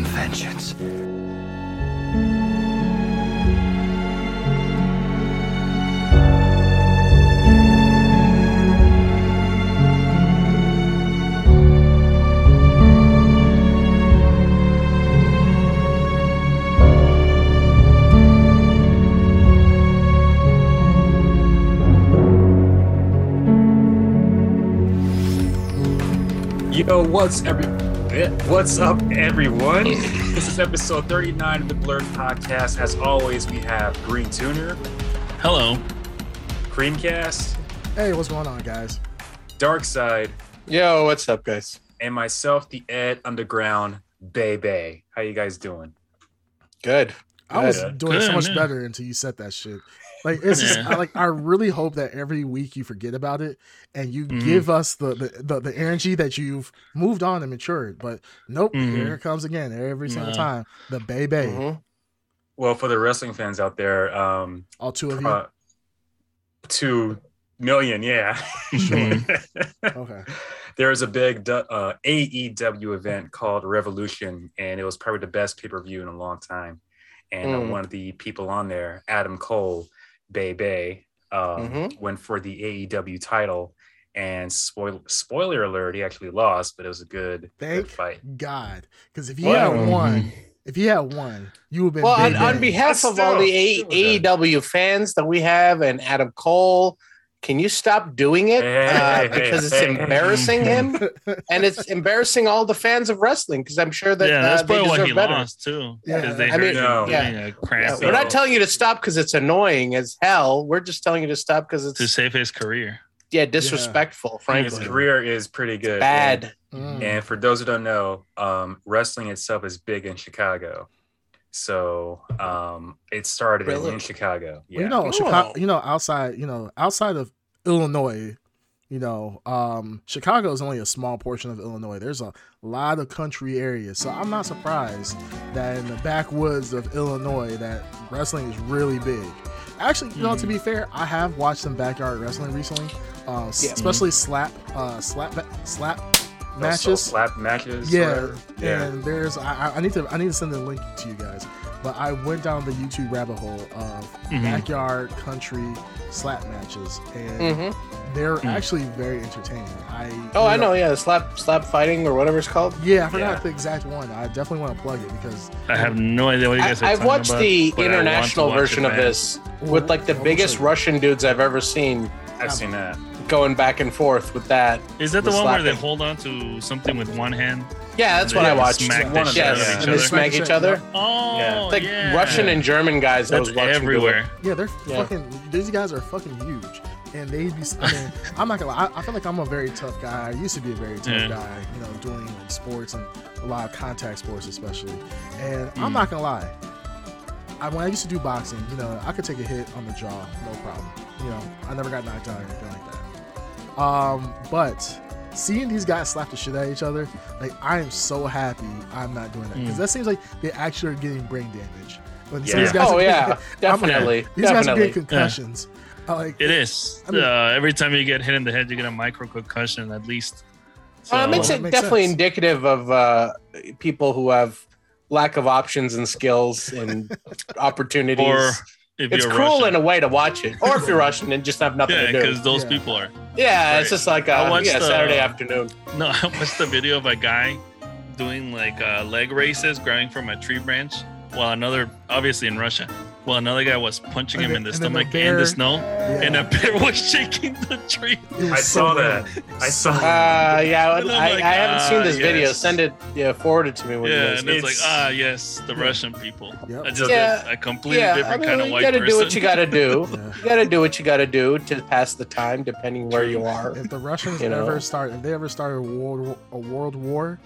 on vengeance. Yo, what's every what's up, everyone? this is episode 39 of the Blurred Podcast. As always, we have Green Tuner, Hello. Creamcast, Hey, what's going on, guys? Dark Side, Yo, what's up, guys? and myself, the Ed Underground Bay Bay. How you guys doing? Good. I was Good. doing so much yeah. better until you said that shit. Like it's just Yeah. I, like I really hope that every week you forget about it and you Mhm. give us the, the the the energy that you've moved on and matured. But nope, Mhm. here it comes again every single Nah. time. The baby, Mhm. Well, for the wrestling fans out there, um, all two of you. uh, two million, yeah. Mhm. okay, there was a big uh, AEW event called Revolution, and it was probably the best pay per view in a long time. And uh, Mm. one of the people on there, Adam Cole, Bay Bay, um, Mhm. went for the AEW title. And spoil- spoiler alert, he actually lost, but it was a good, good fight. God, because if he Well, had won, if he had won, you would have been. Well, on, Big on behalf But of all the A- AEW fans that we have and Adam Cole, can you stop doing it? Uh, because it's hey, hey. embarrassing him and it's embarrassing all the fans of wrestling because I'm sure that yeah, uh, that's they probably why deserve he better. lost too. Yeah. I mean, No. getting Yeah, we're not telling you to stop because it's annoying as hell. We're just telling you to stop because it's to it's save his career. yeah disrespectful, frankly. His career is pretty good. Bad. Mm. And for those who don't know, um, wrestling itself is big in Chicago. So um, it started in- Really? in Chicago. Well, you know, Chicago, you know, outside, you know, outside of Illinois, you know, um, Chicago is only a small portion of Illinois. There's a lot of country areas, so I'm not surprised that in the backwoods of Illinois, that wrestling is really big. Actually, you know, to be fair, I have watched some backyard wrestling recently, uh, Yeah. especially slap, uh, slap, slap Also matches. slap matches. Yeah, yeah. and there's I, I- I need to I need to send the link to you guys. But I went down the YouTube rabbit hole of Mhm. backyard country slap matches, and Mhm. they're Mm. actually very entertaining. I Oh, I you know. Yeah, slap slap fighting or whatever it's called. Yeah, I forgot Yeah. the exact one. I definitely want to plug it because I have no idea what you I, guys are I've watched about, the but I want to international watch version it of this with like the Well, biggest we'll show you. Russian dudes I've ever seen I've seen that. Going back and forth with that. Is that the the one where they hold on to something with one hand? Yeah, that's what I watched. Smack One of shit them, out yes, each and they other. smack each other. Oh, Yeah. Like yeah. Russian and German guys. I That's was watching do it. everywhere. yeah, they're Yeah. fucking. These guys are fucking huge, and they be. I mean, I'm not gonna lie. I, I feel like I'm a very tough guy. I used to be a very tough Yeah. guy. You know, doing like sports and a lot of contact sports, especially. And I'm Mm. not gonna lie. I, when I used to do boxing, you know, I could take a hit on the jaw, no problem. You know, I never got knocked out or anything like that. Um, but seeing these guys slap the shit out of each other, like I am so happy I'm not doing that because Mm. that seems like they actually are getting brain damage. When some Yeah. of these guys Oh are yeah, getting- definitely, these guys are definitely. getting concussions. I like It is. I mean- uh, every time you get hit in the head, you get a micro concussion at least. So, Uh, it makes That it makes definitely sense. indicative of uh, people who have lack of options and skills and opportunities. or if it's cruel Russian. in a way to watch it, or if you're Russian and just have nothing yeah, to do. because those Yeah. people are. Yeah, Right. it's just like watched yeah, the- Saturday afternoon. No, I watched the video of a guy doing like uh, leg races, grabbing from a tree branch, while another, obviously in Russia, while another guy was punching And him in the and then the stomach in bear- the snow, yeah, and a bear was shaking the tree. I so saw bad. that. I saw. Uh, yeah, I, And I'm I, like, haven't seen ah, this video. Send it, yeah, forward it to me when Yeah, you and guys. it's, like, ah, yes, the Yeah. Russian people. Yep. I just Yeah, a completely Yeah, I different mean, kind of you white gotta person. do what you gotta do. Yeah. You gotta do what you gotta do to pass the time, depending where you are. If the Russians You know? ever start, if they ever started a world a world war,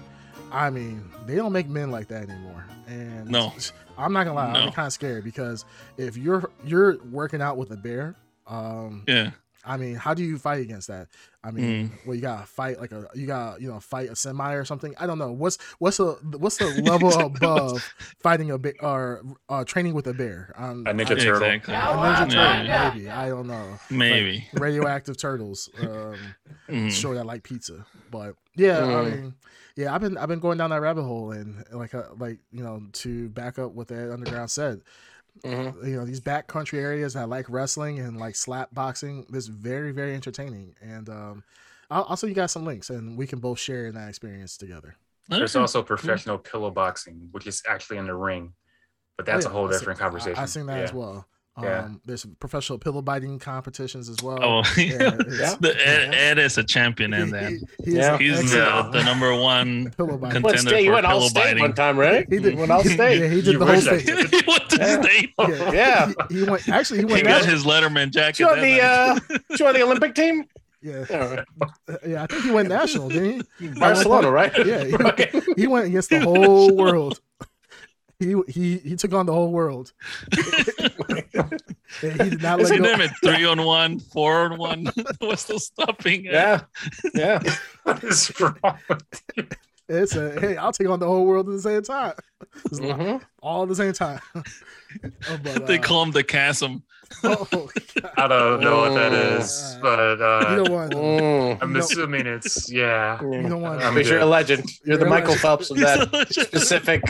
I mean, they don't make men like that anymore. And No. I'm not gonna lie, I'm kind of scared because if you're you're working out with a bear, um, yeah, I mean, how do you fight against that? I mean, well, you gotta fight like a you gotta you know fight a semi or something. I don't know what's what's the what's the level above fighting a bear or uh, training with a bear. Um, A Ninja I- Turtle. Exactly. a ninja Yeah. turtle, maybe. I don't know. Maybe. Like radioactive turtles. Um, Mhm. sure, I like pizza, but yeah, I Mm. mean, yeah, I've been I've been going down that rabbit hole and like uh, like you know to back up what the underground said. Mhm. You know these backcountry areas that like wrestling and like slap boxing. This very very entertaining, and um, I'll, I'll send you guys some links, and we can both share in that experience together. There's also professional pillow boxing, which is actually in the ring, but that's Oh, a whole I see- different I- conversation. I, have seen that yeah. as well. Um, Yeah. There's professional pillow biting competitions as well. Oh, Yeah, Yeah. the Ed, Ed is a champion in that. he- he's Yeah. He's the, the number one pillow biting. What contender state? For went all pillow state biting. one time, right? He did Went all state. Yeah, he did You the whole wish state. did. he went to Yeah. state. Yeah, Yeah. He, he went. Actually, he went. He went. got his Letterman jacket. You on the uh, you on the Olympic team? Yeah, Yeah. yeah. I think he went national, didn't he? Barcelona, right? Yeah, he, Right. he went against the whole world. He he he took on the whole world. And he did not let Isn't go. him at three on one, four on one? What's still stopping? Yeah, yeah. What is wrong? It's a hey, I'll take on the whole world at the same time. It's like Mhm. all at the same time. Oh, but, They uh, call him the chasm. oh, I don't know what that is, Oh. is, but you uh, don't want. Mm. I'm assuming it's yeah. You don't want. I'm Because you're a legend. You're the You're a Michael legend. Phelps of that specific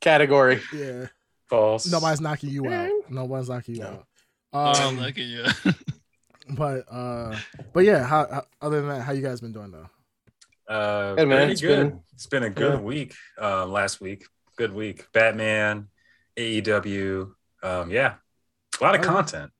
category. Yeah, False. nobody's knocking you out. Nobody's knocking you No. out. Oh, Um, look at you. but uh, but yeah. How, how other than that, how you guys been doing though? Uh, Hey, man, pretty it's good. been- it's been a good yeah. week. Uh, last week, good week. Batman, AEW. Um, yeah, a lot of Oh, content.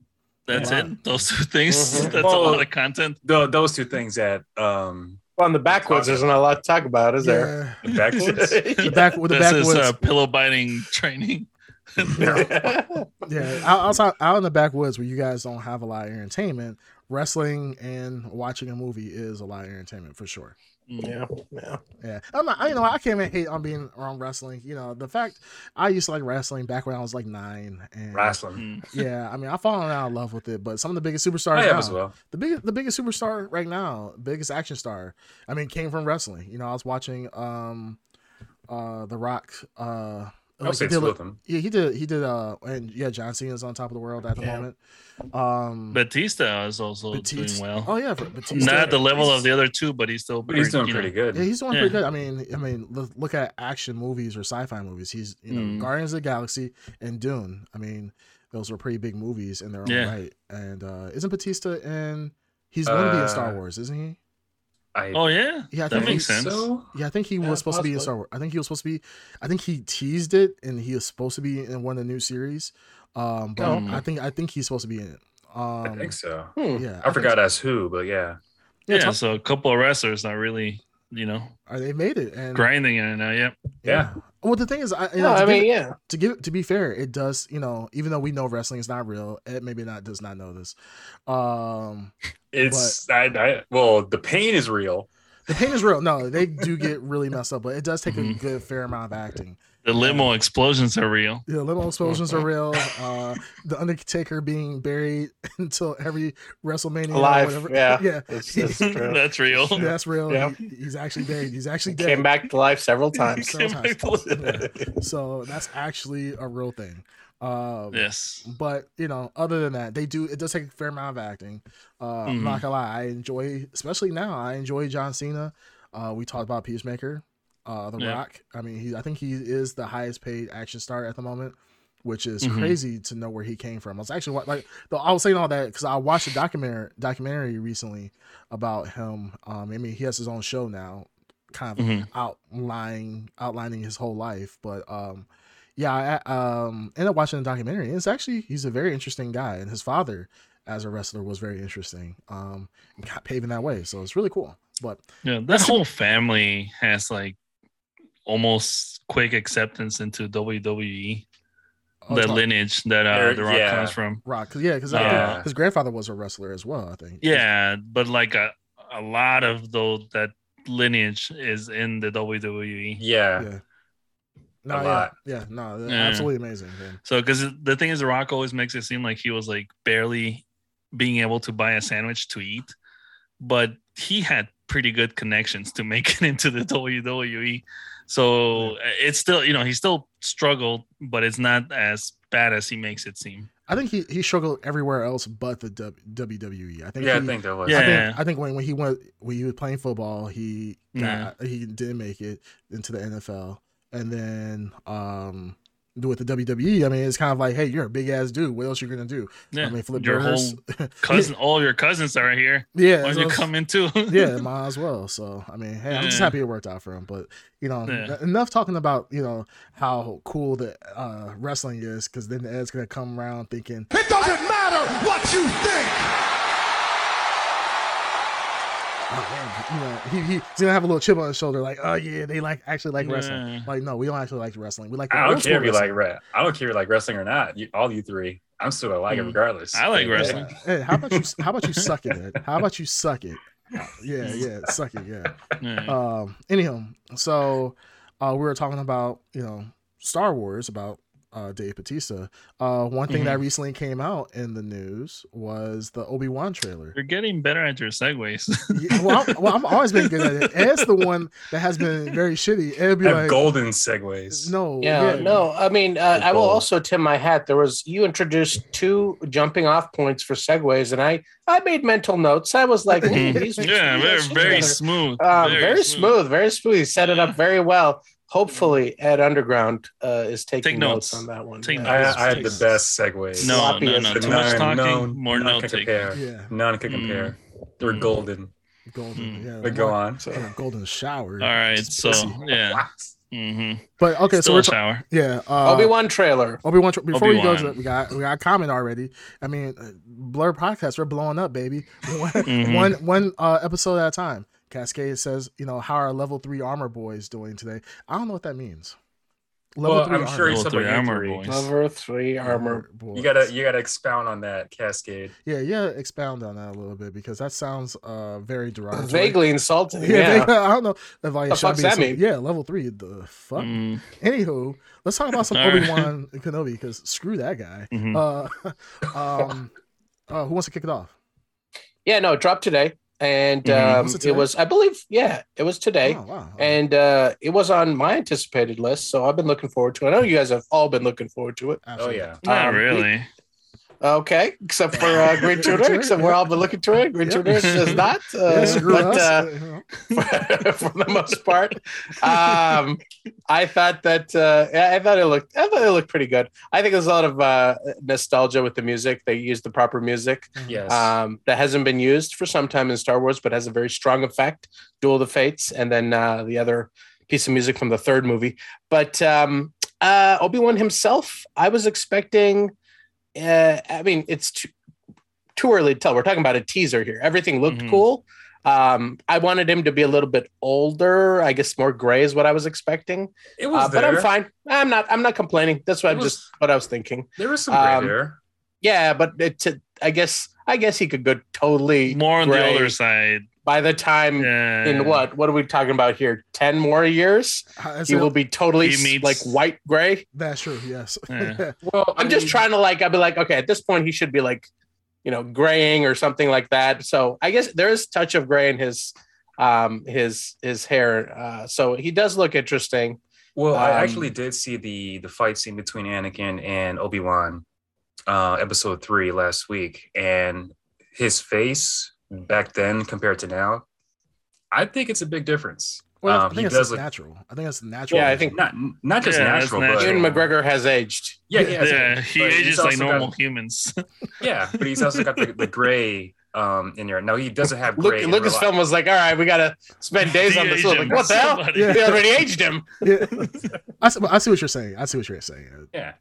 That's Wow. it. Those two things. Mhm. That's a Well, lot of content. Tho- those two things that um, Well, in the backwoods, there's not a lot to talk about, is there? the backwoods. The back the this is backwoods. uh, pillow biting training. yeah, out- outside out in the backwoods where you guys don't have a lot of entertainment, wrestling and watching a movie is a lot of entertainment for sure. Yeah, yeah. Yeah, I'm not. I, you know, I can't even hate on being around wrestling. You know, the fact I used to like wrestling back when I was like nine, and Wrestling. Mm. yeah, I mean, I've fallen out of love with it. But some of the biggest superstars I have now, as well. the biggest the biggest superstar right now, biggest action star. I mean, came from wrestling. You know, I was watching um uh The Rock. Uh, I'll he did, two of them. yeah, he did. He did. Uh, and yeah, John Cena's on top of the world at the Yeah. moment. Um, Batista is also Batista- doing well. Oh yeah, Batista. Not at the level of the other two, but he's still. But he's doing you know, pretty good. Yeah, he's doing Yeah. pretty good. I mean, I mean, look, look at action movies or sci-fi movies. He's you know Mm. Guardians of the Galaxy and Dune. I mean, those were pretty big movies in their own Yeah. right. And uh isn't Batista in? He's going to be in Star Uh, Wars, isn't he? I Oh yeah, Yeah, I that think makes sense. So Yeah, I think he was Yeah, supposed to be in. Star Wars. I think he was supposed to be. I think he teased it, and he was supposed to be in one of the new series. Um, but Oh. I think I think he's supposed to be in it. Um, I think so. Hmm. Yeah, I think forgot as who, but yeah. so. Yeah, Tom- so a couple of wrestlers not really, you know, uh, they made it, and grinding in it now. Yep. Yeah. Well, the thing is, I, you No, know, to I mean, it- yeah. to give to be fair, it does. You know, even though we know wrestling is not real, Ed maybe not does not know this. Um, It's I, I well, the pain is real. the pain is real. No, they do get really messed up, but it does take a Mhm. good fair amount of acting. The limo explosions are real. The little explosions are real. Uh, the Undertaker being buried until every WrestleMania, or Alive, whatever. yeah. yeah, That's, that's true. That's real. that's real. Yeah. He- he's actually buried. He's actually dead. Came back to life several times. Several times. back to. So that's actually a real thing. Um, Yes. but you know, other than that, they do. It does take a fair amount of acting. Uh, I'm Mhm. not gonna lie, I enjoy, especially now. I enjoy John Cena. Uh, we talked about Peacemaker, uh, The Yeah. Rock. I mean, he. I think he is the highest paid action star at the moment, which is Mhm. crazy to know where he came from. I was actually like, though I was saying all that because I watched a documentary documentary recently about him. Um, I mean, he has his own show now, kind of Mhm. outlining outlining his whole life. But um, yeah, I um ended up watching the documentary. And it's actually he's a very interesting guy, and his father as a wrestler was very interesting. Um, and got paving that way, so it's really cool. But Yeah, that whole family has like almost quick acceptance into WWE. oh, the it's lineage that uh, There- the Rock yeah. comes from. Rock, cause yeah, because Yeah. his grandfather was a wrestler as well. I think. Yeah, but like a a lot of those that lineage is in the WWE. Yeah. Yeah. No, yeah, lot. yeah, no, Yeah. absolutely amazing. man. So because the thing is, the Rock always makes it seem like he was like barely, being able to buy a sandwich to eat, but he had pretty good connections to make it into the WWE. So it's still, you know, he still struggled, but it's not as bad as he makes it seem. I think he, he struggled everywhere else but the W- WWE. I think Yeah, I think that was. Yeah. I think, I think when, when he went when he was playing football, he Yeah. he didn't make it into the NFL, and then um with the WWE, I mean it's kind of like, hey, you're a big ass dude. What else you gonna do? Yeah, I mean, flip your burgers. whole cousin, all your cousins are here. yeah, Why so don't you come in too? yeah, might as well. So I mean, hey, I'm just happy it worked out for him. But you know, Yeah. enough talking about you know how cool the uh, wrestling is, because then the Ed's gonna come around thinking, It doesn't matter what you think. Oh, you know, he, he's gonna have a little chip on his shoulder, like, oh yeah, they like actually like wrestling. Like, no, we don't actually like wrestling. We like. I don't care if you like wrestling. re- I don't care if you like wrestling or not. You, all you three, I'm still gonna like it Mm. regardless. I like Yeah. wrestling. Hey, how about you? How about you suck it? Ed? How about you suck it? Yeah, yeah, suck it. Yeah. Yeah. Um. Anyhow, so uh, we were talking about you know Star Wars about uh, Dave Batista. Uh, one thing Mm-hmm. that recently came out in the news was the Obi Wan trailer. You're getting better at your segues. Yeah, well, I'm, well, I've always been good at it. Ed's the one that has been very shitty. Ed'd be Have like, golden segues. no, Yeah, no, I mean, uh, I will also tip my hat. There was you introduced two jumping off points for segues, and I I made mental notes. I was like, "Ooh, these yeah, very very smooth. Uh, very, smooth. very smooth. He set it up very well. Hopefully, Ed Underground uh, is taking Take notes. notes. on that one. Take Yeah. notes. I, I had the best segues. No, Sloppy no, no. Too much talking, none- more none note can taking. compare. Yeah, None can Mm. compare. They were Mm. golden. golden. Mm. Yeah, But go on. So, yeah, golden shower. All right, It's so pussy. yeah, What? hmm But okay, so we're a ta- shower. yeah. Uh, Obi Wan trailer. Obi Wan. Before we go to it, we got we got a comment already. I mean, uh, Blur podcast, we're blowing up, baby. One Mhm. one, one, uh, episode at a time. Cascade says, you know, how are level three armor boys doing today? I don't know what that means. Level Well, three I'm armor sure he's Level three armor you boys. Level three armor. boys. You gotta you gotta expound on that cascade. yeah, yeah. Expound on that a little bit because that sounds uh very derogatory. Vaguely insulting. Yeah, Yeah. vaguely- I don't know if I The should fuck's be that mean? Yeah, level three. The fuck. Mm, Anywho, let's talk about some Obi Wan Kenobi because screw that guy. mhm. Uh, um, uh, who wants to kick it off? Yeah, no, drop today. And Mhm. um, Was it it, was, I believe, yeah, it was today. Oh, wow. And uh, it was on my anticipated list. So I've been looking forward to it. I know you guys have all been looking forward to it. Oh Absolutely. yeah. Not um, really. Okay, except for uh, Green Tuner, except we're all been looking to it. Green Yep. Tuner is not, uh, Yeah, but uh, for, for the most part, um, I thought that uh, I thought it looked, I thought it looked pretty good. I think there's a lot of uh, nostalgia with the music. They used the proper music Yes. um, that hasn't been used for some time in Star Wars, but has a very strong effect. Duel of the Fates, and then uh, the other piece of music from the third movie. But um, uh, Obi Wan himself, I was expecting. Uh, I mean, it's too, too early to tell. We're talking about a teaser here. Everything looked Mhm. cool. Um, I wanted him to be a little bit older. I guess more gray is what I was expecting. it was Uh, but I'm fine. I'm not. I'm not complaining. That's what It I'm was- just what I was thinking. There was some gray um, there. Yeah, but it, to, I guess I guess he could go totally More on the gray other side. By the time Yeah. in what what are we talking about here? Ten more years, Is he it- will be totally He s- meets- like white gray. That's true. Yes. Yeah. Well, I'm just trying to like I'll be like, okay, at this point he should be like, you know, graying or something like that. So I guess there is touch of gray in his um his his hair. Uh, so he does look interesting. Well, I Um, actually did see the the fight scene between Anakin and Obi Wan, uh, episode three last week, and his face back then compared to now, I think it's a big difference. Well, I Um, think he it's does look natural. I think it's natural. Yeah, I think- not not just Yeah, that's natural, but natural. Ewan McGregor has aged. yeah, Yeah, yeah, Yeah, he ages like also got- normal humans. yeah, but he's also got the, the gray um in there. No, he doesn't have Look, gray. in real Lucasfilm life. was like, all right, we gotta spend days on this. De-age Like, what the hell? Yeah. They already aged him. Yeah. I, see, I see what you're saying. I see what you're saying. Yeah,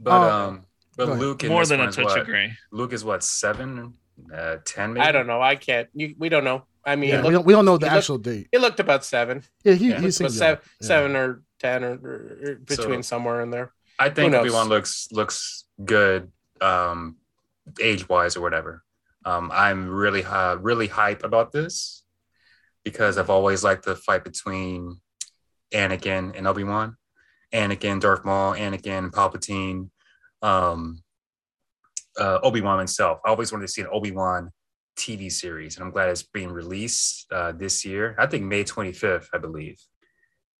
but Uh, um, but. Luke in More than a touch what? of gray. Luke is what seven, uh, ten? Maybe? I don't know. I can't. You, we don't know. I mean, Yeah, it, we, don't, we don't know the he looked- actual date. it looked about seven. Yeah, he, Yeah. he It seems seven, Yeah. seven or ten or, or- or between So- somewhere in there. I think knows? Obi Wan looks looks good, um, age wise or whatever. Um, I'm really uh, really hype about this because I've always liked the fight between Anakin and Obi Wan, Anakin, Darth Maul, Anakin, Palpatine. Um, uh, Obi Wan himself. I always wanted to see an Obi Wan TV series, and I'm glad it's being released uh, this year. I think May 25th, I believe.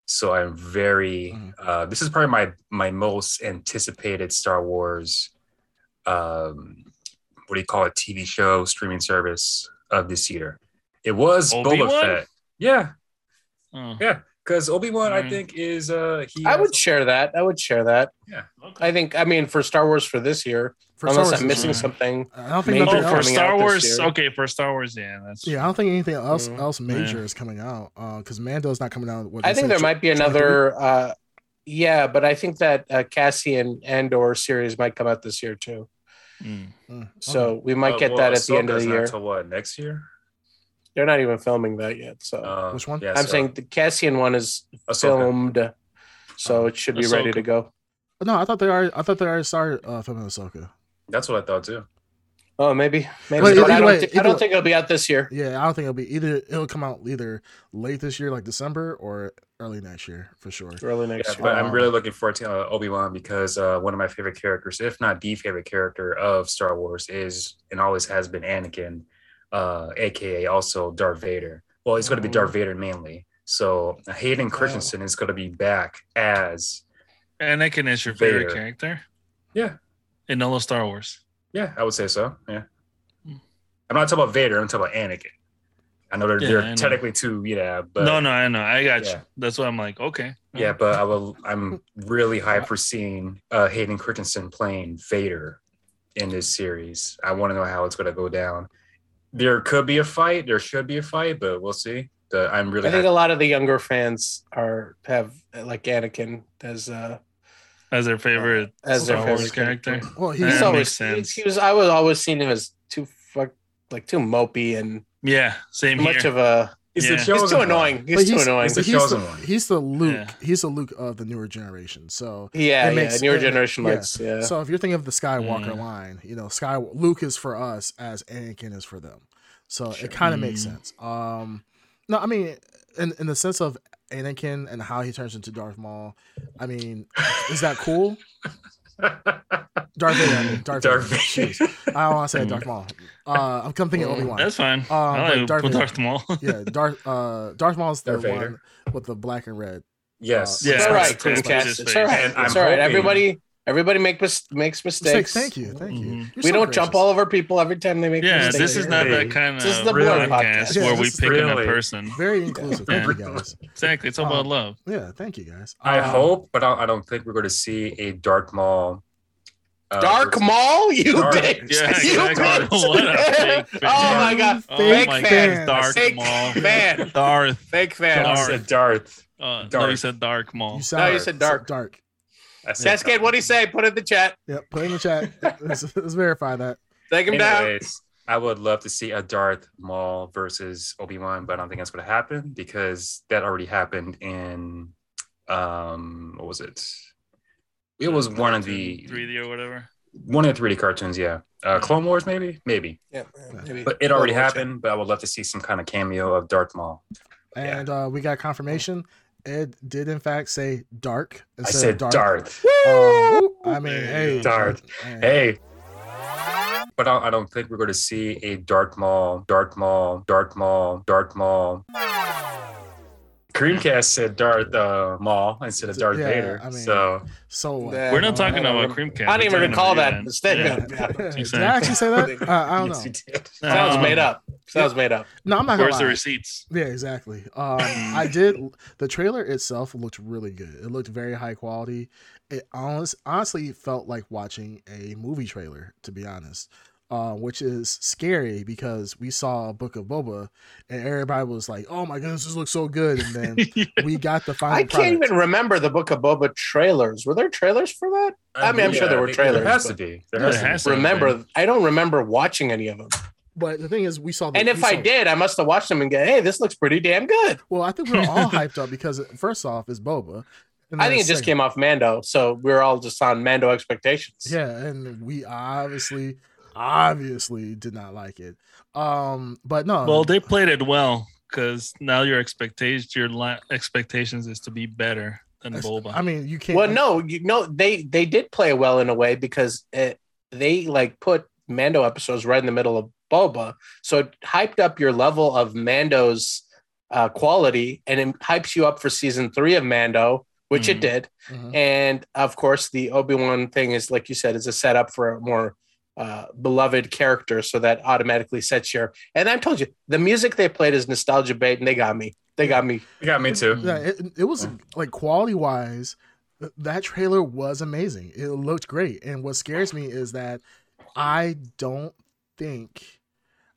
So I'm very. Mhm. Uh, this is probably my my most anticipated Star Wars. Um, what do you call it? TV show streaming service of this year. It was Boba Obi-Wan? Fett. Yeah, Oh, yeah. Because Obi Wan, I Mm. think, is uh he. I has- would share that. I would share that. okay. I think. I mean, for Star Wars for this year, For Star unless Wars I'm this missing year. something. I don't think Major Oh, for Star Wars. Okay, for Star Wars, yeah, that's Yeah, I don't think anything else Mhm. else major Yeah. is coming out because Mando's not coming out. What, I think there Ch- might be another. uh Yeah, but I think that uh, Cassian Andor series might come out this year too. Mm. Mm, So we might Uh, get well, that at the end of the year. Until what next year? They're not even filming that yet. So Uh, Which one? Yeah, I'm so- saying the Cassian one is Ahsoka. filmed, so it should be ready to go. okay. No, I thought they are. I thought they already started uh, filming Ahsoka. That's what I thought too. Oh, maybe, maybe. Wait, but I don't, way- thi- I don't think it'll be out this year. Yeah, I don't think it'll be either. It'll come out either late this year, like December, or early next year for sure. Early next Yeah, year. but I'm Um, really looking forward to uh, Obi Wan because uh, one of my favorite characters, if not the favorite character of Star Wars, is and always has been Anakin, uh, aka also Darth Vader. Well, he's going to be Darth Vader mainly. So Hayden Christensen is going to be back as Anakin is your favorite character yeah, in all of Star Wars. yeah, I would say so. Yeah, Hmm. I'm not talking about Vader. I'm talking about Anakin. I know they're, Yeah, they're I know. technically two, yeah, but no, no, I know. I got Yeah. you. That's why I'm like, okay. Yeah, but I will, I'm really hyped for seeing uh, Hayden Christensen playing Vader in this series. I want to know how it's going to go down. There could be a fight. There should be a fight, but we'll see. The, I'm really I think hyped. a lot of the younger fans are have uh, like Anakin as uh as their favorite as their Star Wars favorite character. Well, Yeah, he's He's that always makes sense. He was. I was always seen him as too fuck like too mopey and Yeah, same too here. much of a. He's Yeah. the He's He's too annoying. He's but too annoying. he's the he's, chosen the, one. he's the Luke. Yeah. He's the Luke of the newer generation. So yeah, it yeah. Newer it- generation yeah. likes. Yeah. So if you're thinking of the Skywalker Mm. line, you know, Sky Luke is for us as Anakin is for them. So Sure. it kind of makes Mm. sense. Um, no, I mean, in in the sense of Anakin and how he turns into Darth Maul, I mean, is that cool? Darth Vader. I mean, Darth, Darth Vader. Vader. Jeez. I don't want to say Darth Maul. Uh, I'm, I'm thinking Obi Wan. That's fine. Uh, I but like Darth Darth, Vader. Darth Maul. yeah, Darth uh, Darth Maul's the Darth one with the black and red. yes. Yeah, it's all right, it's Creamcast. It's all right. And I'm It's all right. hoping- Everybody, everybody make mis- makes mistakes. Thank you, thank you. Mhm. We so don't jump gracious. all over people every time they make yeah, mistakes. this is not Hey, that kind of this is the Blur podcast podcast. Yeah, where we this is pick on really- a person. Very inclusive. Thank you guys. Exactly. It's all Um, about love. Yeah, thank you guys. I Um, hope, but I, I don't think we're going to see a Dark Maul uh, Dark Mall, Maul, you Dark- bitch. Yeah, you exactly. bitch. What a fake fan. oh my god, Oh fake my fan, God, Darth fake Maul. fan, Darth. fake fan. Darth. said Darth. Uh, no, you said Dark Maul. You sound you said dark. Dark. I Cascade, Darth. what do you say? Put it in the chat. Yep. Put it in the chat. let's, let's verify that. Take him down. Anyways, I would love to see a Darth Maul versus Obi Wan, but I don't think that's going to happen because that already happened in um what was it? It was one of the 3D or whatever. one of the 3D cartoons, yeah. Uh, Clone Wars, maybe, maybe, Yeah, maybe. but it already Clone Wars, happened. But I would love to see some kind of cameo of Darth Maul. Yeah. And uh, we got confirmation. Ed did in fact say dark. I said of Darth. Uh, I mean, hey, you go. Darth. hey. Hey. But I, I don't think we're going to see a Darth Maul, Darth Maul, Darth Maul, Darth Maul. Creamcast said Darth uh, Maul instead of Darth Yeah, Vader. I mean, so So Yeah. We're not talking I don't about rem- Creamcast. I don't even talking recall that. you, Instead, man. yeah. did Exactly. I actually say that? Uh, I don't know. you did. Sounds Um, made up. Sounds made up. No, I'm not gonna Where's the receipts? Yeah, exactly. Um, I did. The trailer itself looked really good. It looked very high quality. It honest, honestly felt like watching a movie trailer, to be honest. Uh, which is scary because we saw Book of Boba, and everybody was like, "Oh my goodness, this looks so good!" And then we got the final. I can't product. even remember the Book of Boba trailers. Were there trailers for that? I mean, I'm sure there were trailers, There has to be. There has there to be. remember, I don't remember watching any of them. But the thing is, we saw. The, And if we I did, I must have watched them and go, "Hey, this looks pretty damn good." well, I think we are all hyped up because first off, it's Boba. and I think it just came off Mando, so we are all just on Mando expectations. Yeah, and we obviously, obviously did not like it. Um, but no, Well, they played it well because now your expectations, your li- expectations is to be better than That's- Boba. I mean, you can't. Well, no, you know they they did play well in a way because it, they like put Mando episodes right in the middle of Boba, so it hyped up your level of Mando's uh, quality, and it hypes you up for season three of Mando, which it Mhm. did. Mhm. And of course, the Obi Wan thing is, like you said, is a setup for a more uh, beloved character. So that automatically sets your. And I told you, the music they played is nostalgia bait, and they got me. They got me. You got me too. Yeah, it, it was like quality wise, that trailer was amazing. It looked great. And what scares me is that I don't think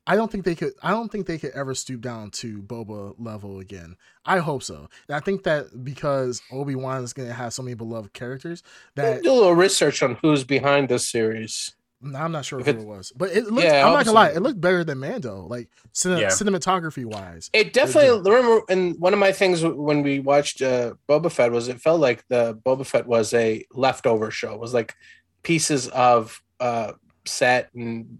I don't think they could I don't think they could ever stoop down to Boba level again. I hope so. And I think that because Obi-Wan is gonna have so many beloved characters that Do a little research on who's behind this series. I'm not sure who it- it was. But it looked Yeah, I'm not gonna lie, it looked better than Mando, like cine- Yeah. cinematography wise. It definitely remember, and one of my things when we watched uh, Boba Fett was it felt like the Boba Fett was a leftover show. It was like pieces of uh, set and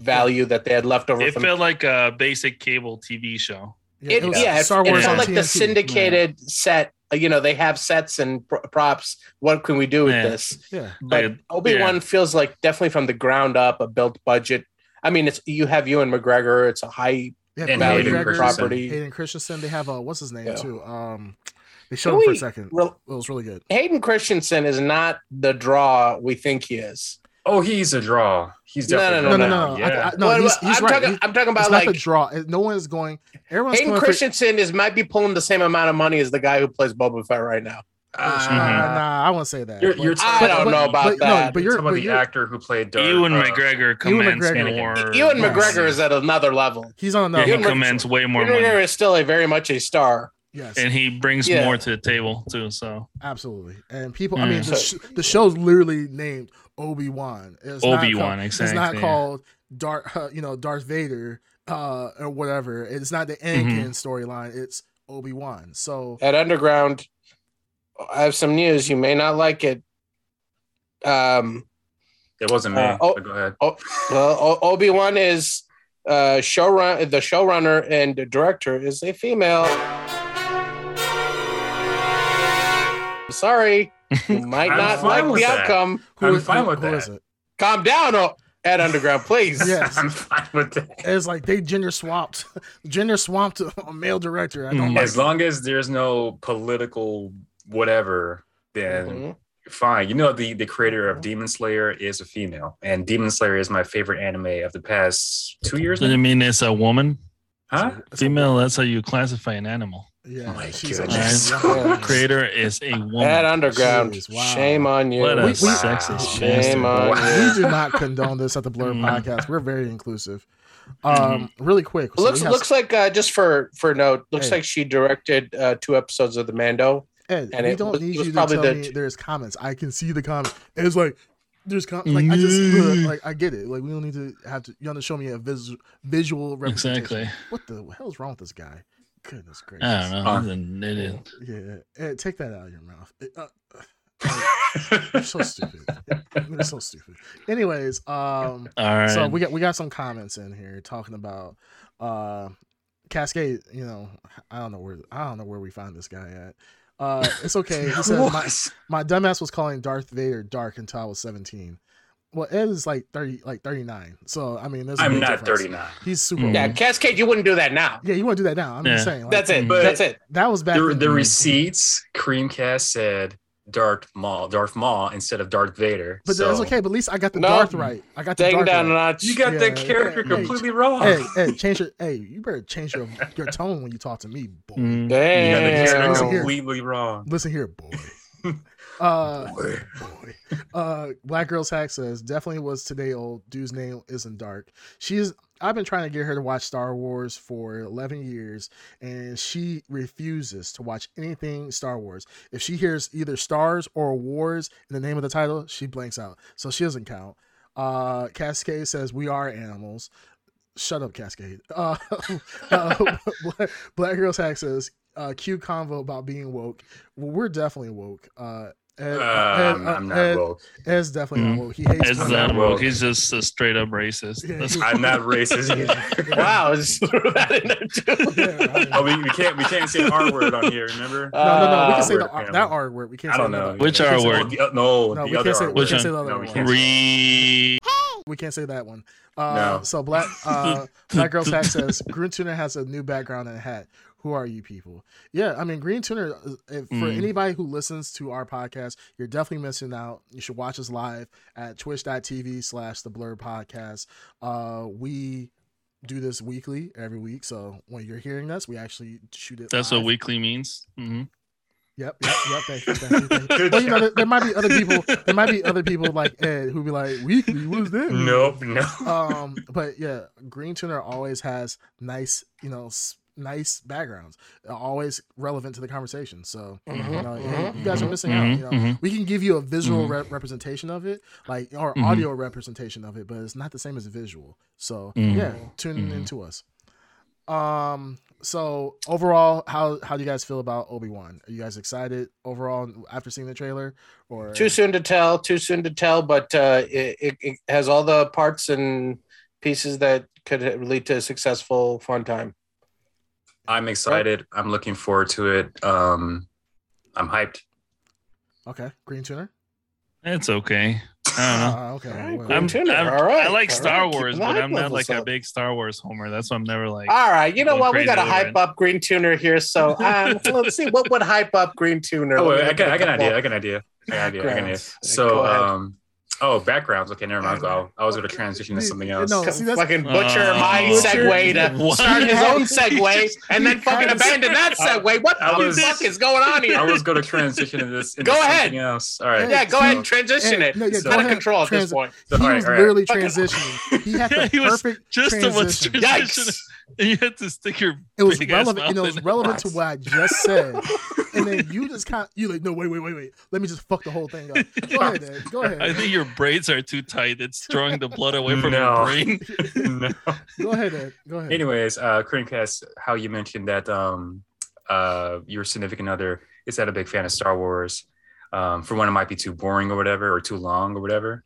value that they had left over. It from felt like a basic cable TV show. It, was yeah, it, Star it felt on like the TNT. syndicated set. uh, You know, they have sets and pr- props. What can we do with Yeah. this? Yeah. But Like, Obi Wan feels like definitely from the ground up a built budget. I mean, it's you have Ewan McGregor. It's a high Yeah, value Hayden property. Hayden Christensen. They have uh what's his name Yeah. too? Um they showed Can him for a second. Real, It was really good. Hayden Christensen is not the draw we think he is. Oh, he's a draw. He's definitely no, No, a no, no, no. now. I- Yeah. I- no, Well, he's, he's I'm right. talking. He- I'm talking about like the draw. No one is going. Everyone's Hayden going for- Christensen is might be pulling the same amount of money as the guy who plays Boba Fett right now. Uh, Uh, nah, I won't say that. You're, you're I talking don't about- know about but, that. No, but You're you're, talking about the you're actor who played Darth. Ewan uh, McGregor commands McGregor. more. Ewan Yes. McGregor is at another level. he's on Yeah, another. he Ewan commands way more Ewan McGregor money, is still a very much a star. yes, and he brings Yeah. more to the table too. So absolutely. And people, I mean, Mm. the, sh- the show's literally named Obi Wan. Obi Wan, exactly. It's not called Darth, uh, you know, Darth Vader uh, or whatever. It's not the Mm-hmm. Storyline. It's Obi Wan. So Ed Underground, I have some news. You may not like it. Um, It wasn't me. Uh, oh. go ahead. well, Obi Wan is uh, showrun. The showrunner and the director is a female. Sorry, you might I'm not like the that. outcome. who I'm is- fine who- with who that. is it? Calm down, oh, Ed Underground, please. Yes. I'm fine with that. It's like they gender swapped, gender swapped a male director. I don't like. As long as there's no political whatever, then Mhm. fine. You know, the the creator of Demon Slayer is a female, and Demon Slayer is my favorite anime of the past two years. does it mean it's a woman? Huh? It's a- Female. That's how you classify an animal. Yeah, Oh my she's goodness. a Yeah. Creator is a woman. That Underground, Jeez, wow. shame on you. What a We- we- sexist Shame on Wow. we do not condone this at the Blur Mm. podcast. We're very inclusive. Um, really quick. so looks we have- looks like uh, just for for note, looks Hey. like she directed uh, two episodes of the Mando. Ed, and we it don't was- need was you to tell the- me there's comments. I can see the comments. It's like there's com- like I just Mm. like I get it. Like we don't need to have to. You have to show me a vis- visual representation. Exactly. What the hell's wrong with this guy? Goodness gracious. I don't know. Huh. He's an idiot. Yeah, Ed, take that out of your mouth. It- uh, You're so stupid. You're so stupid. Anyways, um, All right. so we got we got some comments in here talking about uh Cascade. You know, I don't know where I don't know where we find this guy at. Uh, it's okay. He said my, What? my dumbass was calling Darth Vader dark until I was seventeen. Well, Ed is like thirty, like thirty nine. So I mean, there's a I'm not 39. He's super. Mm. old. Yeah, Cascade, you wouldn't do that now. Yeah, you want to do that now? I'm just saying. Like, That's it. But- That's it. That was back. The, the receipts, Creamcast said Darth Maul, Darth Maul instead of Darth Vader. But so that's okay. But at least I got the No. Darth right. I got the Taking Darth down right. notch. You got the Yeah, character yeah, yeah. completely wrong. Hey, hey, change your. Hey, you better change your your tone when you talk to me, boy. Mm. you got the character Listen Damn. here. completely wrong. Listen here, boy. uh, boy. Uh, Black Girls Hack says definitely was today old. Dude's name isn't dark. She's. I've been trying to get her to watch Star Wars for 11 years, and she refuses to watch anything Star Wars. If she hears either stars or wars in the name of the title, she blanks out. So she doesn't count. Uh, Cascade says we are animals. Shut up, Cascade. Uh, uh, Black, Black Girls Hack says uh, cute convo about being woke. Well, we're definitely woke. Uh, Ed, Uh, Ed- I'm, I'm not Ed- woke. Ed's definitely Mhm. not woke. He hates. It's not not woke. woke. He's just a straight up racist. Yeah, I'm not racist either. Wow, just threw that in there too. Yeah, I- oh, we, we can't we can't say the R word on here. Remember? no, no, no. We Uh, can say the word R, that R word. We can't. I say don't the know. other- Which R word? The, uh, no, No, the we other can't say. R We word. Can't say one? the other No, we one. can't. Re- we can't say that one. Uh, No. So black uh, Black Girls Hack says Green Tuner has a new background and hat. Who are you people? Yeah, I mean Green Tuner. uh, If, For Mm. anybody who listens to our podcast, you're definitely missing out. You should watch us live at twitch.tv slash the blur podcast. Uh, we do this weekly every week. So when you're hearing this, we actually shoot it. That's live. what weekly means. hmm Yep, yep, yep. Thank you, thank you, thank you. Well, you know, there, there might be other people. There might be other people like Ed who be like, "Weekly, what is that?" mean?" Nope, no. Um, but yeah, Green Tuner always has nice, you know, s- nice backgrounds, uh, always relevant to the conversation. So you Mhm, know, hey, mhm, you guys are mhm. missing out. Mhm, You know, mhm. we can give you a visual rep- representation of it, like or audio representation of it, but it's not the same as visual. So yeah, tune Mhm. into us. Um. So overall, how how do you guys feel about Obi Wan? Are you guys excited overall after seeing the trailer? Or Too soon to tell. Too soon to tell. But uh, it, it, it has all the parts and pieces that could lead to a successful fun time. I'm excited. I'm looking forward to it. Um, I'm hyped. okay, Green Tuner. It's okay. I don't know. Uh, okay, well, Green I'm, Tuner, I'm- all right, I like all Star right, Wars, but I'm not levels like a big Star Wars homer. That's why I'm never like. All right, you know what? We got to hype it. up Green Tuner here. So um, let's see what would hype up Green Tuner. Oh, wait, I got, at I a got an idea. I got an idea. I got an idea. I got an idea. So, Go ahead. um, oh, backgrounds. Okay, never mind. I'll, I was going to transition to something else. No, see, that's- fucking butcher Uh, my Butcher- segue to What? start his own segue and then fucking abandon that segue. What I the was- fuck is going on here? I was going to transition to this. Into Go ahead. Something else. All right. yeah, go So- ahead and transition Hey, it. no, yeah, it's out of control at this point. So, he all right, was all right. literally transitioning. He had Yeah, the he was perfect just to transition. transition. Yikes. And you had to stick your. It was big ass relevant, and it was relevant to What? what I just said. And then you just kind of, you like, no, wait, wait, wait, wait. Let me just fuck the whole thing up. Go ahead, Ed. Go ahead. I think your braids are too tight. It's drawing the blood away from No. your brain. no. Go ahead, Ed. Go ahead. Anyways, uh, Creamcast, how you mentioned that um, uh, your significant other is that a big fan of Star Wars. Um, for one, it might be too boring or whatever, or too long or whatever.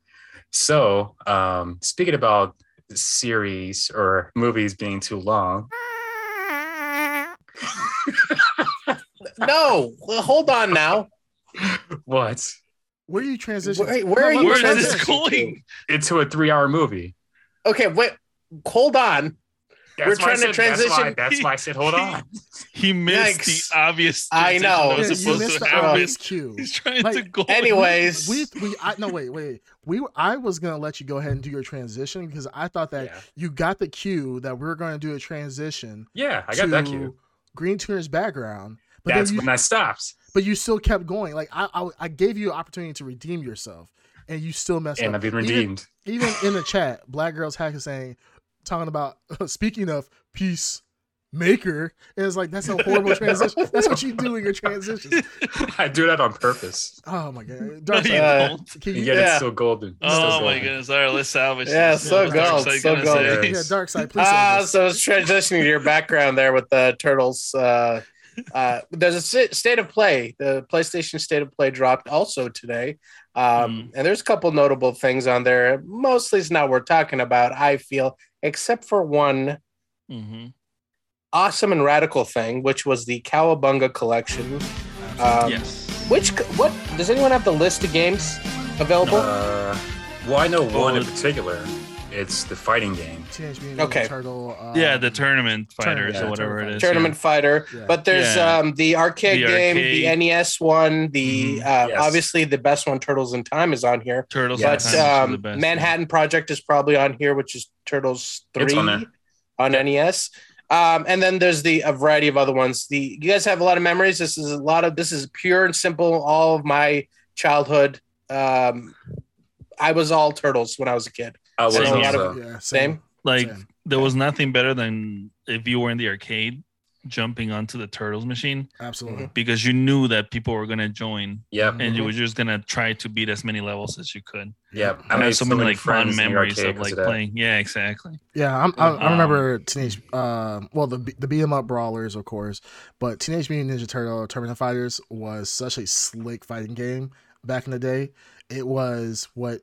So, um, speaking about series or movies being too long, No, well, hold on now. what? Where are you transitioning? Where- where are you no, Where no, is this transitioning? going? Into a three-hour movie. Okay, wait. Hold on. That's We're why I trying to said- That's why, transition- that's why I said, hold on. He missed Yikes. the obvious. I know. that Yeah, was you missed to the obvious cue. He's trying Like, to go. Anyways, We, we, I, no, wait, wait. We, I was gonna let you go ahead and do your transition because I thought that Yeah, you got the cue that we are going to do a transition. yeah I got that cue. Green Tuner's background, but That's you, when that stops. But you still kept going. Like I, I, I gave you an opportunity to redeem yourself, and you still messed And up. And I've been redeemed. Even, in the chat, Black Girls Hack is saying, talking about speaking of peace maker, and it's like that's a horrible transition. That's what you do in your transitions. I do that on purpose. Oh my god, Dark Side, Uh, can you, yet Yeah. it's still golden. It's still Oh my golden. goodness! All right, let's salvage. Yeah, this. so What's Dark gold, Side so gonna gold. yeah, Dark Side, please. say Uh, this. so it's transitioning to your background there with the turtles. Uh, uh, there's a state of play. The PlayStation State of Play dropped also today, um, Mm. and there's a couple notable things on there. Mostly it's not worth talking about, I feel, except for one Mhm. awesome and radical thing, which was the Cowabunga collection. Um, yes. Which what does anyone have the list of games available? Uh, well, I know one in particular. It's the fighting game. Teenage Mutant Okay. Turtle. Um, yeah, the tournament fighters yeah, or whatever it tournament is. Tournament Fighter, Yeah. but there's Yeah. um, the arcade The game, arcade. the NES one, the Mhm. uh, Yes. obviously the best one, Turtles in Time, is on here. Turtles. Yes. and But Time is um, the best. Manhattan Project is probably on here, which is Turtles It's Three on there. on NES. Um, and then there's the a variety of other ones. The you guys have a lot of memories. This is a lot of this is pure and simple. All of my childhood. Um, I was all turtles when I was a kid. I was Same. also, A yeah, Same. like Same. there was nothing better than if you were in the arcade jumping onto the turtles machine absolutely. because you knew that people were gonna join Yep. and you Mhm. were just gonna try to beat as many levels as you could. Yeah. I made have so many like fun friends in the memories of like that. playing. Yeah, exactly. Yeah, I'm, I, I Um, remember Teenage, uh, well, the the beat 'em up brawlers, of course, but Teenage Mutant Ninja Turtle Tournament Fighters was such a slick fighting game back in the day. It was what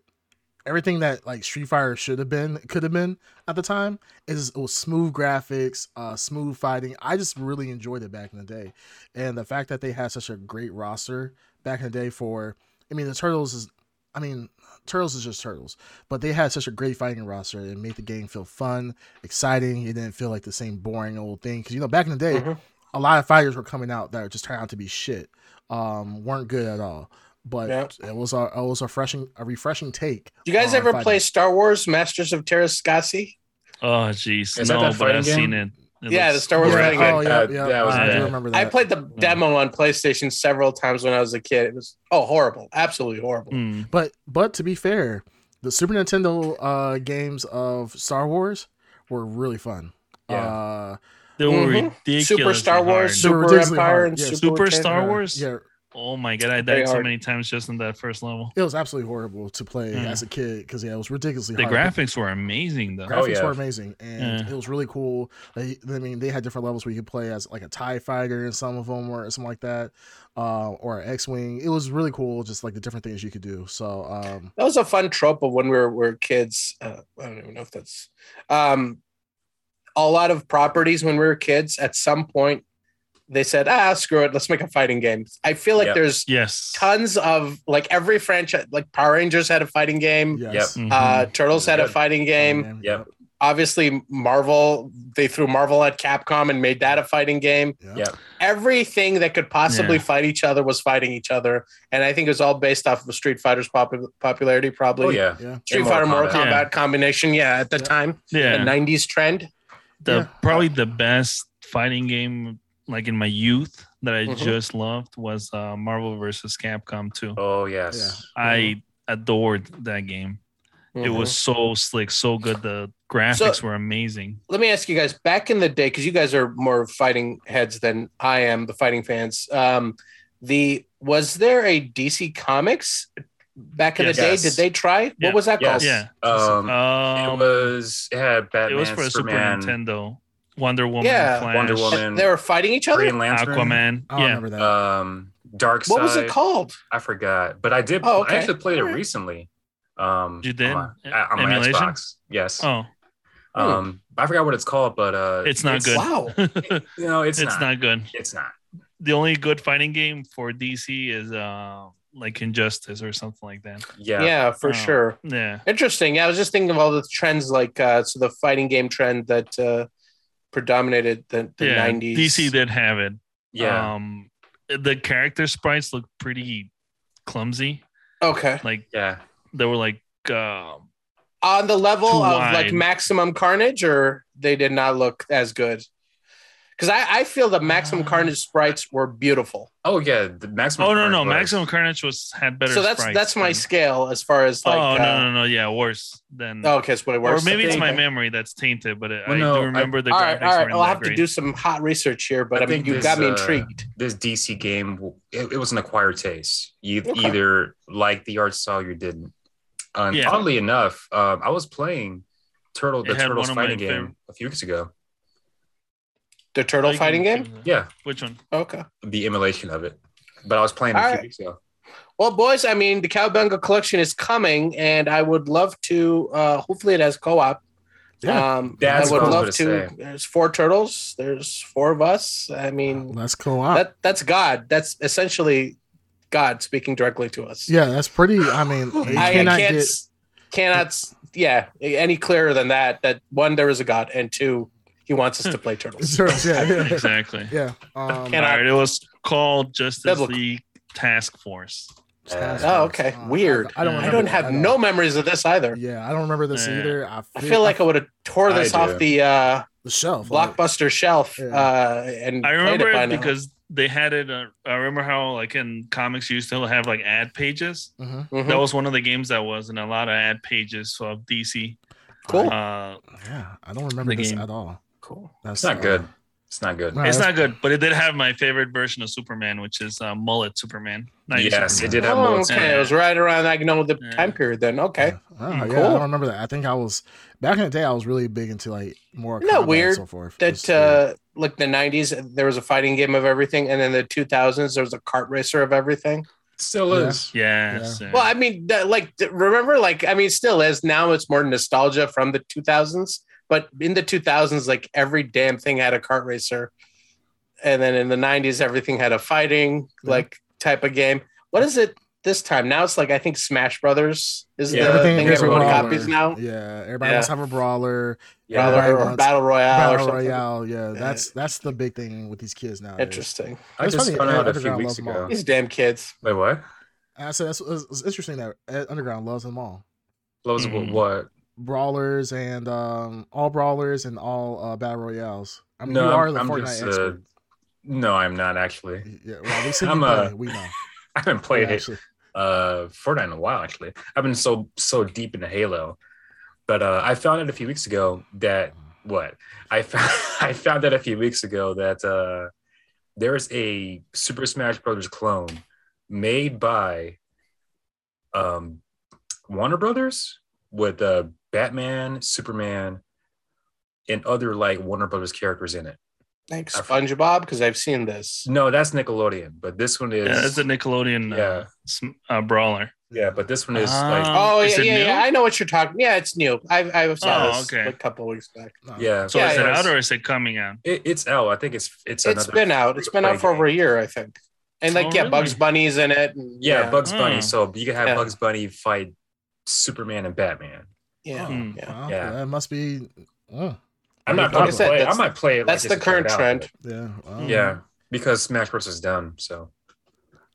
everything that like Street Fighter should have been, could have been at the time. Is it was smooth graphics, uh, smooth fighting. I just really enjoyed it back in the day, and the fact that they had such a great roster back in the day for, I mean, the Turtles is I mean, Turtles is just Turtles, but they had such a great fighting roster. and made the game feel fun, exciting. It didn't feel like the same boring old thing. Because you know, back in the day, Mhm. a lot of fighters were coming out that just turned out to be shit, um, weren't good at all. But Yeah. it was a it was a refreshing a refreshing take. Do you guys ever fighting. play Star Wars Masters of Teräs Käsi? Oh, jeez. Is that No, that but I've fighting seen game? it. It Yeah, the Star Wars Yeah, fighting oh game. yeah, Uh, yeah, that was I do remember that. I played the demo on PlayStation several times when I was a kid. It was oh horrible, absolutely horrible. Hmm. But but to be fair, the Super Nintendo uh, games of Star Wars were really fun. Yeah. Uh, They were Mhm. ridiculous. Super Star Wars, They Super Empire, hard. and Yeah, Super, Super Star Wars? yeah, Oh my god, I Very died so hard. many times just in that first level. it was absolutely horrible to play Mm. as a kid because yeah, it was ridiculously The hard. graphics were amazing though. graphics Oh, yeah. were amazing and Yeah. it was really cool. I mean, they had different levels where you could play as like a Tie Fighter and some of them or something like that, uh, or an X-wing. It was really cool, just like the different things you could do. So um, That was a fun trope of when we were, were kids. Uh, I don't even know if that's um, a lot of properties when we were kids. At some point, they said, "Ah, screw it, let's make a fighting game." I feel like Yep. there's Yes. tons of like every franchise, like Power Rangers had a fighting game. yes, Mhm. Uh, Turtles had a fighting game. And- Yep. Obviously, Marvel. They threw Marvel at Capcom and made that a fighting game. yeah. Yep. Everything that could possibly Yeah. fight each other was fighting each other, and I think it was all based off of Street Fighter's popu- popularity. Probably, Oh yeah. yeah. Street And Fighter Mortal Mortal Kombat Kombat. combination. Yeah, at the Yeah. time, yeah. the '90s trend. the Yeah. probably the best fighting game like in my youth that I Mhm. just loved was uh, Marvel versus Capcom 2. Oh yes. I adored that game. It was so slick, so good. The graphics So- were amazing. Let me ask you guys. Back in the day, because you guys are more fighting heads than I am, the fighting fans. Um, the was there a DC Comics back in Yes. the day? Yes. Did they try? Yeah. What was that Yes. called? Yeah. Um, Um, it was it had it was for Superman, Super Nintendo. Wonder Woman, Yeah. Flash, Wonder Woman, They were fighting each other. Green Lantern, Aquaman. I don't Yeah. remember that. um, Dark What was it called? I forgot, but I did. Oh, okay. I actually played it recently. Um, You did? on my, on my Emulation? Xbox. Yes. Oh, Um, I forgot what it's called, but uh, It's not good. Wow. You know, it's, it's, not. not. good. It's not. The only good fighting game for DC is uh like Injustice or something like that. Yeah. Yeah, for Oh. sure. Yeah. Interesting. Yeah, I was just thinking of all the trends, like uh, so the fighting game trend that uh, predominated the, the yeah. 90s. DC did have it. Yeah. Um the character sprites look pretty clumsy. Okay. Like yeah. they were like uh, On the level Too of like. Maximum Carnage, or they did not look as good? Because I, I feel the Maximum Uh, Carnage sprites were beautiful. Oh yeah. The maximum. Oh no no Carnage was- Maximum Carnage was had better. so that's sprites that's my than- scale as far as like. oh uh, no no no yeah worse than oh, okay, that's what it or maybe it's my Okay. memory that's tainted, but Well, I no, do I- remember the All right, graphics all right. weren't I'll that have to do some hot research here, but I I, mean, think you this, got me uh, intrigued. This DC game, it, it was an acquired taste. You Okay. either like the art style, you didn't. Um, Yeah. Oddly enough, um, I was playing Turtle, the It had Turtles one of my fighting game favorite- a few weeks ago. The turtle Like, fighting game. Yeah, Which one? Okay. the emulation of it. But I was playing it a few weeks ago. Well, boys, I mean, the Cowabunga collection is coming, and I would love to. Uh, hopefully, it has co-op. Yeah. um, That's I would what I was love gonna to. say. There's four turtles. There's four of us. I mean, Let's go out. that that's God. That's essentially God speaking directly to us. yeah, that's pretty. I mean, I, I cannot can't get. cannot s- yeah any clearer than that. That one, there is a God, and two, He wants us to play turtles. yeah, yeah, Exactly. yeah. Um, Can All I- it was called Justice Biblical. League Task Force. Task Oh, okay, Uh, weird. I, I don't. I I don't have no memories of this either. Yeah, I don't remember this Yeah. either. I I feel like I would have tore I this do. off the uh, the shelf. like- blockbuster shelf Yeah. uh, and I played remember by it now. because they had it. Uh, I remember how, like in comics, you still have like ad pages. Mhm. Mhm. That was one of the games that was in a lot of ad pages of DC. Cool. Uh, Yeah, I don't remember The this game. at all. Cool. That's It's not uh, good. It's not good. no, it's not good, but it did have my favorite version of Superman, which is uh, mullet Superman. 90s Yes, Superman. it did have Oh, bullets. okay. Yeah. It was right around I know the Yeah. time period then. Okay. Oh, yeah, I don't remember that. I think I was back in the day. I was really big into like more. Isn't that combat and weird So forth. That weird. uh like the 90s there was a fighting game of everything and then the 2000s there was a kart racer of everything. Still Yeah. is. Yes. Yeah. yeah. Well, I mean that, like remember like I mean still is now it's more nostalgia from the 2000s, but in the 2000s like every damn thing had a kart racer. And then in the 90s everything had a fighting Yeah. like type of game. What is it this time. Now it's like I think Smash Brothers is Yeah, the Everything thing everyone brawler. copies now. Yeah, everybody Yeah. wants to have a brawler, Yeah, Brawler or wants- Battle Royale or battle something. royale. Yeah, that's that's the big thing with these kids now. Interesting. I It's just funny, found out a few weeks loves all. ago. These damn kids. Wait, what? I said that's it's, it's interesting that Underground loves them all. Loves of Mhm. what? Brawlers and um, all brawlers and all uh, battle royales. I mean, no, you I'm, are the I'm Fortnite just. Uh, no, I'm not actually. Yeah, well, we see I'm, play. uh, we know. I haven't played Yeah, actually. uh Fortnite in a while actually. I've been so so deep into Halo. But uh I found out a few weeks ago that what? I found I found out a few weeks ago that uh there's a Super Smash Brothers clone made by um Warner Brothers with uh Batman, Superman, and other like Warner Brothers characters in it. Like I- SpongeBob, because I've seen this. No, that's Nickelodeon, but this one is Yeah, that's a Nickelodeon uh, Yeah. sm- uh, brawler. yeah, but this one is Ah. like Oh Is yeah, yeah, yeah. I know what you're talking. Yeah, it's new. I've I saw Oh, this okay. a couple weeks back. No. yeah. So Yeah, is it yeah. out or is it coming out? It, it's out. I think it's it's It's another been out. It's been out for over a year, I think. And like, Oh, yeah, really? Bugs Bunny's in it. and- Yeah, Bugs Hmm. Bunny. So you can have Yeah. Bugs Bunny fight Superman and Batman. Yeah, Hmm. yeah. Well, Yeah. that must be. oh, I'm not Like going I to said, play. I might play it. That's like, the just to check current it out, trend. yeah. well, but- Yeah, because Smash Bros is done. So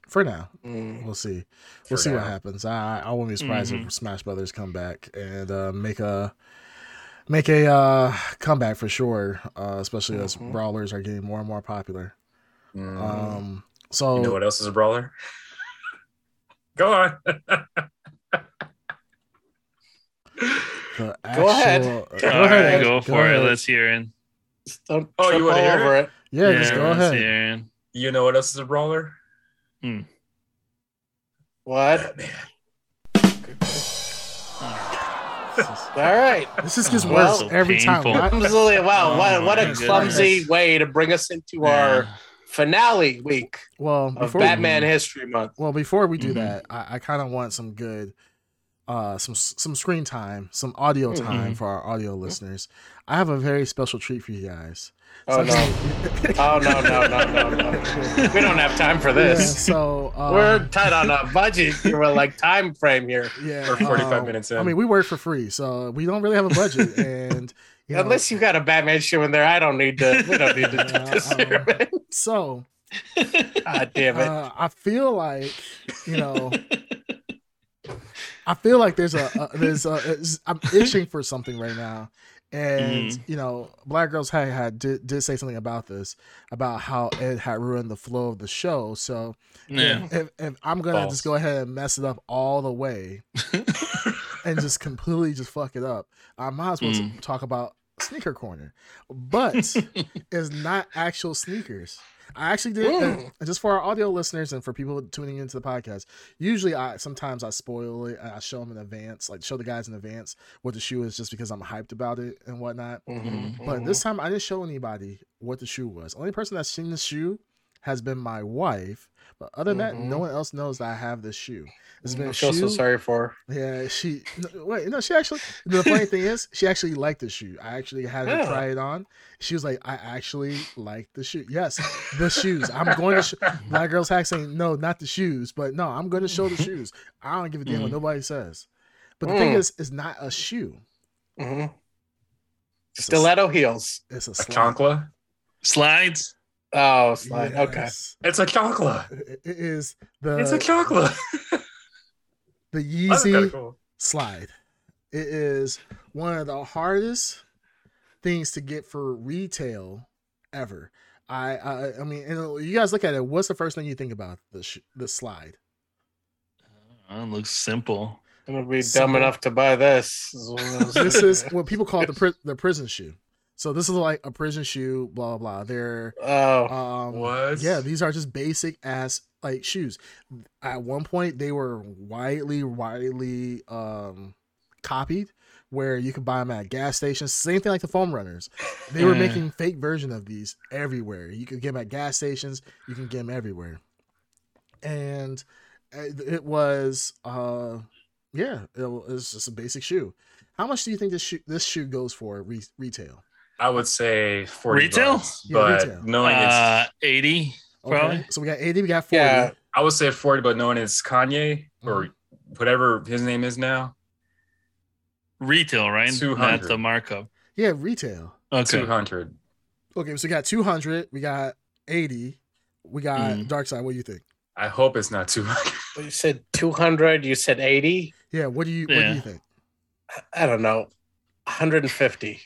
For now, Mm. we'll see. We'll see what happens. I I won't be surprised Mhm. if Smash Brothers come back and uh, make a make a uh, comeback for sure. Uh, especially as Mhm. brawlers are getting more and more popular. mm. Um, so you know what else is a brawler? Go on. the Go ahead. Go All right, ahead. go for ahead. it. Let's hear it. Don't Oh, you wanna hear over it. Yeah, just go let's ahead. hear it. you know what else is a brawler? Hmm. What? All right. This is just gets Well, every time. painful. Why- Clumsily, wow, Oh what, what a clumsy goodness. way to bring us into our finale week Well, of before Batman History Month. Well, before we do Mhm. that, I, I kind of want some good, uh, some some screen time, some audio Mhm. time for our audio listeners. I have a very special treat for you guys. Oh no! Something- Oh no! No! No! No! No! We don't have time for Yeah, this. so um, We're tight on a budget. We're like time frame here. yeah, We're 45 um, minutes I in. mean, we work for free, so we don't really have a budget, and you know, Unless you got a Batman shoe in there, I don't need to. We don't need to do this Yeah, here, man. so God damn it! uh, I feel like you know. I feel like there's a, a there's a I'm itching for something right now, and Mhm. you know, Black Girls Hack had did, did say something about this about how it had ruined the flow of the show. So Yeah. if, if I'm gonna just go ahead and mess it up all the way and just completely just fuck it up, I might as well Mm. talk about sneaker corner, but it's not actual sneakers. I actually did, Mm. just for our audio listeners and for people tuning into the podcast. Usually, I sometimes I spoil it. I show them in advance, like show the guys in advance what the shoe is, just because I'm hyped about it and whatnot. Mhm, But this time, I didn't show anybody what the shoe was. Only person that's seen the shoe has been my wife. But other than that, no Mhm. one else knows that I have this shoe. It's been I a feel shoe. so sorry for. her. Yeah, she no, wait. No, she actually. The funny thing is, she actually liked the shoe. I actually had her Yeah. try it on. She was like, "I actually like the shoe. Yes, the shoes. I'm going to." Sh-. Black girls hack saying, "No, not the shoes." But no, I'm going to show the shoes. I don't give a damn what Mm. nobody says. But the thing Mm. is, it's not a shoe. Mhm. It's a, Stiletto heels. it's a a slide. chonkla. Slides. Oh, slide. Okay. It's a chonkla. It it is the It's a chonkla. the That's Yeezy cool. slide. It is one of the hardest things to get for retail ever. I I, I mean, and you guys look at it. What's the first thing you think about the sh- the slide? Oh, it looks simple. I'm gonna be Simple. dumb enough to buy this. This is what people call the pri- the prison shoe. So this is like a prison shoe. Blah blah. blah. They're Oh, um What? yeah. These are just basic ass like shoes. At one point, they were widely widely um copied. Where you could buy them at gas stations, same thing like the foam runners. They were making fake version of these everywhere. You could get them at gas stations. You can get them everywhere. And it it was, uh, yeah, it was just a basic shoe. How much do you think this shoe this shoe goes for re- retail? I would say 40 Retail? bucks, Yeah, but retail. knowing Uh, 80. Okay, so we got eighty, we got forty. yeah. I would say 40, but knowing it's Kanye or Mm-hmm. whatever his name is now, Retail, right? Not 200. the markup. Yeah, retail. Okay. 200. Okay, so we got 200, we got 80, we got Mm. Dark Side. What do you think? I hope it's not 200. You said 200. You said 80. Yeah, what do you what do you think? I don't know. 150.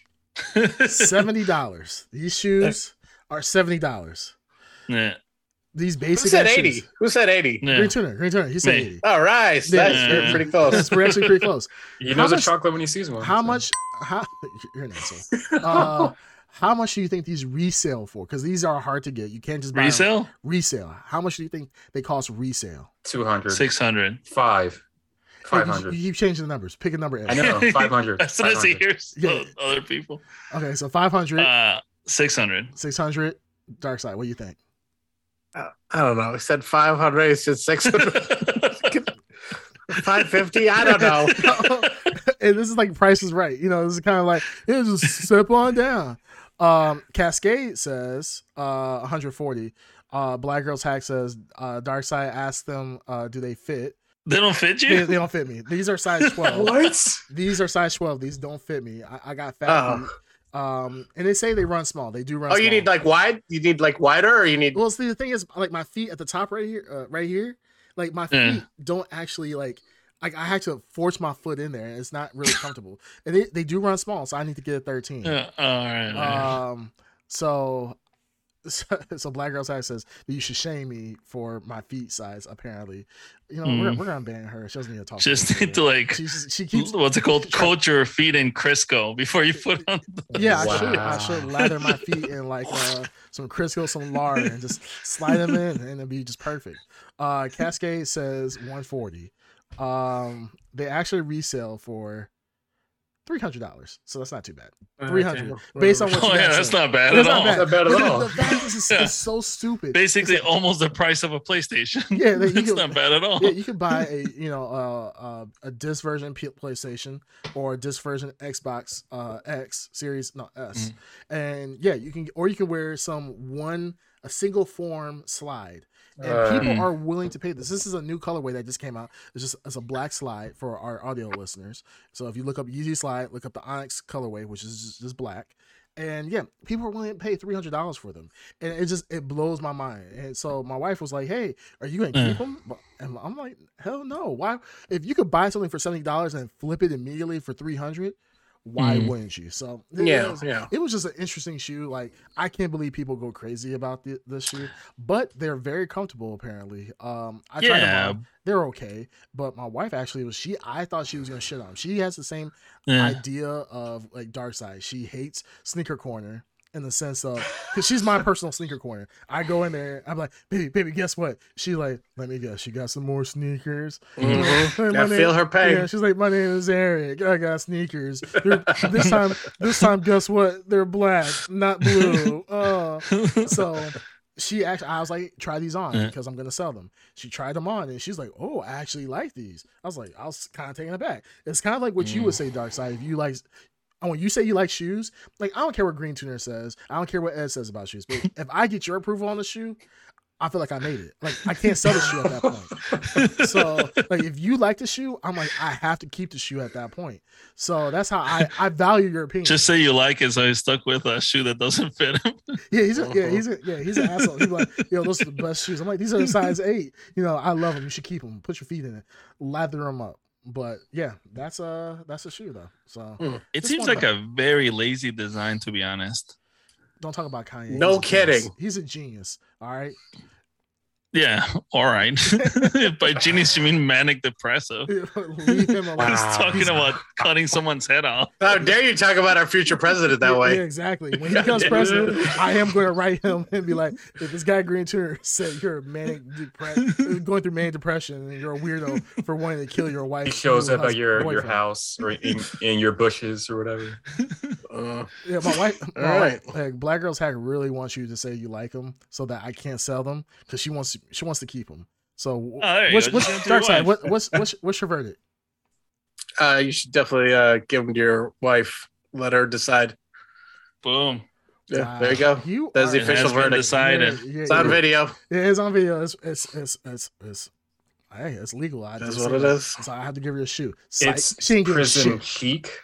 Seventy dollars. These shoes are seventy dollars. yeah. Who These basic said 80? shoes. Who said 80? Yeah. Green tuner, green tuner. He said Me. eighty. All right. That's Yeah. you're pretty close. Yes, we're actually pretty close. He How knows much- a chocolate when he sees one. How so. much? How you're an asshole. Uh, how much do you think these resale for? Because these are hard to get. You can't just buy them. Resale? Resale. How much do you think they cost resale? 200. 600. Five. Hey, you- You, keep changing the numbers. Pick a number. I know. 500. As soon as he 500. Yeah. other people. Okay, so 500, Uh, 600. 600, Dark Side. What do you think? I don't know. He said 500. It's just 600. 550. I don't know. and this is like Price is Right. You know, this is kind of like it just step on down. Um, Cascade says uh 140. Uh, Black Girls Hack says uh, Dark Side asked them, uh, do they fit? They don't fit They, you? they don't fit me. These are size 12. What? These are size 12. These don't fit me. I, I got fat Oh. Um, and they say they run small. They do run. Oh, you need like wide? You need like wider or you need. Well, see, the thing is, like my feet at the top right here, uh, right here, like my Yeah. feet don't actually like. Like I had to force my foot in there, and it's not really comfortable. and they, they do run small, so I need to get a thirteen. Yeah, all right. all right. Um, so, so Black Girl High says that you should shame me for my feet size. Apparently, you know we're, Mm. we're gonna ban her. She doesn't need to talk. She just to need to like, She's, she keeps. what's it called? Coat your feet in Crisco before you put on. The- Yeah, I should. I should lather my feet in like uh, some Crisco, some lard, and just slide them in, and it'd be just perfect. Uh, Cascade says 140. Um, they actually resell for three hundred dollars, so that's not too bad. 300. Based on what Oh you yeah, that's not bad That's at not all. bad. Not bad at But the- all. The, fact is, Yeah. so stupid. Basically, like- almost the price of a PlayStation. Yeah, they- you it's can- not bad at all. yeah, you can buy a you know uh, uh, a disc version PlayStation or a disc version Xbox uh, X Series no S, and yeah, you can or you can wear some one a single form slide. And Uh, people are willing to pay this. This is a new colorway that just came out. It's just it's a black slide for our audio listeners. So if you look up Yeezy slide, look up the Onyx colorway, which is just, just black. And yeah, people are willing to pay three hundred dollars for them, and it just it blows my mind. And so my wife was like, "Hey, are you gonna keep Mm. them?" And I'm like, "Hell no! Why? If you could buy something for seventy dollars and flip it immediately for three hundred, why Mm. wouldn't you?" So it Yeah, was- yeah. it was just an interesting shoe. Like I can't believe people go crazy about the, this shoe, but they're very comfortable. Apparently, um, I tried them on. They're okay, but my wife actually was she. I thought she was gonna shit on. 'em. She has the same yeah. idea of like dark side. She hates sneaker corner in the sense of because she's my personal sneaker corner. I go in there, I'm like, baby, baby, guess what? She like, let me guess, she got some more sneakers. Mhm. Hey, I feel her pain. Yeah, she's like, my name is Eric. I got sneakers. They're- this time, this time, guess what? They're black, not blue. Oh, so she actually, I was like, try these on mm. Yeah. because I'm gonna sell them. She tried them on and she's like, oh, I actually like these. I was like, I was kind of taken aback. It's kind of like what you would mm. say, Dark Side. If you like, and when you say you like shoes, like I don't care what Green Tuner says. I don't care what Ed says about shoes. But if I get your approval on the shoe, I feel like I made it. Like I can't sell the shoe at that point. So like if you like the shoe, I'm like I have to keep the shoe at that point. So that's how I I value your opinion. Just say you like it, so he's stuck with a shoe that doesn't fit him. yeah, he's a, yeah he's a, oh. yeah he's an asshole. He's like yo those are the best shoes. I'm like these are size eight. You know I love them. You should keep them. Put your feet in it. Lather them up. But yeah, that's a that's a shoe though. So hmm. It seems one like a very lazy design, to be honest. don't talk about Kanye. No He's a kidding. He's a genius. All right. Yeah, all right. By genius, you mean manic depressive. Leave him alone. Wow. He's talking about cutting someone's head off. How dare you talk about our future president that Yeah, way? Yeah, exactly. When he becomes president, I am going to write him and be like, if this guy Green Tuner said you're a manic depre- going through manic depression and you're a weirdo for wanting to kill your wife, He shows up at husband- your your house or in, in your bushes or whatever. Uh, Yeah, my wife. All my right. wife- like Black Girls Hack really wants you to say you like them so that I can't sell them because she wants she wants to keep them. So Oh, what's what's Just give it to Dark your Side? What, what's what's what's your verdict? uh, you should definitely uh, give them to your wife. Let her decide. Boom. Yeah, there you go. You That's the are- It has official been verdict. decided. Yeah, It's on yeah. video. It is on video. It's it's it's it's, it's hey, it's legal. I That's what said it that. is. So I had to give her a shoe. Psych. It's she ain't getting prison shit. chic.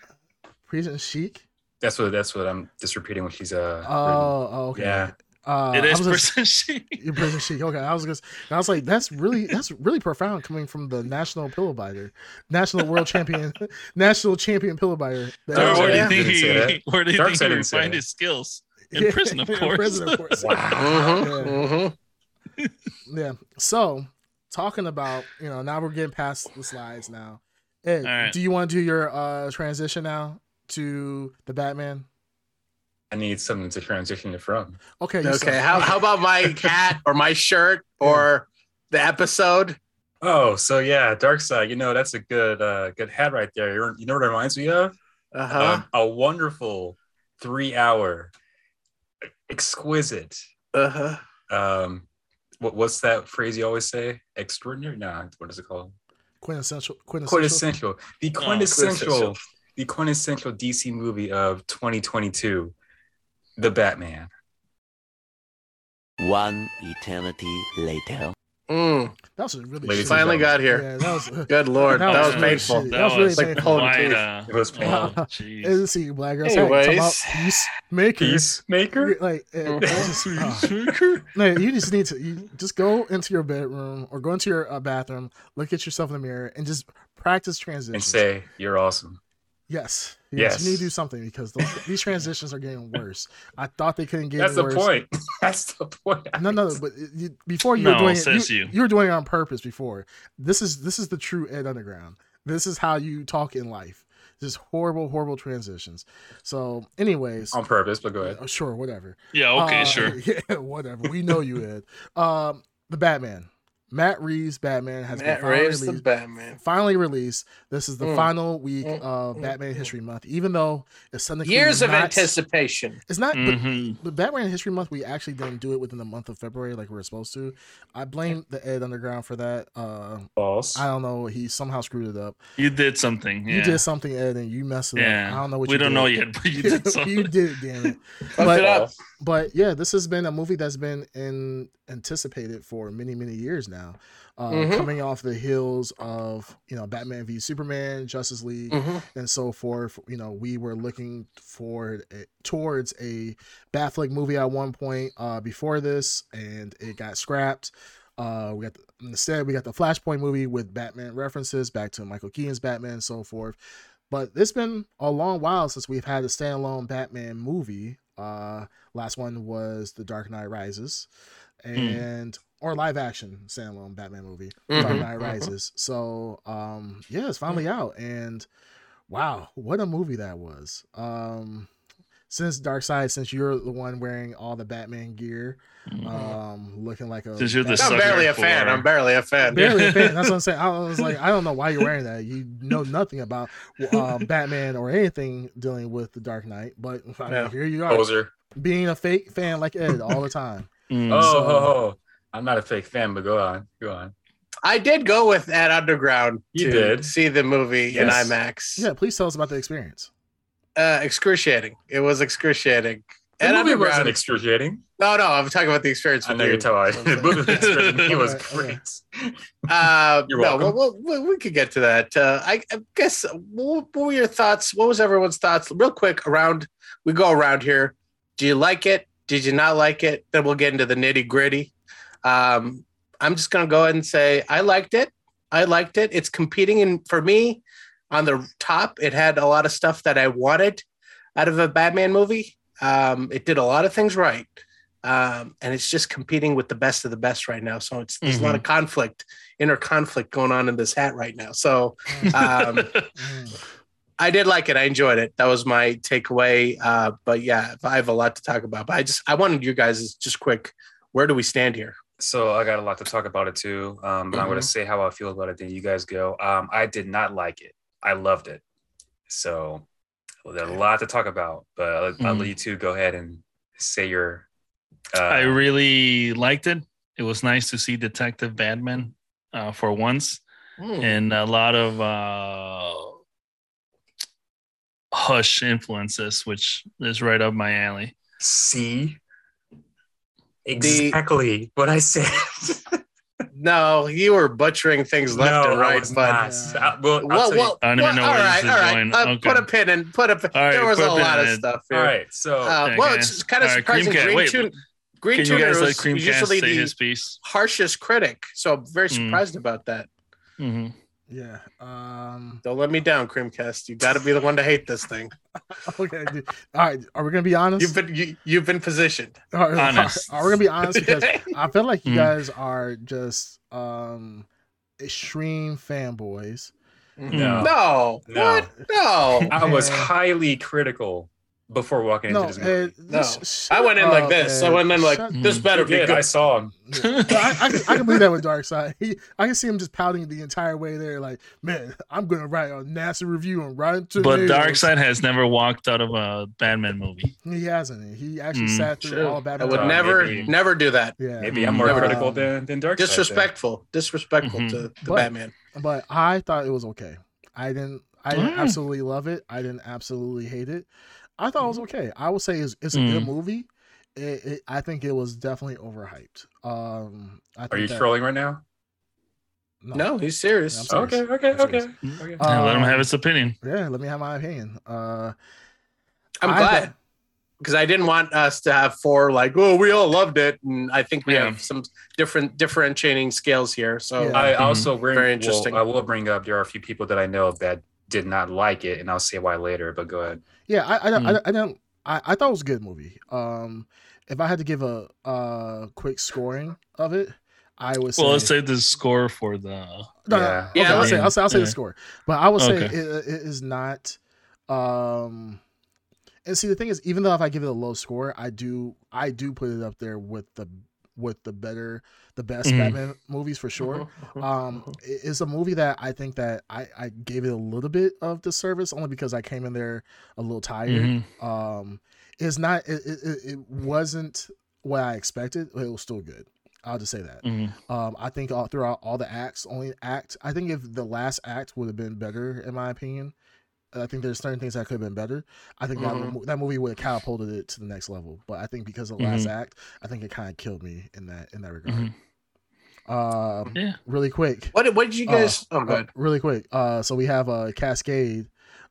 Prison chic. That's what that's what I'm just repeating what she's uh. Oh, oh, okay. Yeah. Uh, it I is was just- person chic. Prison chic. Okay, I was just, I was like, that's really, that's really profound coming from the national pillow biter, national world champion, national champion pillow biter. The where do you think Didn't he? Where do you Dark think he didn't refined his skills? In Yeah, prison, of course. prison, of course. Wow. Yeah. Mm-hmm. Yeah. So talking about, you know, now we're getting past the slides now. Ed, All right. do you want to do your uh transition now to the Batman? I need something to transition it from. Okay. Okay. said- How, how about my cat or my shirt or the episode? Oh, so yeah, Dark Side. You know that's a good uh good hat right there. You're, you know what it reminds me of? Uh huh. Um, a wonderful three-hour, exquisite. Uh huh. Um, what what's that phrase you always say? Extraordinary? Nah, what is it called? quintessential, quintessential. Quintessential. The quintessential. quintessential. The quintessential DC movie of 2022, The Batman. One eternity later. Mm, That was really Ladies finally got here. Yeah, that was. Good lord, That that, was was, painful. shitty. That was really like painful. pulling quite, uh, It was painful. oh, And jeez. see, black girls talking about Anyways. peacemaker. Peacemaker. Like, uh, just, uh, no, you just need to you just go into your bedroom or go into your uh, bathroom, look at yourself in the mirror, and just practice transitions. And say you're awesome. Yes, yes, Yes. you need to do something because those, these transitions are getting worse. I thought they couldn't get worse. That's the worse. point. That's the point. No, no, but you, before you were doing it, says you, you. were doing it on purpose. Before this is this is the true Ed Underground. This is how you talk in life. Just horrible, horrible transitions. So, anyways, on purpose, but go ahead. uh, sure, whatever. Yeah. Okay. Uh, sure. Yeah, whatever. We know you, Ed. Um, the Batman, Matt Reeves Batman has Matt been finally Reeves, the released. Batman. Finally released. This is the Mm. final week Mm, of mm, Batman mm. History Month. Even though it's technically Years of anticipation. It's not. But Mhm. the Batman History Month, we actually didn't do it within the month of February like we were supposed to. I blame the Ed Underground for that. Uh, False. I don't know. He somehow screwed it up. You did something. Yeah. You did something, Ed, and you messed it Yeah. up. I don't know what we you don't did. know yet, but you did something. you did, damn it. Fucked But- it up. But yeah, this has been a movie that's been in anticipated for many, many years now. Uh, Mhm. Coming off the heels of you know Batman v Superman, Justice League, Mhm. and so forth. You know, we were looking for towards a Batfleck movie at one point uh, before this, and it got scrapped. Uh, we got the, instead we got the Flashpoint movie with Batman references back to Michael Keaton's Batman and so forth. But it's been a long while since we've had a standalone Batman movie. Uh, last one was The Dark Knight Rises, and or live action standalone Batman movie, Dark Mhm, Knight mhm. Rises. So um, yeah, it's finally out, and wow, what a movie that was. Um, since Dark Side, since you're the one wearing all the Batman gear, Mhm. um, looking like a Since you're the I'm barely a fan. I'm barely a fan. barely a fan. That's what I'm saying. I was like, I don't know why you're wearing that. You know nothing about uh, Batman or anything dealing with the Dark Knight, but I mean, Yeah. here you are, Poser. being a fake fan like Ed all the time. Mm. Oh, So- ho, ho. I'm not a fake fan, but go on. Go on. I did go with Ed Underground You to did. see the movie in IMAX. Yeah, please tell us about the experience. Uh, excruciating. It was excruciating. The Ed movie wasn't excruciating. no, no, I'm talking about the experience. I know you. you're telling. The movie was, he was great. Uh, You're no, welcome. well, well, we could get to that. Uh, I, I guess what, what were your thoughts? What was everyone's thoughts? Real quick, around we go around here. Do you like it? Did you not like it? Then we'll get into the nitty gritty. Um, I'm just gonna go ahead and say I liked it. I liked it. It's competing, and for me, on the top, it had a lot of stuff that I wanted out of a Batman movie. Um, it did a lot of things right, um, and it's just competing with the best of the best right now. So it's there's a lot of conflict, inner conflict going on in this hat right now. So um. I did like it. I enjoyed it. That was my takeaway. Uh, but yeah, I have a lot to talk about. But I just I wanted you guys just quick. Where do we stand here? So I got a lot to talk about it too. Um, but I'm going to say how I feel about it. Then you guys go. Um, I did not like it. I loved it. So there's a lot to talk about. But I'll, I'll Mhm. let you two go ahead and say your. Uh, I really liked it. It was nice to see Detective Batman uh, for once, Hmm. and a lot of uh, hush influences, which is right up my alley. See? Exactly what I said. No, you were butchering things left No, and I right, was but not. I- well, I'll well, well, I don't even well, know all where right, this is right. going. Uh, Okay. Put a pin in. Put a. pin. All right, there was a a lot of it. stuff here. all right. So Uh, Okay, well, it's kind of All right, surprising. Creamcat, Green, wait, Tun- Green Can you Tuner guys let was usually the his piece? harshest critic, so I'm very Mm. surprised about that. hmm Yeah. Um. Don't let me down, Creamcast. You got to be the one to hate this thing. Okay. dude. All right. Are we gonna be honest? You've been you, you've been positioned. All right, Honest. Are we gonna be honest? Because I feel like you Mm. guys are just um extreme fanboys. No. No, No. what? No, I was highly critical before walking No, into this movie. and- No. sh- I went in like up, this. I man. went in like Shut- this. Better You be good. I saw him. I, I, can, I can believe that with Dark Side. He, I can see him just pouting the entire way there, like, man, I'm gonna write a nasty review on Rotten Tomatoes. But Dark Side has never walked out of a Batman movie. He hasn't. He actually Mm. sat through True. all Batman. I would Uh, never, maybe- never do that. Yeah, Maybe I'm more Never critical did. than than Dark. Disrespectful, disrespectful Mhm. to the But- Batman. but I thought it was okay. I didn't. I didn't Mm. absolutely love it. I didn't absolutely hate it. I thought it was okay. I would say it's, it's a Mm. good movie. It, it, I think it was definitely overhyped. Um, I think Are you that- trolling right now? No, he's serious. I'm serious. Okay, okay, I'm okay. okay. Uh, Yeah, let him Um, have his opinion. Yeah, let me have my opinion. Uh, I'm I glad because I didn't want us to have four like, oh, we all loved it, and I think we Yeah. have some different differentiating scales here. So Yeah. I Mhm. also bring, Very well, interesting. I will bring up there are a few people that I know that did not like it, and I'll say why later. But go ahead. Yeah, I I, don't Mm. I, I don't I, I thought it was a good movie. Um, if I had to give a a quick scoring of it, I would say Well, let's say the score for the. no, no, Yeah. okay, Yeah, I'll say. I'll say, I'll say Yeah. the score, but I would say Okay. it, it is not. Um, and see the thing is, even though if I give it a low score, I do I do put it up there with the with the better the best Mhm. Batman movies for sure. um it- it's a movie that i think that i i gave it a little bit of disservice only because i came in there a little tired Mhm. um it's not it, it, it- it wasn't what i expected but it was still good i'll just say that Mhm. um i think all throughout all the acts only act i think if the last act would have been better in my opinion I think there's certain things that could have been better. I think that Mhm. mo- that movie would have catapulted it to the next level. But I think because of the last act, I think it kind of killed me in that in that regard. Mhm. Um, Yeah. really quick, What did, what did you guys? oh, uh, good. really quick. Uh, so we have a uh, Cascade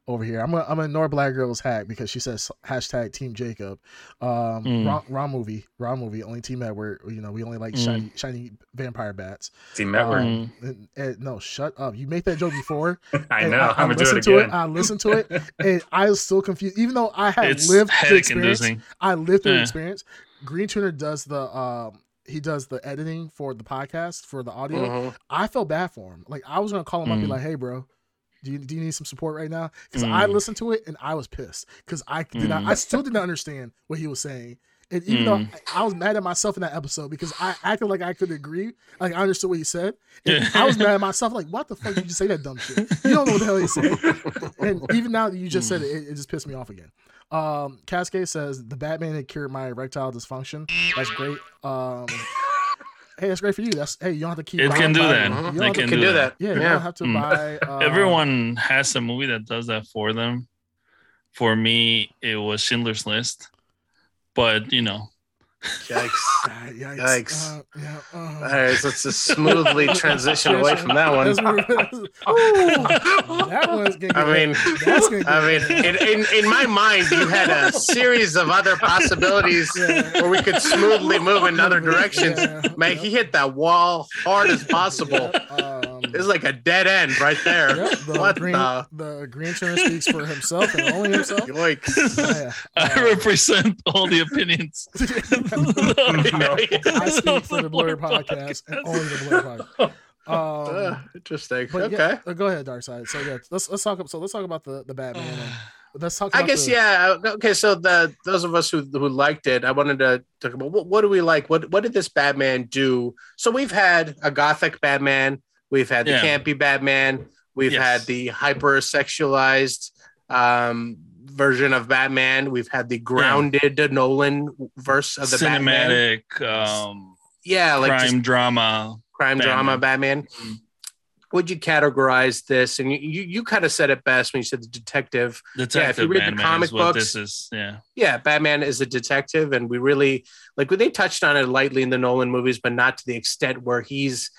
over here. I'm gonna, I'm gonna ignore Black Girl's hack because she says hashtag Team Jacob. Um, Mm. wrong, wrong movie, raw movie. Only team that we're you know we only like Mm. shiny shiny vampire bats. Team Network. Mhm. And, and- no, shut up. You make that joke before. I and know. I, I'm gonna do listened it to it. I listened to it, and I was still confused. Even though I had It's lived the experience. I lived through the Yeah. experience. Green Tuner does the um he does the editing for the podcast for the audio. Mhm. I felt bad for him. Like I was gonna call him up and be Mm. like, "Hey, bro, do you do you need some support right now?" Because I Mm. listened to it and I was pissed because I did not. Mm. I still did not understand what he was saying. And even though Mm. I, I was mad at myself in that episode because I acted like I could agree, like I understood what he said, and I was mad at myself. Like, what the fuck did you say that dumb shit? You don't know what the hell he said. and even now that you just said it, it, it just pissed me off again. Um, Cascade says the Batman had cured my erectile dysfunction. That's great. Um, hey, that's great for you. That's hey, you don't have to keep. It can buying- do buying- that. you don't They have to- can Can do do that. that. yeah, you Yeah. don't have to Mm. buy. Uh, Everyone has a movie that does that for them. For me, it was Schindler's List. But you know, Yikes. Yikes. Yikes. Uh, yeah, uh, All right, let's just smoothly transition away from that one. Ooh, that one's gonna. I mean, that's gonna. I mean, in, in, in my mind, you had a series of other possibilities Yeah. where we could smoothly move in other directions. Yeah, Man, he hit that wall hard as possible. Yep, um, It's like a dead end right there. yep, the what green, the? the green tuner speaks for himself and only himself. Yoinks. Yeah, I uh, represent all the opinions. I speak for the Blur podcast and only the Blur podcast. Uh, Um, interesting. Okay. yeah, uh, go ahead, Dark Side. So yeah, let's let's talk. So let's talk about the the Batman. And let's talk. I guess the, yeah. Okay, so the those of us who who liked it, I wanted to talk about what, what do we like? What what did this Batman do? So we've had a gothic Batman, we've had the Yeah. campy Batman, we've Yes. had the hyper sexualized um, version of Batman, we've had the grounded Nolan verse of the Batman. Cinematic um, Yeah, like crime drama. crime Batman. drama Batman. Mhm. would you categorize this? And you you, you kind of said it best when you said the detective. Detective yeah, if you read the comic books- this is. Yeah. Yeah, Batman is a detective, and we really like they touched on it lightly in the Nolan movies, but not to the extent where he's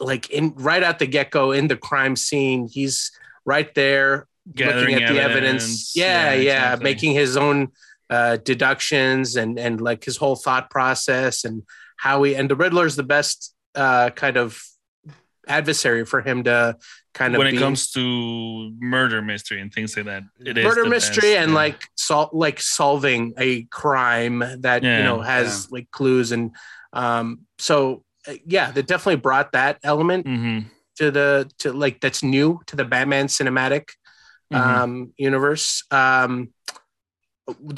like in right at the get go in the crime scene. He's right there Gathering looking at the evidence. evidence. Yeah, yeah, exactly. making his own uh, deductions and and like his whole thought process and how he and the Riddler is the best uh, kind of adversary for him to kind of when it be- comes to murder mystery and things like that. It is murder mystery best, and yeah. like sol- like solving a crime that you know has like clues and um so yeah they definitely brought that element Mhm, to the to like that's new to the batman cinematic mhm. um universe um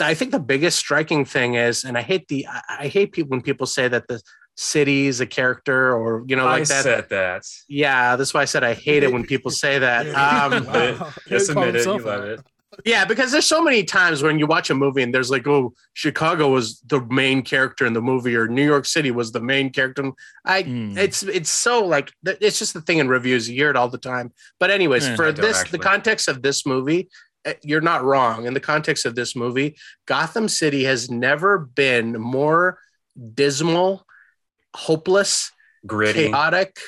i think the biggest striking thing is and i hate the i, I hate people when people say that the city is a character or you know I like that said that. yeah that's why i said i hate it when people say that um Wow. Just He admit it. You love it. Yeah, because there's so many times when you watch a movie and there's like, oh, Chicago was the main character in the movie, or New York City was the main character. I, Mm. it's it's so like it's just the thing in reviews. You hear it all the time. But anyways, Yeah. for this, actually. the context of this movie, eh, you're not wrong. In the context of this movie, Gotham City has never been more dismal, hopeless, Gritty. chaotic.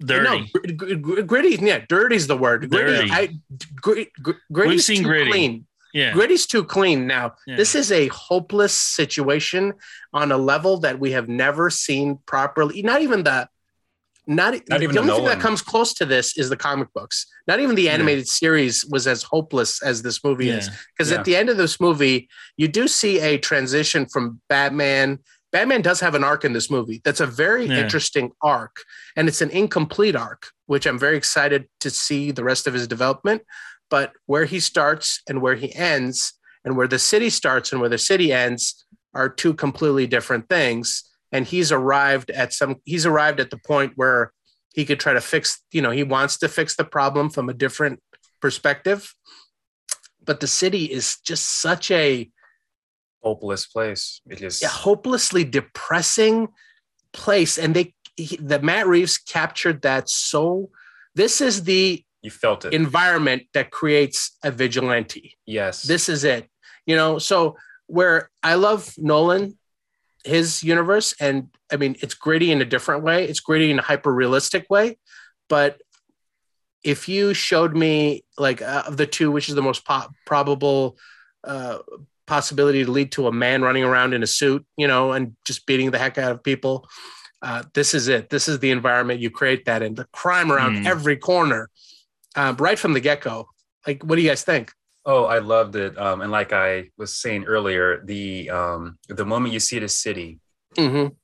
Dirty. No, gr- gr- gr- gritty. Yeah, dirty's the word. Gritty. Dirty. I, gr- gr- gritty's seen too Gritty. clean. yeah. Gritty's too clean now. Yeah. This is a hopeless situation on a level that we have never seen properly. Not even the not, Not even the the only thing that comes close to this is the comic books. Not even the animated series was as hopeless as this movie yeah. is. Because Yeah. at the end of this movie, you do see a transition from Batman. Batman does have an arc in this movie. That's a very Yeah. interesting arc, and it's an incomplete arc, which I'm very excited to see the rest of his development. But where he starts and where he ends, and where the city starts and where the city ends, are two completely different things. And he's arrived at some. He's arrived at the point where he could try to fix. You know, he wants to fix the problem from a different perspective. But the city is just such a Hopeless place. It just a hopelessly depressing place and they he, the matt reeves captured that so this is the you felt it. environment that creates a vigilante yes. this is it you know so where i love nolan his universe and i mean it's gritty in a different way it's gritty in a hyper realistic way but if you showed me like uh, of the two which is the most po- probable uh, possibility to lead to a man running around in a suit you know and just beating the heck out of people uh, this is it this is the environment you create that in the crime around Hmm. every corner uh, right from the get-go like what do you guys think Oh, I loved it. Um, and like I was saying earlier, the um, the moment you see the city, mm-hmm.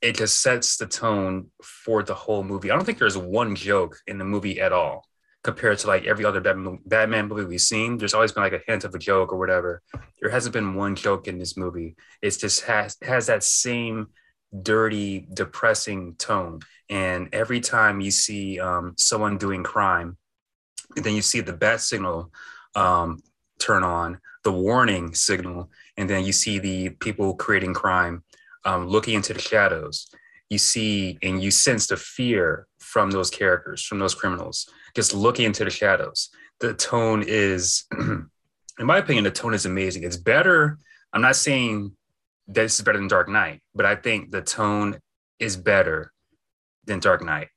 it just sets the tone for the whole movie. I don't think there's one joke in the movie at all compared to like every other Batman, Batman movie we've seen. There's always been like a hint of a joke or whatever. There hasn't been one joke in this movie. It's just has has that same dirty, depressing tone. And every time you see um, someone doing crime, then you see the bat signal um, turn on, the warning signal, and then you see the people creating crime um, looking into the shadows. You see and you sense the fear from those characters, from those criminals, just looking into the shadows. The tone is, in my opinion, the tone is amazing. It's better. I'm not saying this is better than Dark Knight, but I think the tone is better than Dark Knight.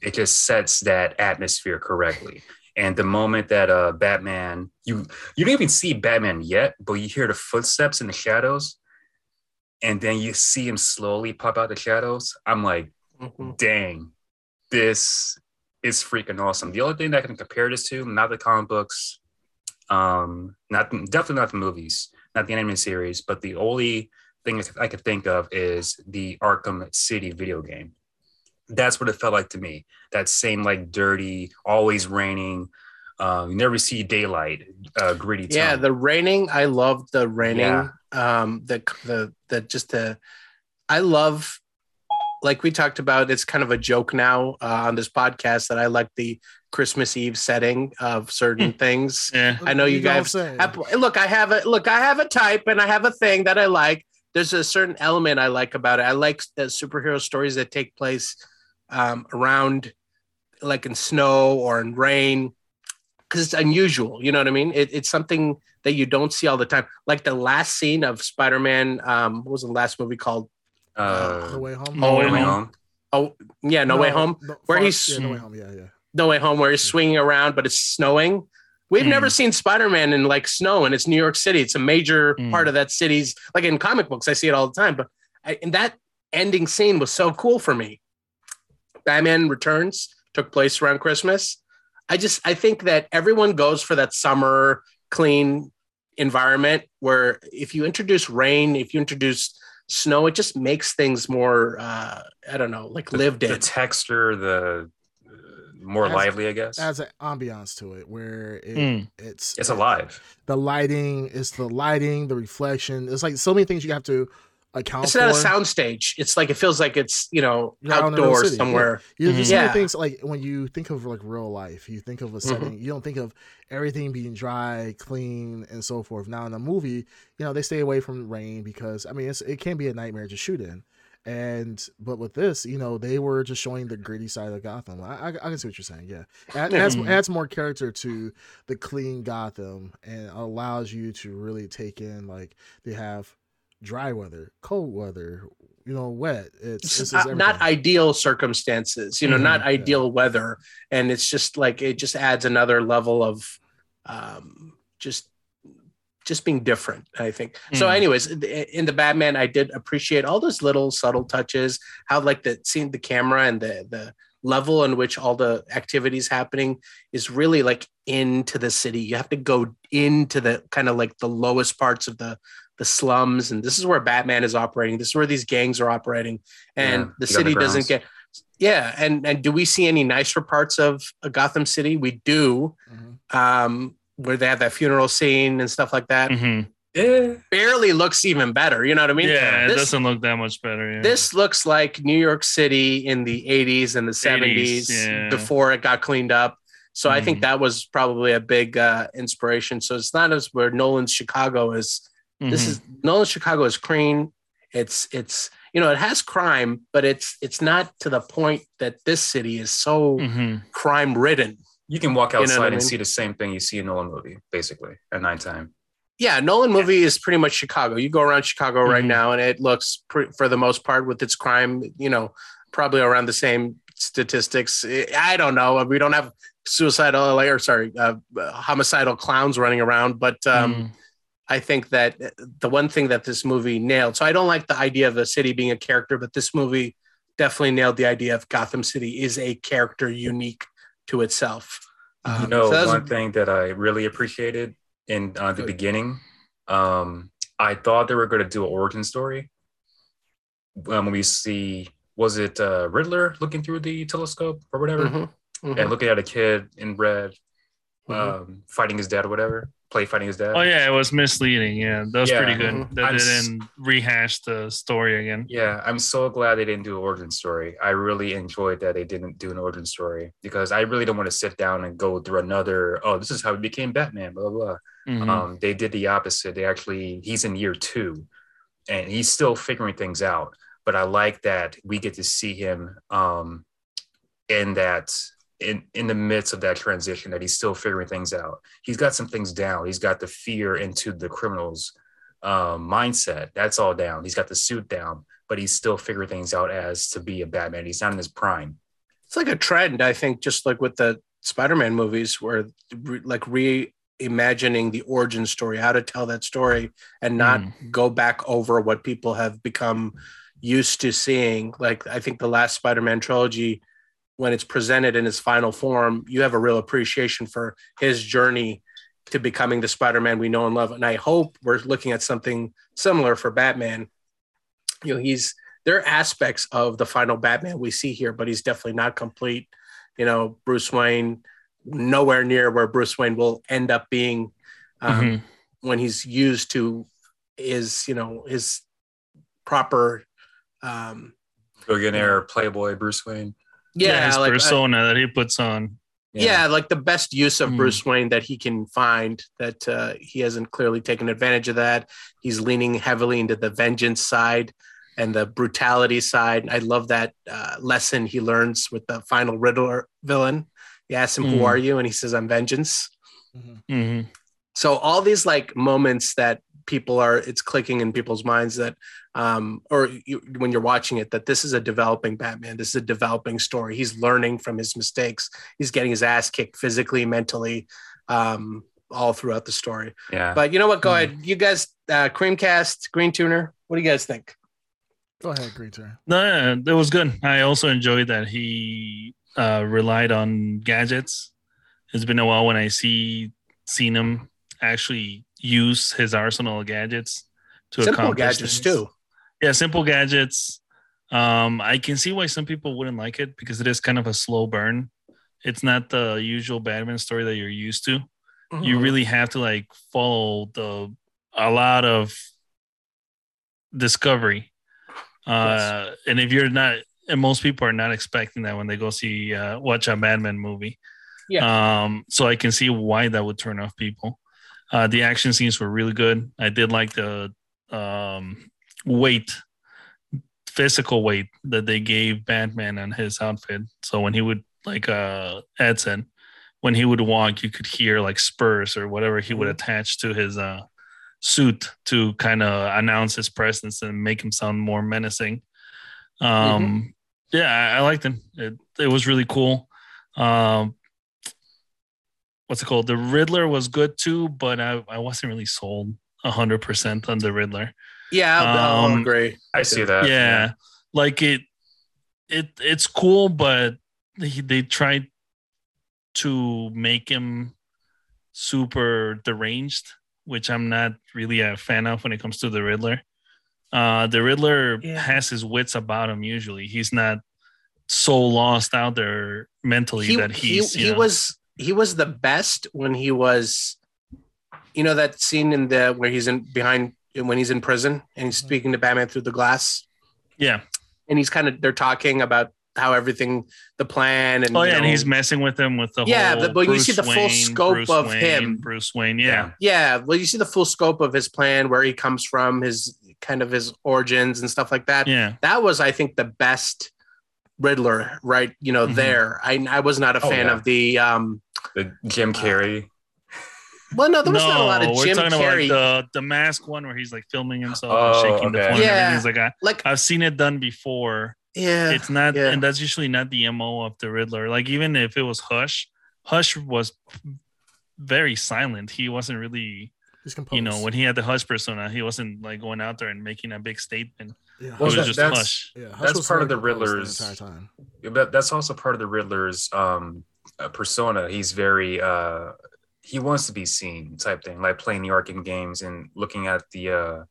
It just sets that atmosphere correctly. And the moment that uh, Batman, you you don't even see Batman yet, but you hear the footsteps in the shadows, and then you see him slowly pop out the shadows. I'm like, Mhm. dang, this is freaking awesome. The only thing that I can compare this to, not the comic books, um, not definitely not the movies, not the animated series, but the only thing I could think of is the Arkham City video game. That's what it felt like to me. That same like dirty, always raining. Um, you never see daylight, uh, gritty. Tone. Yeah, the raining. I love the raining. Yeah. Um, the the the just the. I love, like we talked about. It's kind of a joke now uh, on this podcast that I like the Christmas Eve setting of certain things. Yeah. I know you know guys- saying? I- look, I have a look. I have a type, and I have a thing that I like. There's a certain element I like about it. I like the superhero stories that take place um, around like in snow or in rain because it's unusual. You know what I mean? It, it's something that you don't see all the time. Like the last scene of Spider-Man. Um, what was the last movie called? Uh, No Way Home. No Way Way Home. Home. Oh, yeah, No, Way Home. no, where Far- he's- yeah, No Way Home. Yeah, yeah. No Way Home, where he's swinging around, but it's snowing. We've Mm. never seen Spider-Man in like snow, and it's New York City. It's a major Mm. part of that city's. Like in comic books, I see it all the time. But I, and that ending scene was so cool for me. Batman Returns took place around Christmas. I just I think that everyone goes for that summer clean environment where if you introduce rain, if you introduce snow, it just makes things more uh, I don't know, like lived in the texture, the uh, more As- lively, I guess. Adds an ambiance to it where it, Mm. it's it's alive. the lighting, it's the lighting, the reflection. It's like so many things you have to account It's for. not a soundstage. It's like it feels like it's you know You're out in the real outdoors city, somewhere. You know, there's so Yeah. things like when you think of like real life, you think of a Mm-hmm. setting, you don't think of everything being dry, clean, and so forth. Now in a movie, you know, they stay away from rain because I mean it's, it can be a nightmare to shoot in. And but with this, you know, they were just showing the gritty side of Gotham. I, I, I can see what you're saying. Yeah, Add, adds, Mhm. adds more character to the clean Gotham and allows you to really take in like they have dry weather, cold weather, you know, wet. It's, It's not, not ideal circumstances, you know, Mhm. not Yeah. ideal weather, and it's just like it just adds another level of um, just just being different. I think so. Mm. Anyways, in the Batman, I did appreciate all those little subtle touches, how like the seeing the camera and the the level in which all the activities happening is really like into the city. You have to go into the kind of like the lowest parts of the the slums, and this is where Batman is operating. This is where these gangs are operating, and Yeah, the the city doesn't get. Yeah, and and do we see any nicer parts of Gotham City? We do, Mhm. um, where they have that funeral scene and stuff like that. Mhm. Yeah. Barely looks even better. You know what I mean? yeah, it doesn't look that much better. Yeah. this looks like New York City in the 80s and the 70s yeah. before it got cleaned up. So I think Mhm. that was probably a big uh, inspiration. So it's not as where Nolan's Chicago is. This Mhm. is Nolan's Chicago is clean. It's it's you know it has crime, but it's it's not to the point that this city is so Mhm. crime ridden. You can walk You know outside what I and mean? see the same thing you see in Nolan movie, basically, at nighttime. Yeah, Nolan movie is pretty much Chicago. You go around Chicago right Mhm. now, and it looks pre- for the most part with its crime, you know, probably around the same statistics. I don't know. We don't have suicidal or sorry, uh, homicidal clowns running around, but um, Mhm. I think that the one thing that this movie nailed. So I don't like the idea of a city being a character, but this movie definitely nailed the idea of Gotham City is a character unique to itself. You Um, know, so one thing that I really appreciated in uh, the beginning, um, I thought they were going to do an origin story. When we see, was it uh, Riddler looking through the telescope or whatever, Mhm, mhm, and looking at a kid in red, mhm. um, fighting his dad or whatever, play fighting his dad. Oh yeah, it was misleading. Yeah, that was Yeah. pretty good. Mhm. That I'm they didn't rehash the story again. Yeah, I'm so glad they didn't do an origin story. I really enjoyed that they didn't do an origin story because I really don't want to sit down and go through another. Oh, this is how he became Batman. Blah blah. blah. Mhm. Um, they did the opposite. They actually he's in year two, and he's still figuring things out. But I like that we get to see him um, in that in in the midst of that transition that he's still figuring things out. He's got some things down. He's got the fear into the criminals um, mindset. That's all down. He's got the suit down, but he's still figuring things out as to be a Batman. He's not in his prime. it's like a trend i think just like with the spider-man movies where re, like reimagining the origin story how to tell that story and not go back over what people have become used to seeing like i think the last spider-man trilogy when it's presented in its final form you have a real appreciation for his journey to becoming the spider-man we know and love and i hope we're looking at something similar for batman you know he's there are aspects of the final Batman we see here, but he's definitely not complete. You know, Bruce Wayne, nowhere near where Bruce Wayne will end up being um, Mhm. when he's used to his, you know, his proper, um, Billionaire, playboy, Bruce Wayne. Yeah, his like, uh, persona that he puts on. yeah. like the best use of Mm. Bruce Wayne that he can find. That uh, he hasn't clearly taken advantage of that. He's leaning heavily into the vengeance side. and the brutality side. I love that uh, lesson he learns with the final Riddler villain. He asks him, "Who Mhm. are you?" and he says, "I'm vengeance." Mhm. hmm so all these like moments that people are it's clicking in people's minds that um or you, when you're watching it that this is a developing batman this is a developing story he's learning from his mistakes he's getting his ass kicked physically mentally um all throughout the story Yeah. but you know what go Mhm. ahead you guys uh creamcast green tuner what do you guys think Go ahead, Green tuner No, yeah, that was good. I also enjoyed that he uh, relied on gadgets. It's been a while when I see seen him actually use his arsenal of gadgets to simple accomplish gadgets things. too Yeah, simple gadgets. Um, I can see why some people wouldn't like it because it is kind of a slow burn. It's not the usual Batman story that you're used to. You Mhm. really have to like follow the a lot of discovery. Uh, and if you're not, and most people are not expecting that when they go see uh, watch a Batman movie. Yeah. Um, so I can see why that would turn off people. Uh, the action scenes were really good. I did like the um, weight, physical weight that they gave Batman on his outfit. So when he would, like uh, Ed said, when he would walk, you could hear like spurs or whatever he would Mhm. attach to his uh, suit to kind of announce his presence and make him sound more menacing. Um, Yeah, I, I liked him. It, it was really cool. Um, what's it called? The Riddler was good too, but I, I wasn't really sold hundred percent on the Riddler. yeah I'll, I'll Um, agree I see that. yeah, like it, it it's cool, but they, they tried to make him super deranged, which I'm not really a fan of when it comes to the Riddler. Uh, the Riddler Yeah. has his wits about him. Usually, he's not so lost out there mentally he, that he, he's he you know- was he was the best when he was you know that scene in the where he's in behind when he's in prison and he's mm-hmm. speaking to batman through the glass yeah. and he's kind of they're talking about how everything the plan and Oh you yeah, and he's messing with him with the Yeah, whole but- but you see the full Wayne, scope Bruce of Wayne, him. Bruce Wayne. Yeah, yeah well you see the full scope of his plan where he comes from his kind of his origins and stuff like that yeah. that was i think the best riddler right you know Mhm. there i i was not a Oh, fan yeah. of the um The Jim Carrey. well no there was not a lot of we're jim talking carrey about like the the mask one where he's like filming himself Oh, and shaking the phone. Yeah. everything. He's like, I, like I've seen it done before. yeah it's not, yeah. and that's usually not the mo of the Riddler. Like even if it was Hush, Hush was very silent. He wasn't really, He's composed. you know, when he had the Hush persona, he wasn't like going out there and making a big statement. yeah, It was that- just that's- Hush. yeah, Hush that's part of the Riddler's- the entire time. But that's also part of the Riddler's um uh, persona. He's very uh he wants to be seen type thing, like playing the Arkham games and looking at the uh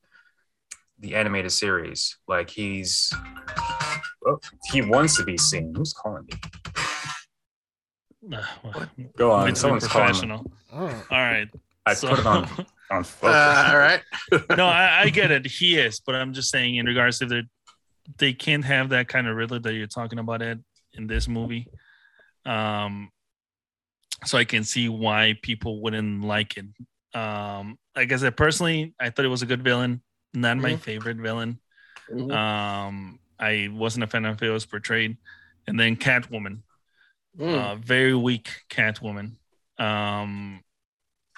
the animated series. Like he's oh, he wants to be seen. Who's calling me? Uh, well, Go on. too Someone's calling me. professional. Oh, All right. I So- put it on on focus. uh, all right no, I, I get it. He is, but I'm just saying in regards to the they can't have that kind of Riddler that you're talking about Ed in this movie. Um so I can see why people wouldn't like it. Um like I said, personally, I thought it was a good villain, not my Mhm. favorite villain. Mhm. Um I wasn't a fan of how it was portrayed. And then Catwoman Mm. uh, very weak Catwoman. Um,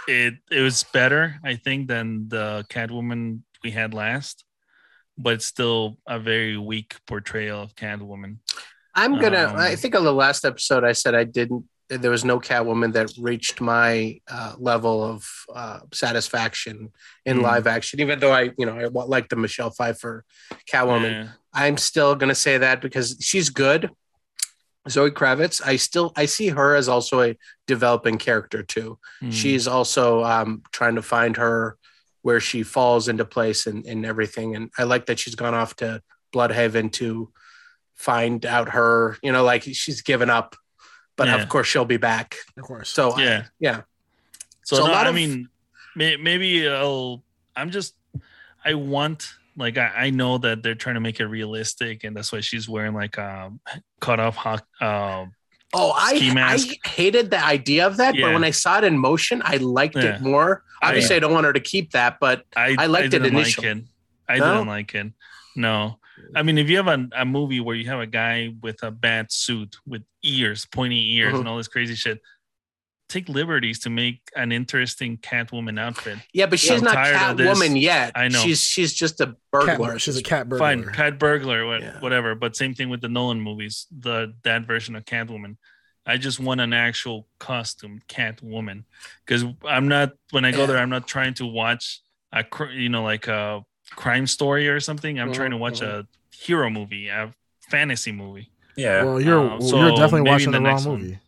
it it was better, I think, than the Catwoman we had last, but still a very weak portrayal of Catwoman. I'm gonna. Um, I think on the last episode, I said I didn't. There was no Catwoman that reached my uh, level of uh, satisfaction in Mm. live action. Even though I, you know, I like the Michelle Pfeiffer Catwoman, Yeah. I'm still gonna say that because she's good. Zoe Kravitz, I still I see her as also a developing character too. Mm. She's also um, trying to find her where she falls into place and, and everything. And I like that she's gone off to Blüdhaven to find out her, you know, like she's given up, but Yeah. of course she'll be back. of course. So I- Yeah. yeah, So, So a no, lot I of- mean, may, maybe I'll. I'm just. I want like I, I know that they're trying to make it realistic, and that's why she's wearing like um cut off hawk. Uh, Oh, I. I hated the idea of that, but when I saw it in motion, I liked Yeah. it more. Obviously, I, don't want her to keep that, but I I liked it didn't initially. Like it. I No? didn't like it. No. I mean, if you have a, a movie where you have a guy with a bad suit with ears, pointy ears, Mhm. and all this crazy shit, take liberties to make an interesting Catwoman outfit. Yeah, but she's I'm not tired of this. Catwoman yet. I know. She's she's just a Cat, burglar. she's a cat burglar. Fine, Cat Burglar, what, Yeah. whatever. But same thing with the Nolan movies, the that version of Catwoman. I just want an actual costume Catwoman because I'm not when I go Yeah. there. I'm not trying to watch a you know like a crime story or something. I'm trying to watch Mhm, a hero movie, a fantasy movie. Yeah. Well, you're Uh, well, so you're definitely watching the the, wrong next one.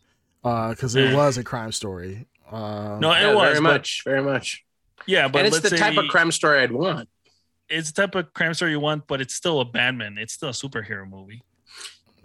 Movie because it was a crime story. Uh, No, Yeah, it was very but- much, very much. Yeah, but and it's let's the say type of crime story I'd want. it's the type of crime story you want, but it's still a Batman. It's still a superhero movie.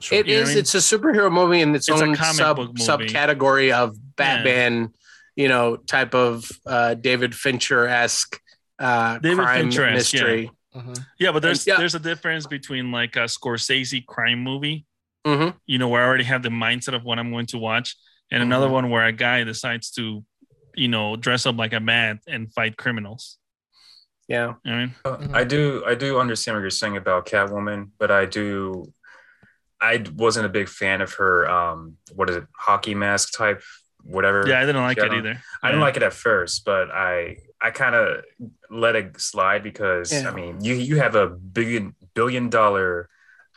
sure. It You know what is. I mean? It's a superhero movie in its, It's a own comic sub book movie. subcategory of Batman. You know, type of uh, David Fincher esque uh, crime Fincher-esque, yeah. mystery. Mhm. Yeah, but there's Yeah. there's a difference between like a Scorsese crime movie, Mhm. you know, where I already have the mindset of what I'm going to watch, and another Mhm. one where a guy decides to, you know, dress up like a man and fight criminals. Yeah. You know what I mean? Uh, Mhm. I do I do understand what you're saying about Catwoman, but I do I wasn't a big fan of her um what is it hockey mask type whatever. Yeah, I didn't like it I either. I didn't Yeah. like it at first, but I I kind of let it slide because Yeah. I mean you you have a billion billion dollar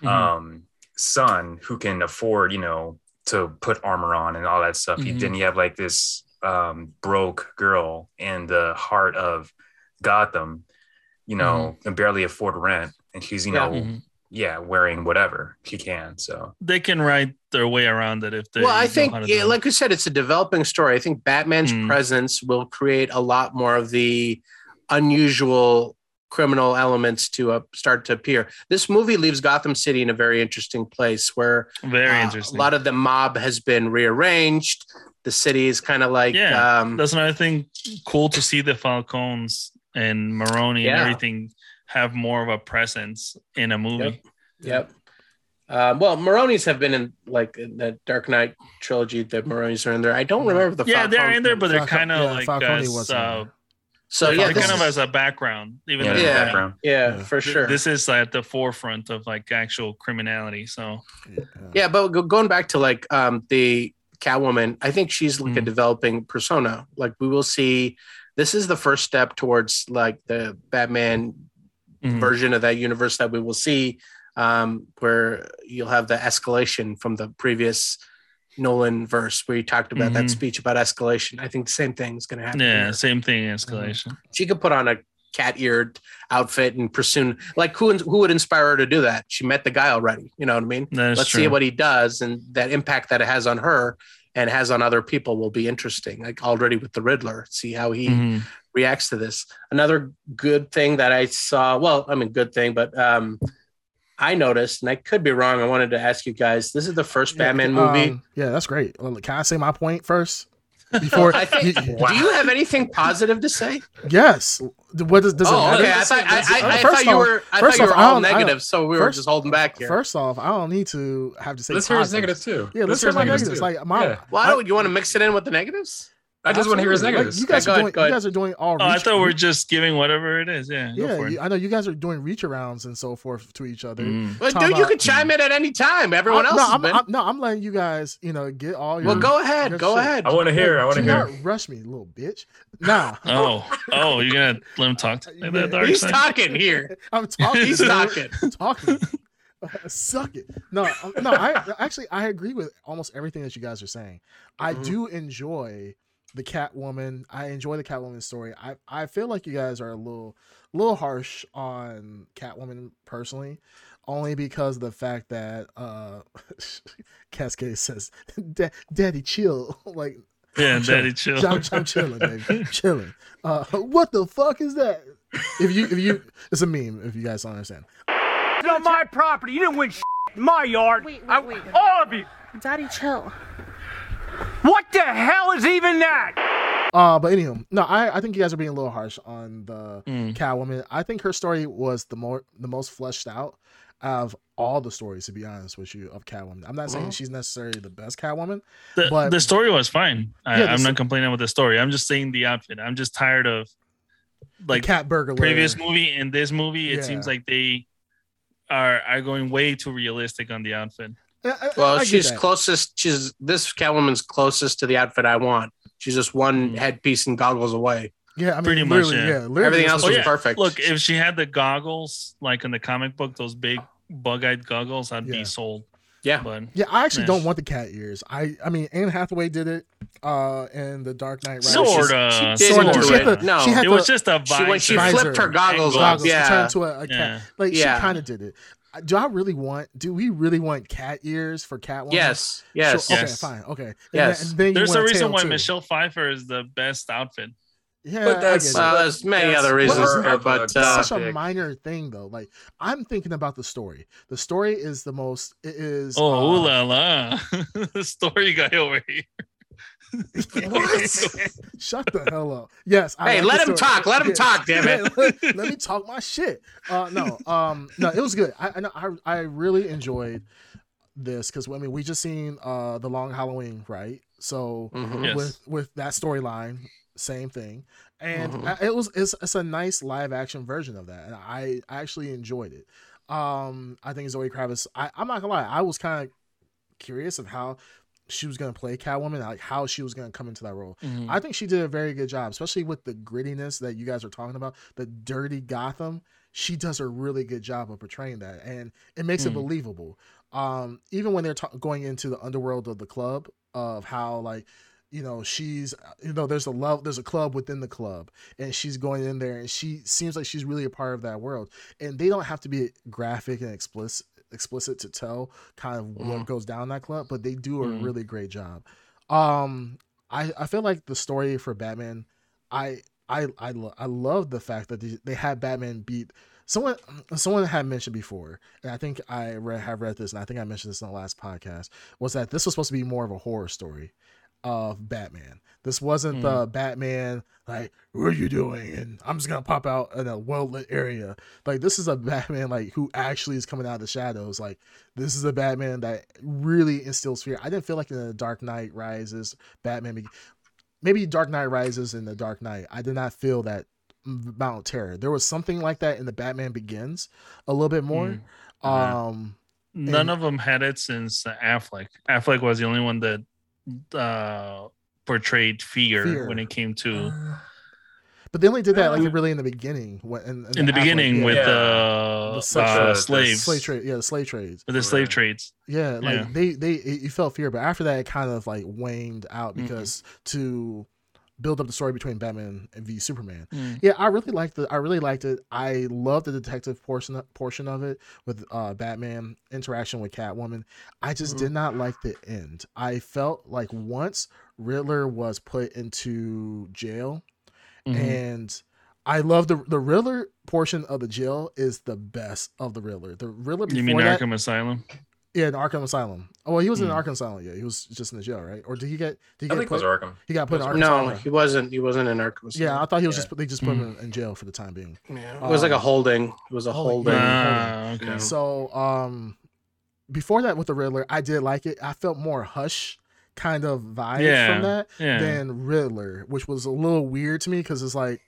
Mhm. um son who can afford you know to put armor on and all that stuff. You Mhm. then you have like this um broke girl in the heart of Gotham, you know, Mm-hmm. can barely afford rent, and she's you Yeah. know Mhm. yeah wearing whatever she can. So They can write their way around it if they. well, I think, yeah, it. like I said, it's a developing story. I think Batman's Mm. presence will create a lot more of the unusual criminal elements to uh, start to appear. This movie leaves Gotham City in a very interesting place where very uh, interesting. a lot of the mob has been rearranged. The city is kind of like, Yeah, um, That's another thing cool to see the Falcons and Maroni and everything have more of a presence in a movie. Yep. Um, well, Maroni's have been in like in the Dark Knight trilogy. The Maroni's are in there. I don't remember the. yeah, they're in there, but they're Falcon- kind of yeah, like Falcone as, was uh, there. So they're yeah, kind this of is, as a background, even yeah, though in the Yeah. background. yeah, Yeah. for sure. this is at the forefront of like actual criminality. So Yeah. yeah, but going back to like um, the Catwoman, I think she's like a Mhm. developing persona. Like we will see. This is the first step towards like the Batman mhm. version of that universe that we will see, um, where you'll have the escalation from the previous Nolan verse, where you talked about that Mhm. speech about escalation. I think the same thing is going to happen. yeah, here. same thing. Escalation. She could put on a cat-eared outfit and pursue. Like who who would inspire her to do that? She met the guy already. You know what I mean? Let's true. see what he does, and that impact that it has on her and has on other people will be interesting. Like already with the Riddler, see how he Mhm. reacts to this. Another good thing that I saw, well, I mean, good thing, but um, I noticed, and I could be wrong. I wanted to ask you guys. This is the first Batman Yeah, movie. um, yeah, that's great. Well, Can I say my point first? Before I think. you- Do you have anything positive to say? yes. What does, does it oh, matter? okay. I thought I, I, I First thought you were. I first thought you were I all don't- I don't- negative, so we were first- just holding back here. First off, I don't need to have to say. Let's hear his negatives too. Yeah, let's, hear my negatives. too. Like my, Yeah. Why don't you want to mix it in with the negatives? I just want to hear his Absolutely. Like, negatives. you guys Okay, are go doing. ahead, go You ahead. guys are doing all. Oh, I reach- thought we are just giving whatever it is. Yeah, go Yeah, for it. you, I know you guys are doing reach arounds and so forth to each other. Mm. Well, Talking dude, you can could chime in at any time. Everyone I'm- else no, I'm, been. I'm- no, I'm letting you guys, you know, get all your. well, go ahead. Go shit. ahead. I want to hear. I want to hear. not rush me, little bitch. Nah, Oh, oh, you're gonna let him talk to like that dark He's side? talking here. I'm talking. He's talking. talking. Suck it. No, um, no. I actually I agree with almost everything that you guys are saying. I Mhm. do enjoy the Catwoman. I enjoy the Catwoman story. I I feel like you guys are a little little harsh on Catwoman personally, only because of the fact that uh Cascade says, "Daddy, chill." like Yeah, I'm daddy chill. I'm, I'm chilling, baby. Chilling. Uh, what the fuck is that? If you if you it's a meme. If you guys don't understand. It's on my property. You didn't win shit in my yard. Wait, wait, I- wait. All of you. Daddy, chill. What the hell is even that? Uh, but anywho, no, I, I think you guys are being a little harsh on the Mm. Catwoman. I think her story was the more the most fleshed out of all the stories, to be honest with you, of Catwoman. I'm not saying Well- she's necessarily the best Catwoman. The, But- the story was fine. I, yeah, I'm sto- not complaining with the story. I'm just saying the outfit. I'm just tired of Like like Cat Burglar. previous movie and this movie. It Yeah. seems like they are are going way too realistic on the outfit. I- I- Well, I she's closest. She's this Catwoman's closest to the outfit I want. She's just one Mm. headpiece and goggles away. Yeah, I mean, Pretty much, yeah. yeah. Everything else what was she- yeah. perfect. Look, if she had the goggles like in the comic book, those big bug-eyed goggles, I'd Yeah. be sold. Yeah. But Yeah, I actually Yeah. don't want the cat ears. I, I mean, Anne Hathaway did it, uh, in the Dark Knight Rises. Sorta, didn't Sorta. do She had it. the- No. she had It the was just a She, when she flipped her goggles Angle. up, goggles to turn yeah, a, a cat. Yeah. Like Yeah. she kind of did it. Uh, Do I really want? Do we really want cat ears for Catwoman? yes, yes, Sure, okay, fine. Okay. And Yes. then- then There's a reason why too. Michelle Pfeiffer is the best outfit. Yeah, But that's- get it. Well, there's many That's other reasons more there, of a but uh, such a topic. minor thing though. Like I'm thinking about the story. The story is the most. It is. Oh, uh, ooh la la. the story guy over here. Shut the hell up. Yes. I hey, like let the him talk. Let him Yeah. talk. Damn it. let, let me talk my shit. Uh, no, um, no, it was good. I, I, I, I really enjoyed this because I mean we just seen uh the Long Halloween, right? So Mhm. Yes. with with that storyline, same thing, and Mhm. I- it was it's, it's a nice live action version of that, and I I actually enjoyed it. Um, I think Zoe Kravitz. I, I'm not gonna lie, I was kind of curious of how she was gonna play Catwoman, like how she was gonna come into that role. Mhm. I think she did a very good job, especially with the grittiness that you guys are talking about, the dirty Gotham. She does a really good job of portraying that, and it makes it Mm. believable. Um, even when they're ta- going into the underworld of the club, of how like, you know, she's, you know, there's a love, there's a club within the club, and she's going in there, and she seems like she's really a part of that world. And they don't have to be graphic and explicit, explicit to tell kind of what Mhm. goes down that club, but they do a Mhm. really great job. Um, I I feel like the story for Batman, I I I lo- I love the fact that they, they had Batman beat someone. Someone had mentioned before, and I think I read, have read this, and I think I mentioned this in the last podcast. Was that this was supposed to be more of a horror story of Batman? This wasn't the Batman like what are you doing, and I'm just gonna pop out in a well lit area. Like this is a Batman like who actually is coming out of the shadows. Like this is a Batman that really instills fear. I didn't feel like in the Dark Knight Rises, Batman. Be- maybe Dark Knight Rises and the Dark Knight. I did not feel that amount of terror. There was something like that in the Batman Begins, a little bit more. Mm. Um, None And- of them had it since Affleck. Affleck was the only one that uh, portrayed fear, Fear. when it came to but they only did that Uh, like really in the beginning. When in, in the Affleck, beginning yeah. with Yeah. uh, The uh, sexual- slaves, slave trade, yeah, the slave trades. with the slave Right. trades. Yeah, like Yeah. they they you felt fear, but after that it kind of like waned out Mhm. because to build up the story between Batman and v Superman. Mm. Yeah, I really liked it. I really liked it. I love the detective portion portion of it with uh, Batman interaction with Catwoman. I just Mhm. did not like the end. I felt like once Riddler was put into jail, Mhm. and I love the the Riddler portion of the jail is the best of the Riddler. The Riddler you mean that, Arkham Asylum? Yeah, in Arkham Asylum. Oh, well, he was in Hmm. Arkham Asylum. Yeah, he was just in the jail, right? Or did he get? Did he I get think it was? Arkham. He got put in Arkham No, Asylum. he wasn't. He wasn't in Arkham. Yeah, I thought he was Yeah. just. They just put him Hmm. in, in jail for the time being. Yeah, it was like a Um, holding. It was a holding. holding. Ah, okay. So, um, before that with the Riddler, I did like it. I felt more hush kind of vibe Yeah, from that yeah. than Riddler, which was a little weird to me because it's like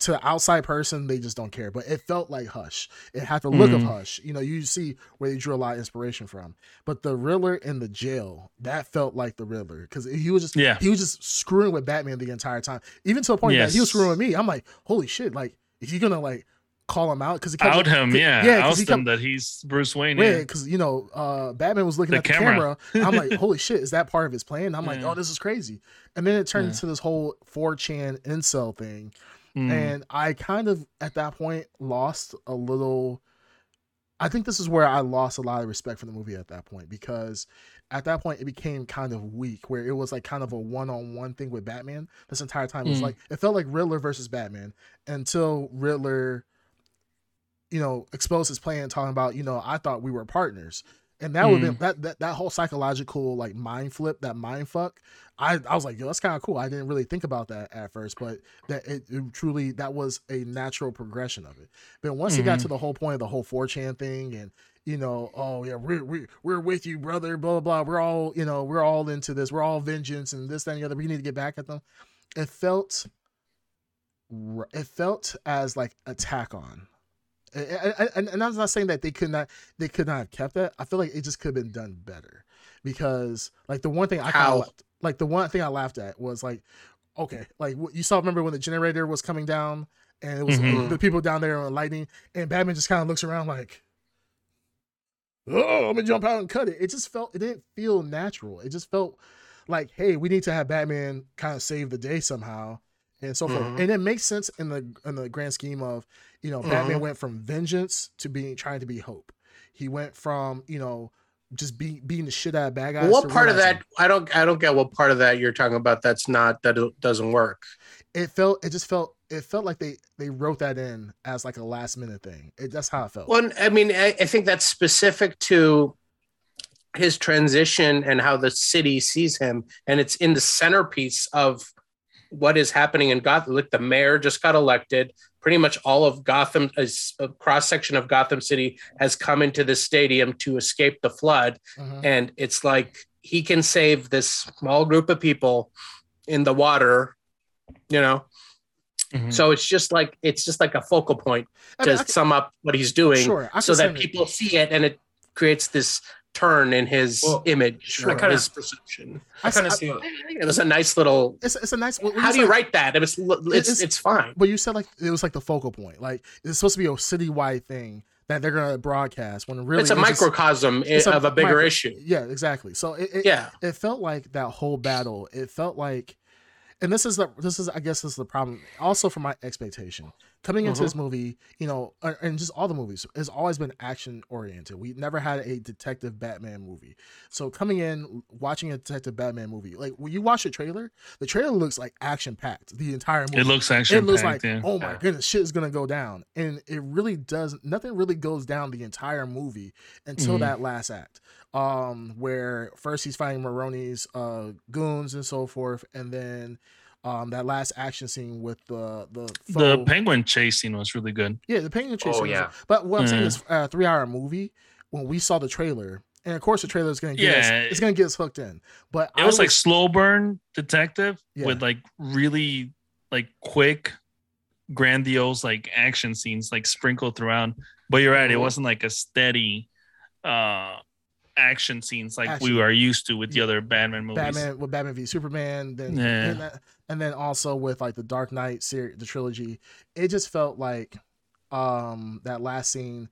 to the outside person they just don't care, but it felt like Hush. It had the look of Mhm. Hush. You know, you see where they drew a lot of inspiration from. But the Riddler in the jail that felt like the Riddler because he was just Yeah. he was just screwing with Batman the entire time, even to the point that he was screwing with me. I'm like, holy shit! Like, is he gonna like call him out because he kept Out him, yeah. yeah, Oust he kept- him that he's Bruce Wayne. yeah, Yeah. because you know, uh, Batman was looking The at the camera. camera. I'm like, holy shit, is that part of his plan? I'm like, oh, this is crazy. And then it turned Yeah. into this whole 4chan incel thing. Mm. And I kind of at that point lost a little. I think this is where I lost a lot of respect for the movie at that point because at that point it became kind of weak, where it was like kind of a one-on-one thing with Batman. This entire time it was Mm. like it felt like Riddler versus Batman until Riddler, you know, exposed his plan, talking about you know I thought we were partners. And that would have been that, that that whole psychological like mind flip, that mind fuck. I, I was like, yo, that's kind of cool. I didn't really think about that at first, but that it, it truly that was a natural progression of it. But once it got Mhm. to the whole point of the whole 4chan thing and you know, oh yeah, we're we're, we're with you, brother, blah blah blah. We're all, you know, we're all into this, we're all vengeance and this, that, and the other. We need to get back at them. It felt it felt as like attack on. And, and, I'm not saying that they could not they could not have kept that. I feel like it just could have been done better because like the one thing I How? of like the one thing I laughed at was like okay like you saw remember when the generator was coming down and it was Mhm. the people down there on lightning and Batman just kind of looks around like oh I'm gonna jump out and cut it. It just felt it didn't feel natural. It just felt like hey we need to have Batman kind of save the day somehow and so forth. Mhm. And it makes sense in the in the grand scheme of you know mm-hmm. Batman went from vengeance to being trying to be hope. He went from you know just be, beating the shit out of bad guys. what part of that? I don't. I don't get what part of that you're talking about. That's not that doesn't work. It felt. It just felt. It felt like they they wrote that in as like a last minute thing. It, that's how it felt. Well, I mean, I, I think that's specific to his transition and how the city sees him, and it's in the centerpiece of what is happening in Gotham. Like the mayor just got elected. Pretty much all of Gotham, is a cross section of Gotham City, has come into the stadium to escape the flood, Mhm. and it's like he can save this small group of people in the water. You know, Mhm. so it's just like it's just like a focal point I to mean, I can- sum up what he's doing Sure, so that send it. people see it and it creates this turn in his Well, image sure. or I kinda- his perception. I kind of see. I think it was a nice little. It's it's a nice. when How you do you say- write that? It was. It's it's- it's fine. But you said like it was like the focal point. Like it's supposed to be a citywide thing that they're gonna broadcast. When really it's a it's just- microcosm it's of a bigger micro- issue. Yeah, exactly. So it, it, Yeah. it felt like that whole battle. It felt like, and this is the this is I guess this is the problem. Also for my expectation coming into Mhm. this movie, you know, and just all the movies has always been action oriented. We never had a detective Batman movie. So coming in watching a detective Batman movie, like when you watch the trailer, the trailer looks like action packed. The entire movie. it looks actually It looks like, yeah. oh my Yeah. goodness, shit is gonna go down, and it really does. Nothing really goes down the entire movie until Mhm. that last act, um, where first he's fighting Maroni's uh, goons and so forth, and then um, that last action scene with the the the penguin chase scene was really good. yeah, the penguin chase. Oh, scene was- yeah. but what I'm saying is, a three hour movie. When we saw the trailer, and of course the trailer is gonna get us, Yeah. it's gonna get us hooked in. But It I was like slow burn detective Yeah. with like really like quick, grandiose like action scenes like sprinkled throughout. But you're right, it wasn't like a steady uh action scenes like Action. we are used to with the other Batman movies. Batman with Batman v Superman, then Yeah. and, that- and then also with like the Dark Knight series, the trilogy. It just felt like um that last scene.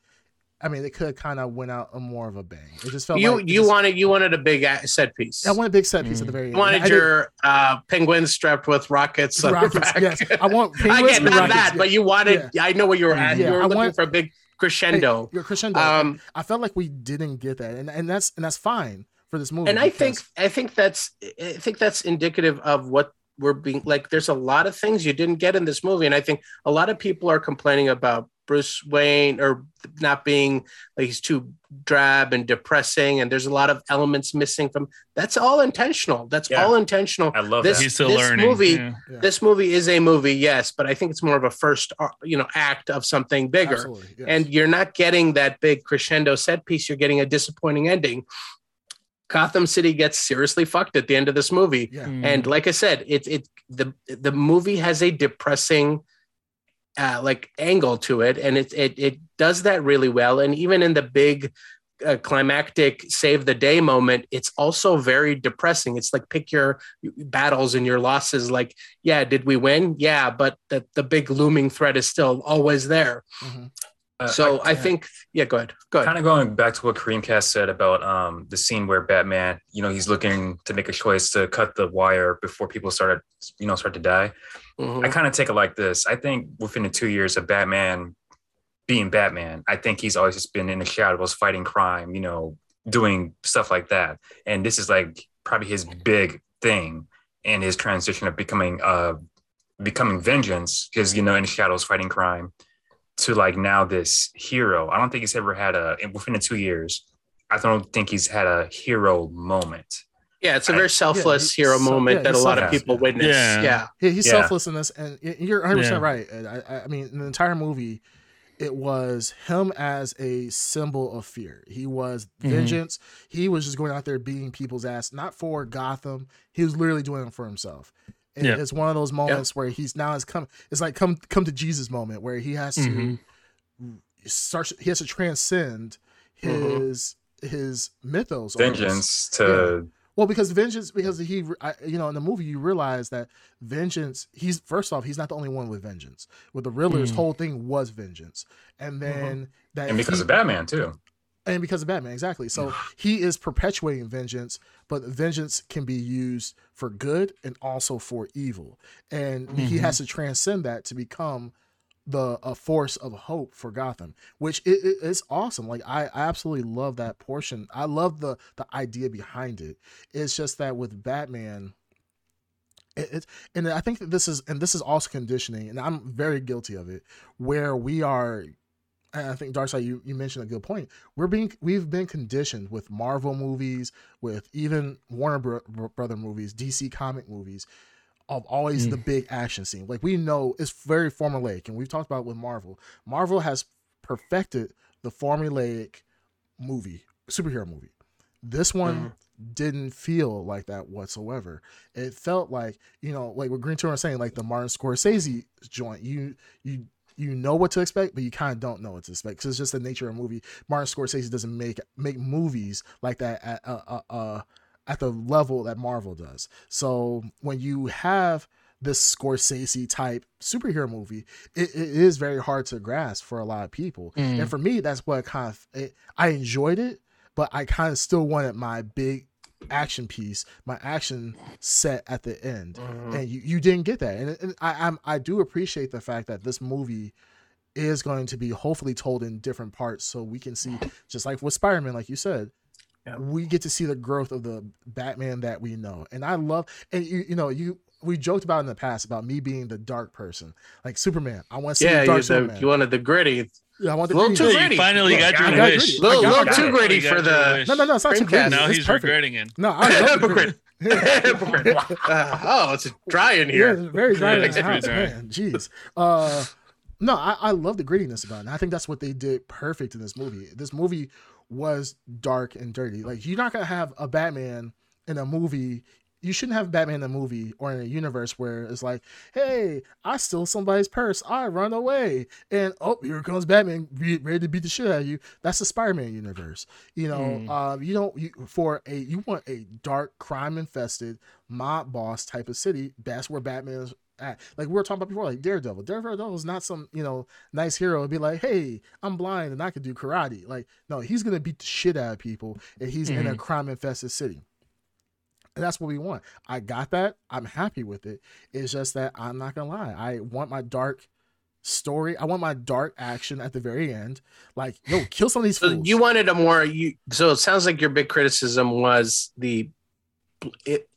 I mean, it could kind of went out a more of a bang. It just felt You like you just- wanted you wanted a big set piece. I want a big set piece at the Mm. very end. You wanted I did- your uh, penguins strapped with rockets. rockets. back. Yes, I want I penguins get with not rockets, that, yeah. but you wanted. I know what you were at. Yeah, you were I looking want- for a big crescendo. Your crescendo. Um, I felt like we didn't get that, and and that's and that's fine for this movie. and I think I think that's I think that's indicative of what we're being like. There's a lot of things you didn't get in this movie, and I think a lot of people are complaining about Bruce Wayne or not being like he's too drab and depressing, and there's a lot of elements missing from. That's all intentional. That's Yeah. all intentional. I love This- that. He's still this learning. movie- yeah. yeah, This movie is a movie, yes, but I think it's more of a first, uh, you know, act of something bigger. yes. and you're not getting that big crescendo set piece. You're getting a disappointing ending. Gotham City gets seriously fucked at the end of this movie, yeah, Mm. and like I said, it it the the movie has a depressing, uh, like angle to it, and it it it does that really well. And even in the big. Uh, climactic save the day moment it's also very depressing it's like pick your battles and your losses like yeah did we win yeah but the, the big looming threat is still always there mhm. Uh, so I, think, yeah, go ahead. Go ahead. kind of going back to what Kareem Cast said about um, the scene where Batman, you know, he's looking to make a choice to cut the wire before people started, you know, start to die. Mhm. I kind of take it like this. I think within the two years of Batman being Batman, I think he's always just been in the shadows fighting crime, you know, doing stuff like that. And this is like probably his big thing in his transition of becoming uh becoming vengeance, because you know, in the shadows fighting crime, to like now this hero. I don't think he's ever had a within the two years. I don't think he's had a hero moment. yeah, it's a very selfless he- hero so- moment yeah, that a he's lot of people yeah. witness. Yeah. Yeah. Yeah, he's Yeah. selfless in this, and you're 100 percent right. I, I- I mean, in the entire movie, it was him as a symbol of fear. He was Mhm. vengeance. He was just going out there beating people's ass, not for Gotham. He was literally doing it for himself. And Yeah. it's one of those moments where he's now has come. It's like come come to Jesus moment where he has to Mhm. starts he has to transcend his his mythos almost. vengeance to Well, because vengeance, because he, I, you know, in the movie, you realize that vengeance. He's first off, he's not the only one with vengeance. With the Riddler's Mm. whole thing was vengeance, and then that Mm-hmm. and because he- of Batman too. And because of Batman, exactly. So he is perpetuating vengeance, but vengeance can be used for good and also for evil, and he Mhm. has to transcend that to become the a force of hope for Gotham, which it, it- it's awesome. Like I, I absolutely love that portion. I love the the idea behind it. It's just that with Batman. It, it, and I think that this is and this is also conditioning, and I'm very guilty of it, where we are I think Dark Side, you, you mentioned a good point. We're being we've been conditioned with Marvel movies, with even Warner Bro- Bro- Brother movies, DC comic movies, of always Mm. the big action scene. Like we know it's very formulaic, and we've talked about it with Marvel. Marvel has perfected the formulaic movie, superhero movie. This one didn't feel like that whatsoever. It felt like you know, like what Green Tuner was saying, like the Martin Scorsese joint. You you you know what to expect, but you kind of don't know what to expect because it's just the nature of a movie. Martin Scorsese doesn't make make movies like that at uh, uh, uh, at the level that Marvel does. So when you have this Scorsese type superhero movie, it, it is very hard to grasp for a lot of people. Mm. And for me, that's what kind of it, I enjoyed it, but I kind of still wanted my big action piece, my action set at the end Mhm. and you, you didn't get that and, and I, I'm, I do appreciate the fact that this movie is going to be hopefully told in different parts so we can see just like with spider-man like you said Yeah. we get to see the growth of the batman that we know and i love and you, you know you we joked about in the past about me being the dark person like superman i want to see Yeah, the dark you, the, superman you wanted the gritty. Yeah, i want the a little too Yeah, gritty. you finally Look, got your got wish. gritty. Little, little too You gritty got for the. no no no it's not too Screencast. great Now he's perfect. regretting it. no i Hypocrite. Hypocrite. Uh, oh, it's dry in here. it's very dry in Yeah, this house, dry. man. Jeez. Uh, no, I, I love the grittiness about it. And I think that's what they did perfect in this movie. This movie was dark and dirty. Like you're not gonna have a Batman in a movie. You shouldn't have Batman in a movie or in a universe where it's like, hey, I stole somebody's purse, I run away, and oh, here comes Batman, ready to beat the shit out of you. That's the Spider-Man universe. You know, Hmm. uh, you don't you for a you want a dark, crime-infested mob boss type of city. That's where Batman is at. Like we were talking about before, like Daredevil. Daredevil is not some you know nice hero. It'd be like, hey, I'm blind and I can do karate. Like, no, he's gonna beat the shit out of people, and he's in a crime-infested city. And that's what we want. I got that. I'm happy with it. It's just that I'm not gonna lie. I want my dark story. I want my dark action at the very end. Like, yo, kill some of these So fools. you wanted a more. You so it sounds like your big criticism was the. It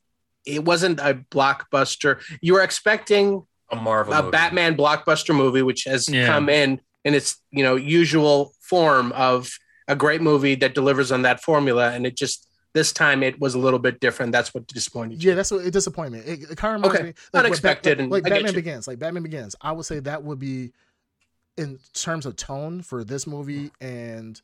it wasn't a blockbuster. You were expecting A Marvel a movie. Batman blockbuster movie, which has Yeah. come in in its you know usual form of a great movie that delivers on that formula, and it just this time it was a little bit different. That's what disappointed you. Yeah, that's what it me. It, it kind of reminds Okay. me like Unexpected Bat- and like Batman. Begins. Like Batman Begins. I would say that would be in terms of tone for this movie and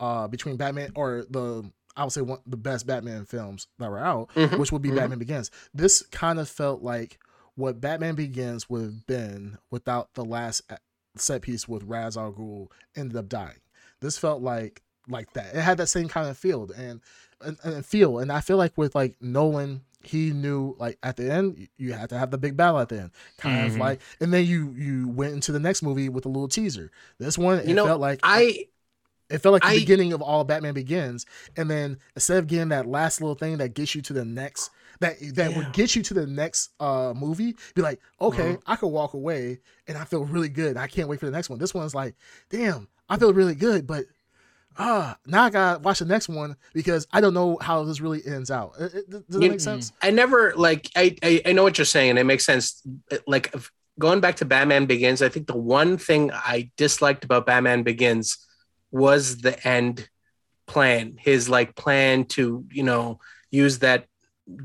uh between Batman or the I would say one the best Batman films that were out, Mhm. which would be Mhm. Batman Begins. This kind of felt like what Batman Begins would have been without the last set piece with Ra's al Ghul ended up dying. This felt like like that. It had that same kind of feel and and, and feel. And I feel like with like Nolan, he knew like at the end you- you had to have the big battle at the end, kind of Mhm. like. And then you you went into the next movie with a little teaser. This one it You know, felt like I it felt like the I- beginning of all Batman Begins, and then instead of getting that last little thing that gets you to the next that that Yeah. would get you to the next uh movie, be like, okay, I could walk away and I feel really good. I can't wait for the next one. This one's like, damn, I feel really good, but ah, now I gotta watch the next one because I don't know how this really ends out. It- it- does that You- make sense? I never like I, I I know what you're saying and it makes sense. Uh, like going back to Batman Begins, I think the one thing I disliked about Batman Begins was the end plan. His like plan to you know use that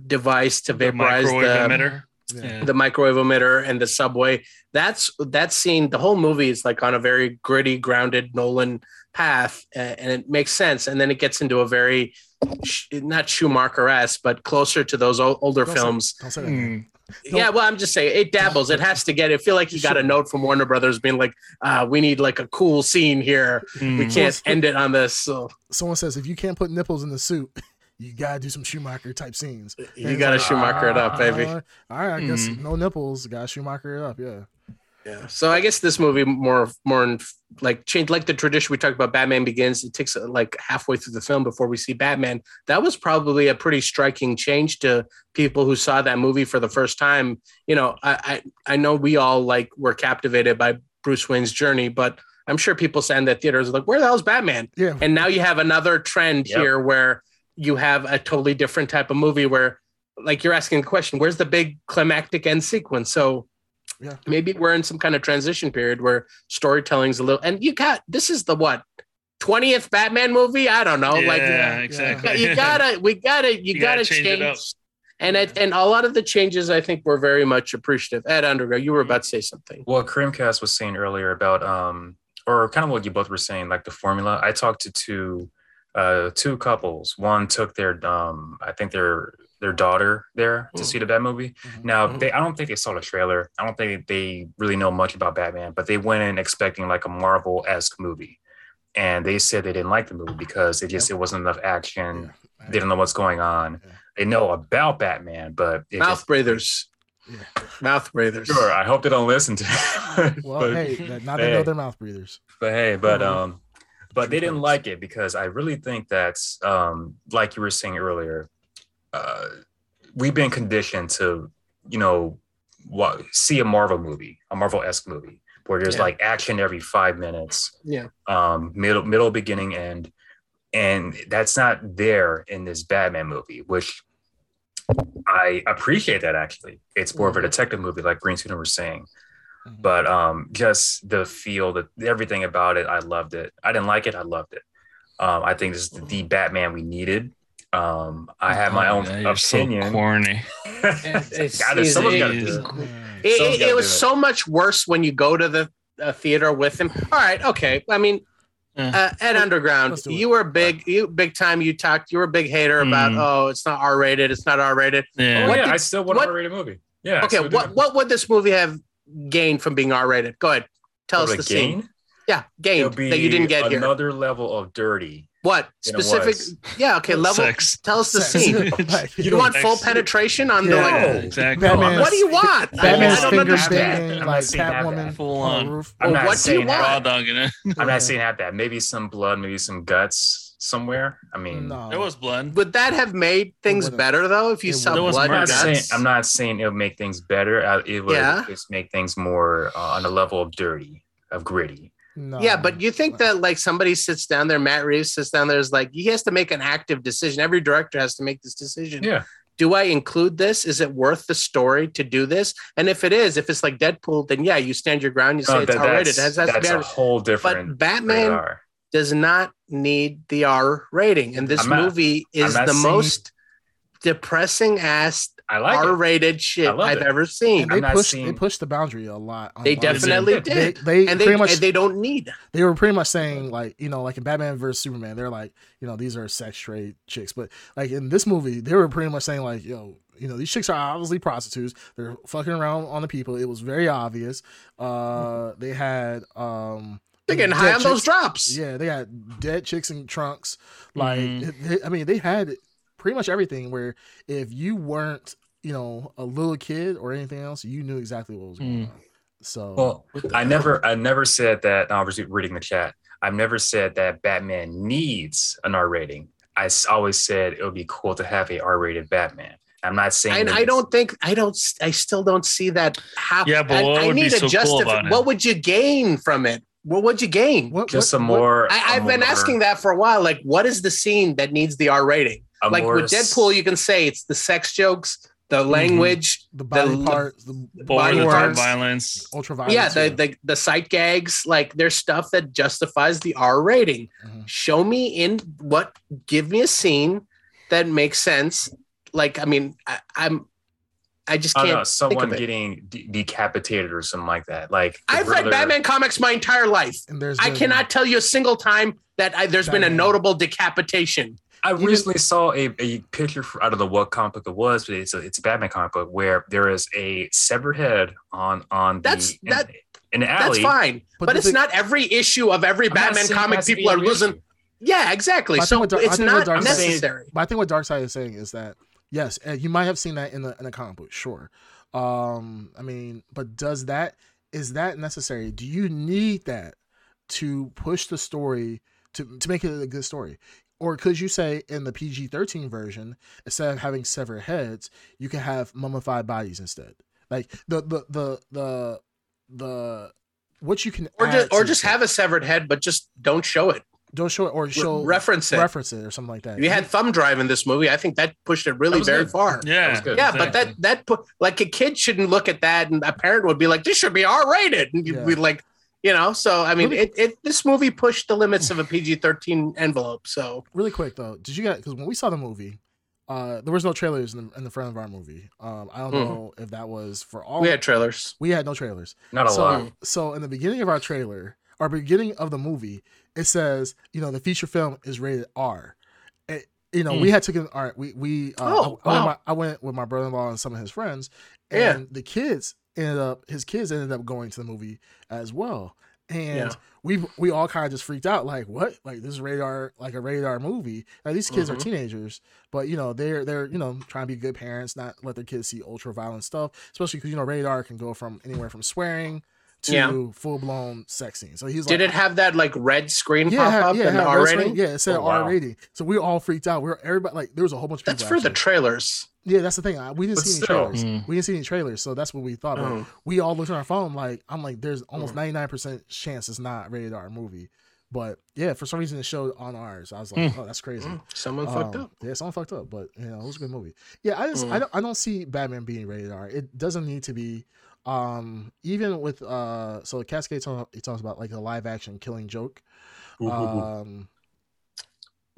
device to The vaporize microwave the emitter. Yeah. Yeah. the microwave emitter and the subway. That's that scene. The whole movie is like on a very gritty, grounded Nolan path, and it makes sense. And then it gets into a very not Schumacher esque, but closer to those older Don't films. Don't say Mm. yeah, well, I'm just saying it dabbles. It has to get. It. I feel like you got a note from Warner Brothers being like, uh, "We need like a cool scene here. We Mm. can't end it on this." So Someone says if you can't put nipples in the suit, you gotta do some Schumacher type scenes. you got to Schumacher it up, baby. Uh, all right, I guess Mhm. no nipples. Got to Schumacher it up. Yeah. Yeah. So I guess this movie more more in, like change like the tradition we talked about. Batman Begins. It takes like halfway through the film before we see Batman. That was probably a pretty striking change to people who saw that movie for the first time. You know, I I, I know we all like were captivated by Bruce Wayne's journey, but I'm sure people sat in the theaters like, where the hell's Batman? Yeah. And now you have another trend Yep. here where you have a totally different type of movie where, like, you're asking the question, where's the big climactic end sequence? So Yeah. maybe we're in some kind of transition period where storytelling's a little, and you got this is the what 20th Batman movie? I don't know. yeah, like, exactly. you gotta, we gotta, you, You gotta, gotta change change. it up. And it, and a lot of the changes, I think, were very much appreciative. Ed Underground, you were about to say something. Well, Creamcast was saying earlier about, um, or kind of what you both were saying, like the formula. I talked to two, uh, two couples. One took their, um, I think their their daughter there to Mhm. see the Bat movie. Mhm. Now Mhm. they, I don't think they saw the trailer. I don't think they really know much about Batman, but they went in expecting like a Marvel esque movie, and they said they didn't like the movie because it just it wasn't enough action. Yeah. They don't know what's going on. Yeah. They know about Batman, but it Mouth just, breathers, Yeah. mouth breathers. Sure, I hope they don't listen to. it. Well, but, hey, that- now they know they're mouth breathers. but hey, but Mhm. um, but True they didn't facts. like it because I really think that's um, like you were saying earlier. Uh, we've been conditioned to, you know, what see a Marvel movie, a Marvel esque movie, where there's Yeah. like action every five minutes, Yeah. um, middle, middle, beginning, end, and that's not there in this Batman movie, which I appreciate that actually. It's more of a detective movie, like Green Student was saying Mhm. but um just the feel that everything about it i loved it i didn't like it i loved it um i think this is the, the batman we needed um i have my Oh, own man, you're so opinion corny. It's- Gotta- someone's gotta do it. It, it, it was so much worse when you go to the uh, theater with him. All right, okay. I mean, Yeah. uh, Ed Underground, let's do it. you were big, you big time. You talked. You were a big hater about, Mm. oh, it's not R rated. It's not R rated. Yeah. oh yeah did- i still want what- to rate a movie yeah Okay, still do. what what would this movie have gained from being R rated? Go ahead, tell What us the it scene. Yeah, It'll gained that you didn't get here. another level of dirty What specific? Yeah, okay. Level. Sex. Tell us the Sex. scene. Like, You want full Sex. penetration on the like? Exactly. Batman- What do you want? Batman's I don't understand. I'm not like Catwoman that. Full on on. roof. i'm Well, not what do you want? Raw dogging it. i'm not saying have that maybe some blood maybe some guts somewhere i mean No, There was blood. Would that have made things better though? If you It saw blood I'm and was not, saying. I'm not saying it'll make things better. Uh, It would Yeah. just make things more uh, on a level of dirty, of gritty. No. Yeah, but you think that like somebody sits down there, Matt Reeves sits down there, is like he has to make an active decision. Every director has to make this decision. Yeah. Do I include this? Is it worth the story to do this? And if it is, if it's like Deadpool, then yeah, you stand your ground. You say No, it's that- R rated. It that's has, has to that's be a R- whole But. Batman radar. does not need the R rating, and this I'm not- movie is not the saying- most depressing ass I like R it. rated shit I I've it. ever seen. and I'm they not pushed they pushed the boundary a lot. They violence. definitely did. They, they and they, much and they don't need. they were pretty much saying like you know like in Batman versus Superman they're like you know these are sex trade chicks but like in this movie they were pretty much saying like yo you know these chicks are obviously prostitutes they're fucking around on the people it was very obvious uh they had um They're getting high on those drops. yeah they had dead chicks in trunks like Mhm. they- I mean they had pretty much everything where if you weren't you know a little kid or anything else you knew exactly what was going Mm. on so Well, I never, I never said that. I was reading the chat. I've never said that Batman needs an R rating. I always said it would be cool to have a R rated Batman. I'm not saying. And I don't think I don't I still don't see that happen. Yeah, but I, what I would be need so a cool justif- about it? What would you gain from it? What would you gain? what, just what- some what- more. I, I've a been more- asking that for a while. Like, what is the scene that needs the R rating? Like more with Deadpool, you can say it's the sex jokes, the language, the body the- parts the body the parts. violence. ultra violence yeah, the, the the sight gags. Like, there's stuff that justifies the R rating. Mhm. Show me in what. Give me a scene that makes sense. Like, I mean, I, I'm. I just can't. don't know, someone it. getting de- decapitated or something like that. Like I've read Batman comics my entire life. and there's I the- cannot tell you a single time that I, there's been a notable decapitation. I Even- recently saw a, a picture for, I don't know what comic book it was, but it's a it's a Batman comic book where there is a severed head on on the That's- in, that- in the That's alley. fine, But but, it's thing- not every issue of every I'm Batman comic has to be people are losing. issue. Yeah, exactly. But So what Dar- it's not Dark Side- necessary. But I think what Dark Side is saying is that yes, uh, you might have seen that in the in the comic book, sure. Um, I mean, but does that is that necessary? Do you need that to push the story to to make it a good story? Or could you say in the PG thirteen version, instead of having severed heads, you can have mummified bodies instead? Like the the the the the what you can Or just or just it. have a severed head, but just don't show it. don't show it or show reference it. reference it or something like that. You had thumb drive in this movie. I think that pushed it really very good. far. Yeah, That was good. Yeah, but that that put like a kid shouldn't look at that, and a parent would be like, "This should be R rated," and you'd Yeah. be like, you know. So I mean, Really- it, it this movie pushed the limits of a PG thirteen envelope. So really quick though, did you guys? Because when we saw the movie, uh, there was no trailers in the, in the front of our movie. Um, I don't Mhm. know if that was for all. we had trailers. we had no trailers. Not a so, lot. so in the beginning of our trailer, our beginning of the movie, it says, you know, the feature film is rated R. It, you know, we had taken art. We we uh, Oh, I, I, went my, I went with my brother in law and some of his friends, Yeah. and the kids ended up his kids ended up going to the movie as well, and Yeah. we we all kind of just freaked out, like what, like this is radar, like a radar movie. Now these kids Mhm. are teenagers, but you know they're they're you know trying to be good parents, not let their kids see ultra violent stuff, especially because you know radar can go from anywhere from swearing to Yeah. full blown sex scene. So he's like Did like, it have that like red screen yeah, pop had- up yeah, and R rating? Yeah, it said Oh, wow. R rating. So we all freaked out. We are everybody like there was a whole bunch of. That's for the trailers. Yeah, that's the thing. I- We didn't But see any still. trailers. Mm. We didn't see any trailers, so that's what we thought. But Oh. we all looked on our phone like I'm like, there's almost Mm. 99 percent chance it's not rated R movie. But yeah, for some reason it showed on ours. I was like, oh, that's crazy. Mm, Someone fucked Um, up. Yeah, someone fucked up, but you know, it was a good movie. Yeah, I just I Mm. don't I don't see Batman being rated R. It doesn't need to be. Um, even with uh, so Cascade talk, he talks about like a live action Killing Joke. Um,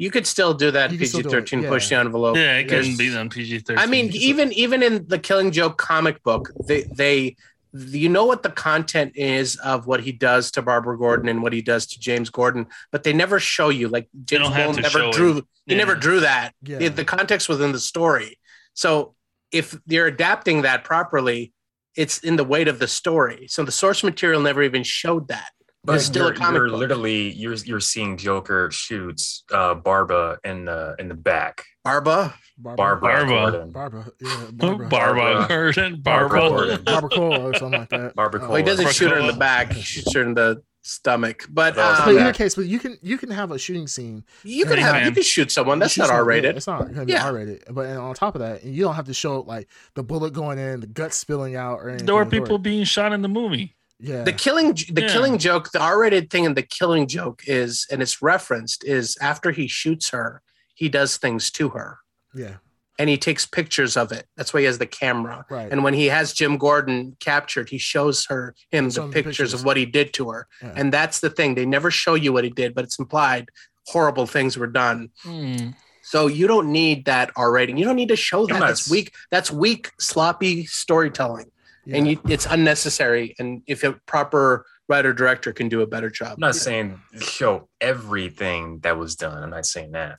You could still do that You can still PG do it, thirteen yeah. push the envelope. yeah, it There's- couldn't be on PG thirteen. I mean, even even in the Killing Joke comic book, they they you know what the content is of what he does to Barbara Gordon and what he does to James Gordon, but they never show you. Like James don't Gordon never it. drew. He Yeah. never drew that. yeah, The, the context within the story. So if you're adapting that properly, it's in the weight of the story. So the source material never even showed that. But it's still you're, comic you're book. literally you're you're seeing Joker shoots uh Barba in the in the back. Barba. Barbara Barba. Gordon. Barbara, yeah, Barbara, Barbara, Gordon, Barbara Barbara. Gordon. Barbara Cole or something like that. Barbara Uh, Well, he doesn't Barbacoa. shoot her in the back. He shoots her in the stomach. But That was But um, in Yeah. any case, but you can you can have a shooting scene. you can Hey, have you man. could shoot someone. That's You not R rated. it's not gonna be Yeah. R rated. But and on top of that, you don't have to show like the bullet going in, the guts spilling out, or anything. There were of the sort. people being shot in the movie. Yeah, The killing the Yeah. killing joke, the R-rated thing in the killing joke is, and it's referenced, is after he shoots her, he does things to her. yeah, And he takes pictures of it. That's why he has the camera. right. And when he has Jim Gordon captured, he shows her him the him the pictures, pictures. of what he did to her. Yeah. And that's the thing. They never show you what he did, but it's implied horrible things were done. Hmm. So you don't need that R rating. You don't need to show that. not That's weak. That's weak, sloppy storytelling. Yeah. And you, it's unnecessary. And if a proper writer director can do a better job. I'm not saying show everything that was done. I'm not saying that.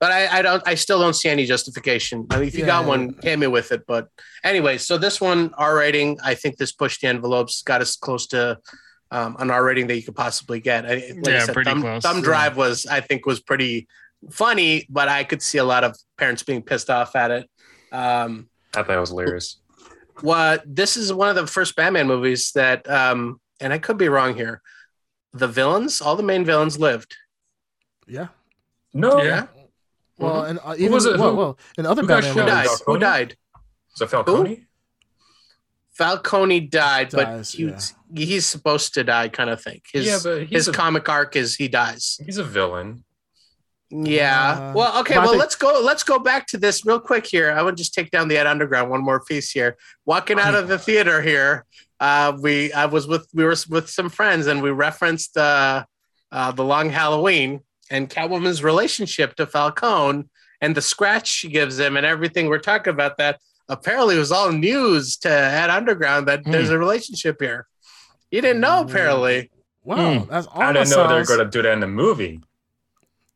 but I, I don't I still don't see any justification. I mean, if you got one, hit me with it. But anyway, so this one R rating, I think this pushed the envelopes, got us close to um, an R rating that you could possibly get. I, like I Yeah, said, pretty Thumb, close, Thumb yeah. Drive was I think was pretty funny, but I could see a lot of parents being pissed off at it. Um, I thought it was hilarious. What this is one of the first Batman movies that, um, and I could be wrong here. The villains, all the main villains lived. yeah. No, Yeah. Well, and uh, even was it? well, Who- well, in other who Batman Who died? Who Falcone? died? So Falcone. Falcone died, Dies, but he, he's supposed to die, kind of thing. His yeah, but his a, comic arc is he dies. he's a villain. Yeah. Uh, well, okay. Well, think- let's go. Let's go back to this real quick here. I would just take down the Ed Underground one more piece here. Walking out of the theater here, uh, we I was with we were with some friends and we referenced uh, uh, the Long Halloween and Catwoman's relationship to Falcone and the scratch she gives him and everything. We're talking about that. Apparently, it was all news to Ed Underground that Hmm. there's a relationship here. You didn't know, apparently. wow, Hmm. that's all I didn't know they were going to do that in the movie.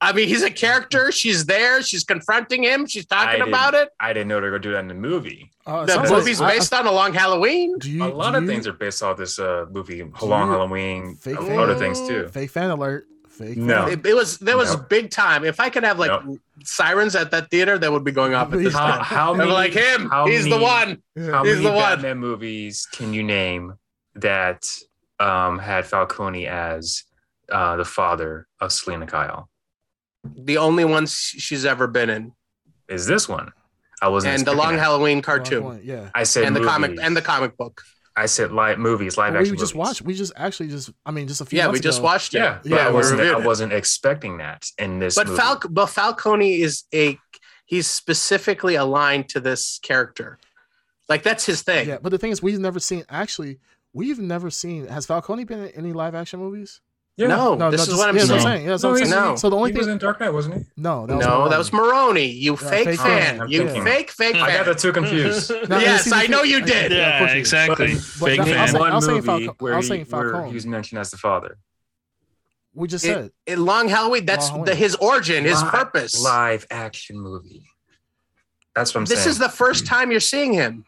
I mean, he's a character. She's there. She's confronting him. She's talking didn't- about it. I didn't know they were gonna do that in the movie. Uh, The sounds like- movie's I- I- based on a long Halloween. do you, a lot do of you- things are based off this uh movie, Long you- Halloween, Fake uh, fan? other things too. Fake fan alert. Fake. No. fan. It, it was there was No. big time. If I could have like No. sirens at that theater, that would be going off at this How- How, time. how many, like him. how He's the one. How He's many the one. Batman movies can you name that um, had Falcone as uh, the father of Selina Kyle? The only one she's ever been in, Is this one? I wasn't. and the Long that. Halloween cartoon, point, Yeah. I said and the comic, and the comic book. I said live movies, live Well, we just movies. watched. We just actually just. I mean, just a few. Yeah, we just ago. watched it. Yeah, but Yeah, I wasn't. I wasn't expecting that in this. But movie. Falc, but Falcone is a he's specifically aligned to this character. Like that's his thing. Yeah, but the thing is, we've never seen. Actually, we've never seen. Has Falcone been in any live action movies? Yeah. No, No, this no, is just- what I'm yeah, saying. saying. Yeah, No, what I'm saying. No. So the only he thing. was in Dark Knight, wasn't he? no, that was no, Maroni. that was Maroni. You Yeah, fake, fake fan. fan. You thinking. fake fake I got the two confused. No, yes, I know you did. of Yeah, course you did. exactly. But Fake that- In I was fan. one I was saying movie Falco- I where, was he, saying where he was mentioned as the father. We just It- said. In Long Halloween, that's Long the, his origin, his Live- purpose. Live action movie. That's what I'm this saying. This is the first time you're seeing him.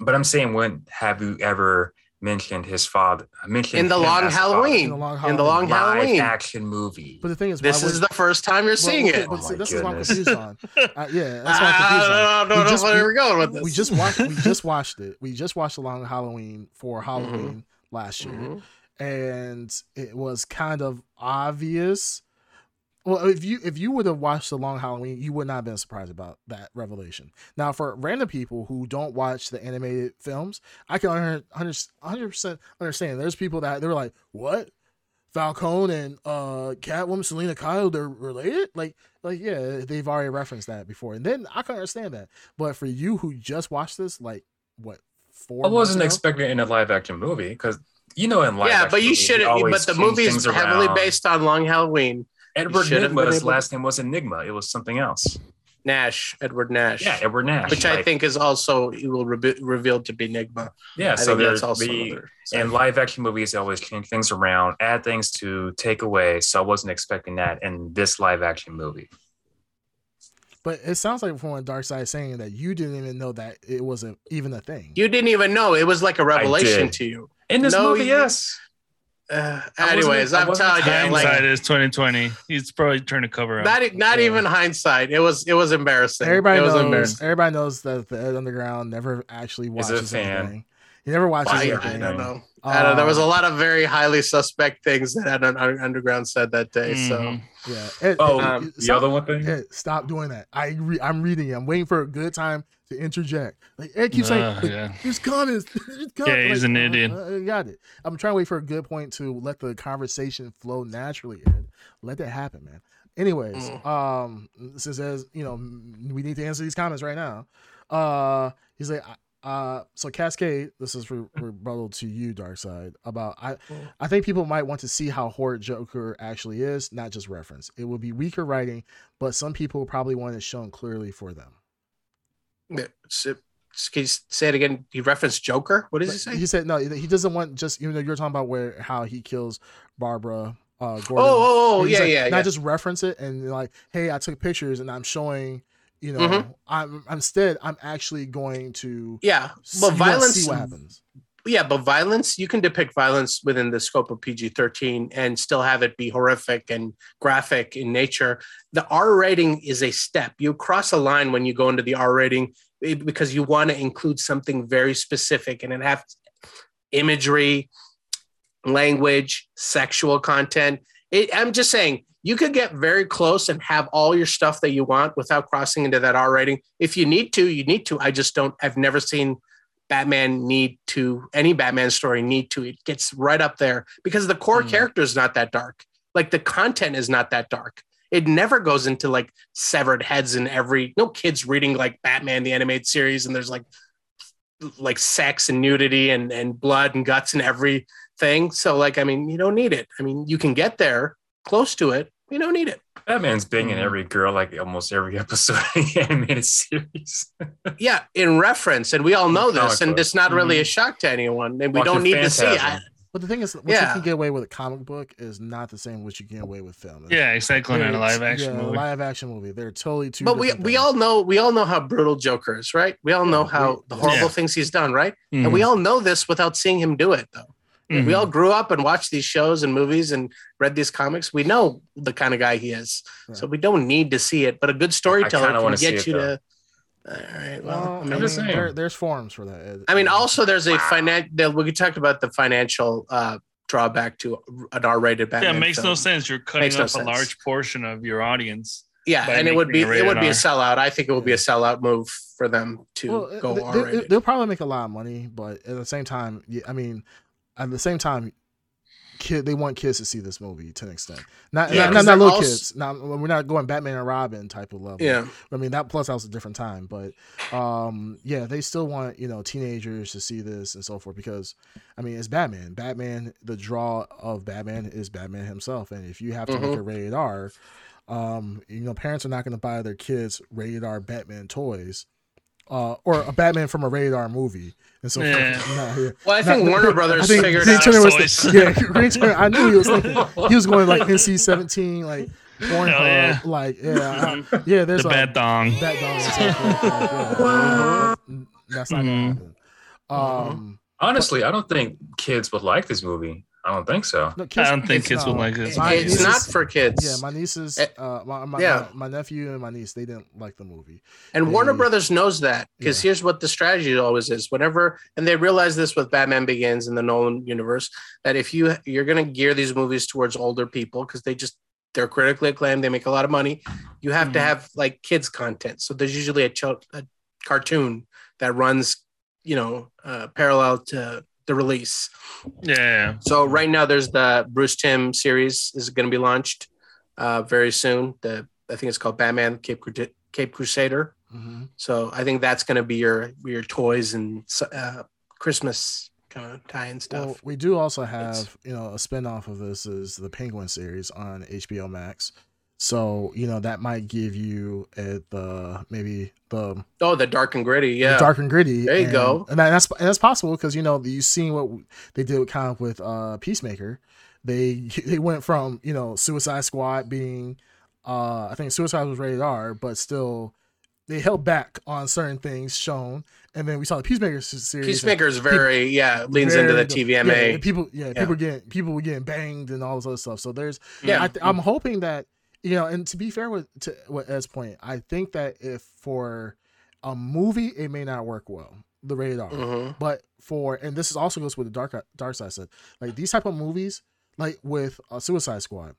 But I'm saying, when have you ever mentioned his father? Mentioned In the him Long the father? Halloween. In the Long In the Long Halloween. live Halloween. action movie. But the thing is, This is the first time you're well, seeing okay, it. But Oh see, my this is what I'm goodness. confused on. Uh, yeah, that's what I'm confused on. I don't We know just- where we- we're going with this. We just watched. We just watched it. We just watched the Long Halloween for Halloween last year, Mhm. and it was kind of obvious. Well, if you if you would have watched the Long Halloween, you would not have been surprised about that revelation. Now, for random people who don't watch the animated films, I can 100 percent understand. There's people that they're like, "What? Falcone and uh Catwoman, Selina Kyle, they're related?" Like, like yeah, they've already referenced that before, and then I can understand that. But for you who just watched this, like, what four? I wasn't expecting it in a live action movie because you know in live yeah, action but you should they have. But the change movie is heavily around. based on Long Halloween. Edward should have been Nygma's able- last name was Enigma. It was something else. Nash, Edward Nash. Yeah, Edward Nash. which I think is also it will re- revealed to be Enigma. Yeah, I so there's that's also the another. in live action movies always change things around, add things to take away. So I wasn't expecting that in this live action movie. But it sounds like from what Dark Side is saying that you didn't even know that it was a, even a thing. You didn't even know it was like a revelation to you. In this No, movie, you- yes. Uh, anyways, I I'm telling you, Hindsight like is 2020. He's probably trying to cover up. not not Yeah. even hindsight. It was it was embarrassing. Everybody it was knows. embarrassing. Everybody knows that the Ed Underground never actually a watches fan. anything. He never watches I, anything. I don't know. I don't know. There was a Um, lot of very highly suspect things that Ed Un- Underground said that day. So Mhm. Yeah. Ed, Oh, Ed, um, the stop, other one thing. Ed, stop doing that. I re- I'm reading it. I'm waiting for a good time to interject. Like Ed keeps saying, Uh, like, yeah. "There's comments." There's comments. Yeah, he's Like, an uh, idiot. uh, got it. I'm trying to wait for a good point to let the conversation flow naturally. Ed, let that happen, man. Anyways, Mm. um, since as you know, we need to answer these comments right now. Uh, he's like, uh, so Cascade. This is re- rebuttal to you, Dark Side. About I, Mm. I think people might want to see how horrid Joker actually is, not just reference. It would be weaker writing, but some people probably want it shown clearly for them. So- can you say it again? He referenced Joker. What does he say? He said no. He doesn't want just you know you're talking about where how he kills Barbara. Uh, Gordon. Oh, oh, oh, yeah, like, yeah, Not yeah. just reference it and like, hey, I took pictures and I'm showing. You know, Mhm. I'm instead I'm actually going to yeah, but violence. See what happens. yeah, but violence, you can depict violence within the scope of PG 13 and still have it be horrific and graphic in nature. The R rating is a step. You cross a line when you go into the R rating eh, because you want to include something very specific and it have imagery, language, sexual content. It, I'm just saying you could get very close and have all your stuff that you want without crossing into that R rating. If you need to, you need to. I just don't, I've never seen Batman need to any Batman story need to. It gets right up there because the core Mm. character is not that dark. Like the content is not that dark. It never goes into like severed heads in every no kids reading like Batman the animated series and there's like like sex and nudity and and blood and guts and everything. So like I mean you don't need it. I mean you can get there close to it. we don't need it. Batman's banging Mhm. every girl like almost every episode of the animated series. Yeah, in reference, and we all know this, and book. it's not really Mhm. a shock to anyone, and we Watching don't need to see. I, Phantasm. But But the thing is, what Yeah. you can get away with a comic book is not the same what you can get away with film. Yeah, exactly. In a live action yeah, movie. live action movie. They're totally two. but we we things. all know we all know how brutal Joker is, right? We all know how the horrible Yeah. things he's done, right? Mhm. And we all know this without seeing him do it, though. Mhm. We all grew up and watched these shows and movies and read these comics. We know the kind of guy he is, so we don't need to see it. But a good storyteller kinda can wanna get you though. to. All right. Well, Well, I I mean, mean, just saying. there, there's forums for that. I mean, also there's a financial. We could talk about the financial uh, drawback to an R-rated yeah, it makes film. no sense. You're cutting Makes no up a sense. large portion of your audience. Yeah, and it would be it it would be a sellout. I think it would be a sellout move for them to Well, go they- R-rated. they, they'll probably make a lot of money, but at the same time, I mean, at the same time, kid, they want kids to see this movie to an extent. Not Yeah, not, not, they're little also- kids. Not we're not going Batman and Robin type of level. yeah, I mean that plus that was a different time, but um yeah, they still want, you know, teenagers to see this and so forth because I mean it's Batman. Batman the draw of Batman is Batman himself. And if you have to Mm-hmm. make it rated R, um, you know, parents are not gonna buy their kids rated R Batman toys. Uh, or a Batman from a rated R movie and so Yeah. forth. Nah, yeah. Well, I think Not- Warner I Brothers think figured Green out. Turner was the, yeah, Green Tuner. I knew he was thinking he was going like NC seventeen, like Pornhub, yeah. like yeah, I- yeah. There's The a bad dong. that dog and stuff like yeah. That's not Mhm. gonna happen. Um, Honestly, I don't think kids would like this movie. I don't think so. no, kids, I don't think it's kids would not- like this. My it's nieces- not for kids. Yeah, my nieces, Eh, uh, my, my, yeah. my, my nephew and my niece, they didn't like the movie. And Warner Brothers knows that because Yeah. here's what the strategy always is. Whenever and they realize this with Batman Begins in the Nolan universe that if you you're going to gear these movies towards older people because they just they're critically acclaimed, they make a lot of money. You have to Mhm. have like kids content. So there's usually a, ch- a cartoon that runs, you know, uh, parallel to the release. Yeah. So right now there's the Bruce Timm series is going to be launched uh, very soon. The I think it's called Batman Cape Cru- Cape Crusader. Mm-hmm. So I think that's going to be your your toys and uh, Christmas kind of tie-in stuff. Well, we do also have, you know, a spinoff of this is the Penguin series on HBO Max. So, you know, that might give you at the maybe the oh, the dark and gritty, the yeah. dark and gritty. There you and, go. And that's and that's possible because you know you've seen what they did with kind of with uh Peacemaker. They they went from you know Suicide Squad being uh I think Suicide was rated R, but still they held back on certain things shown, and then we saw the Peacemaker series. Peacemaker is very yeah leans into the very- TVMA. Yeah, people, yeah, Yeah. people getting people were getting banged and all this other stuff. So there's, Yeah. I th- I'm hoping that you know, and to be fair with to what Ed's point, I think that if for a movie it may not work well, the rated R, Mhm. but for and this is also goes with the dark dark side said, like these type of movies, like with a Suicide Squad,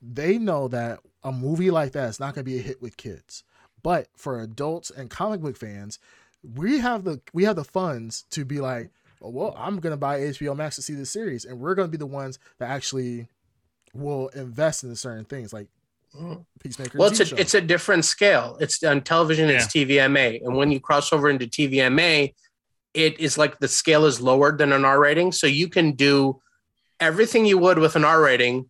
they know that a movie like that is not going to be a hit with kids, but for adults and comic book fans, we have the we have the funds to be like, oh, well, I'm gonna buy HBO Max to see this series, and we're gonna be the ones that actually will invest in certain things like Mhm. Peacemaker. Well, it's a show. it's a different scale. It's on television. It's TVMA, and when you cross over into TVMA, it is like the scale is lower than an R rating, so you can do everything you would with an R rating.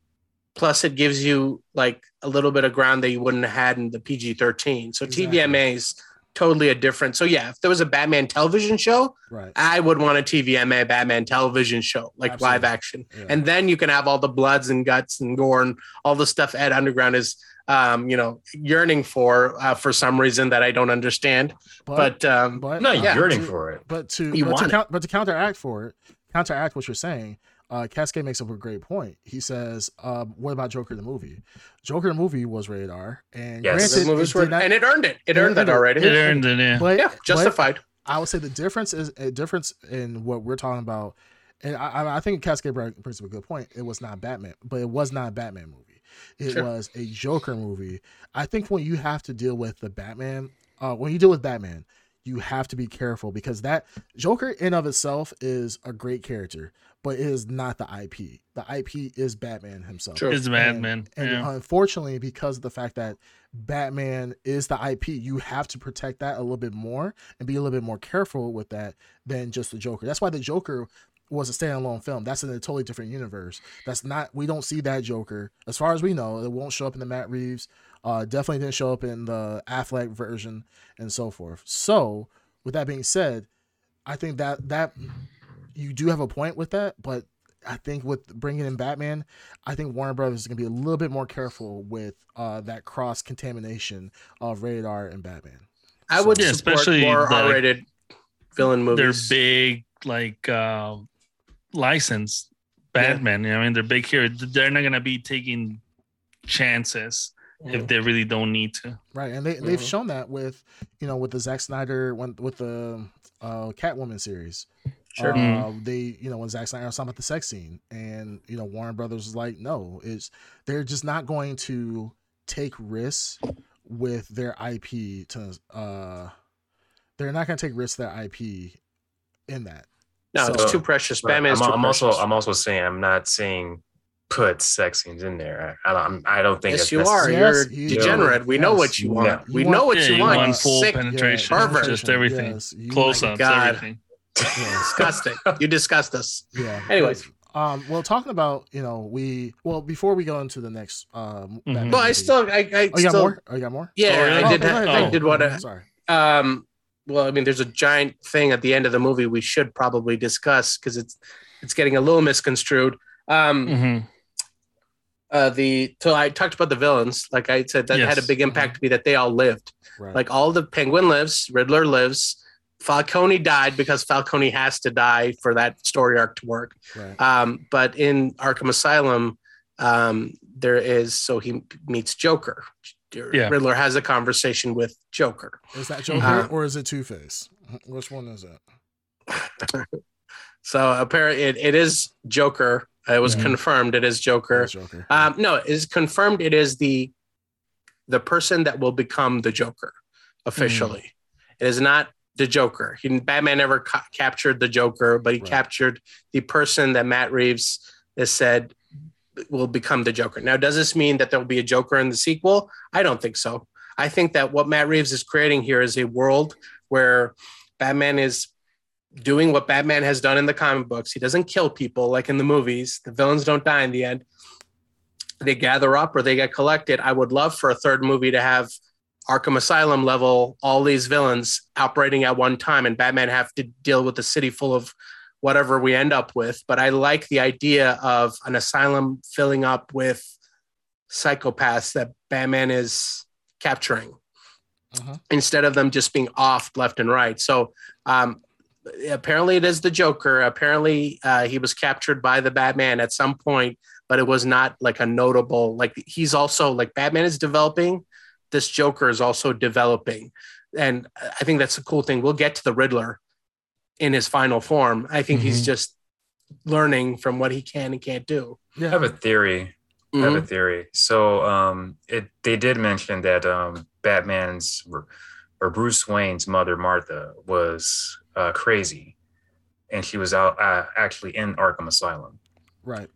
Plus, it gives you like a little bit of ground that you wouldn't have had in the PG thirteen. So Exactly. TVMA is totally a different. So yeah, if there was a Batman television show, right. I would want a TVMA Batman television show, like Absolutely. live action. Yeah. And then you can have all the bloods and guts and gore and all the stuff Ed Underground is, um, you know, yearning for uh, for some reason that I don't understand. But, um, but I'm not uh, yearning to- for it. But to You but to, want it. count, but to counteract for it, counteract what you're saying, uh, Cascade makes up a great point. He says, um, "What about Joker the movie? Joker the movie was rated R, and Yes. granted, movies it were, not- and it earned it. It Yeah, earned that it- already. It earned it, yeah. but, yeah, but justified. I would say the difference is a difference in what we're talking about, and I, I- I think Cascade brings up a good point. It was not Batman, but it was not a Batman movie. It Sure. was a Joker movie. I think when you have to deal with the Batman, uh, when you deal with Batman, you have to be careful because that Joker in of itself is a great character, but it is not the IP. The IP is Batman himself. Sure. It's Batman. And yeah. unfortunately, because of the fact that Batman is the IP, you have to protect that a little bit more and be a little bit more careful with that than just the Joker. That's why the Joker was a standalone film. That's in a totally different universe. That's not we don't see that Joker as far as we know. It won't show up in the Matt Reeves. Uh, definitely didn't show up in the Affleck version and so forth. So, with that being said, I think that that you do have a point with that, but I think with bringing in Batman, I think Warner Brothers is going to be a little bit more careful with uh, that cross contamination of rated R and Batman. I would Yeah, support especially more the- R-rated villain movies. They're big, like uh, licensed Batman. you know I mean, they're big here. They're not gonna be taking chances if they really don't need to. Right, and they they've Mhm. shown that with you know with the Zack Snyder one with the uh, Catwoman series. Sure. Uh, They you know when Zack Snyder was talking about the sex scene, and you know Warner Brothers was like, no, it's they're just not going to take risks with their IP to uh they're not going to take risks with their IP in that. No, So- it's too precious. Right. Batman's I'm, too I'm also. I'm also saying I'm not saying put sex scenes in there. I, I don't I don't think yes, that's you are. Yes, You're you- degenerate. We know what you want. Yeah. We You know want- what Yeah, you you want. want you full sick. penetration, pervert. just everything, Yes, you- close ups, God. Everything. Disgusting. You disgust us. Yeah. Anyways. Um, well, talking about you know we well before we go into the next um, Batman Well, I still, I, I oh you got still, more oh you got more yeah, Oh, really? I did, Oh, ha- go I ahead. did Oh, want to. sorry Um, well, I mean, there's a giant thing at the end of the movie we should probably discuss because it's it's getting a little misconstrued. Um, Mhm. uh, the so I talked about the villains. Like I said, that had a big impact to me that they all lived. right Like all the Penguin lives, Riddler lives. Falcone died because Falcone has to die for that story arc to work. right Um, but in Arkham Asylum, um, there is so he meets Joker. Yeah. Riddler has a conversation with Joker. is that Joker Uh, or is it Two Face which one is it So apparently, it, it is Joker. It was Mhm. confirmed. It is Joker. That's Joker Um, no, it is confirmed. It is the the person that will become the Joker officially. It is not the Joker. He, Batman never ca- captured the Joker, but he Right. captured the person that Matt Reeves has said will become the Joker. Now, does this mean that there will be a Joker in the sequel? I don't think so. I think that what Matt Reeves is creating here is a world where Batman is doing what Batman has done in the comic books. He doesn't kill people like in the movies. The villains don't die in the end. They gather up or they get collected. I would love for a third movie to have Arkham Asylum level, all these villains operating at one time, and Batman have to deal with a city full of whatever we end up with. But I like the idea of an asylum filling up with psychopaths that Batman is capturing Uh-huh. instead of them just being off left and right. So um, apparently it is the Joker. Apparently uh, he was captured by the Batman at some point, but it was not like a notable. Like he's also like Batman is developing. This Joker is also developing, and I think that's a cool thing. We'll get to the Riddler in his final form. I think he's Mhm. just learning from what he can and can't do. I have a theory. I have a theory. So um it they did mention that um Batman's or Bruce Wayne's mother Martha was uh crazy and she was out uh, actually in Arkham Asylum. right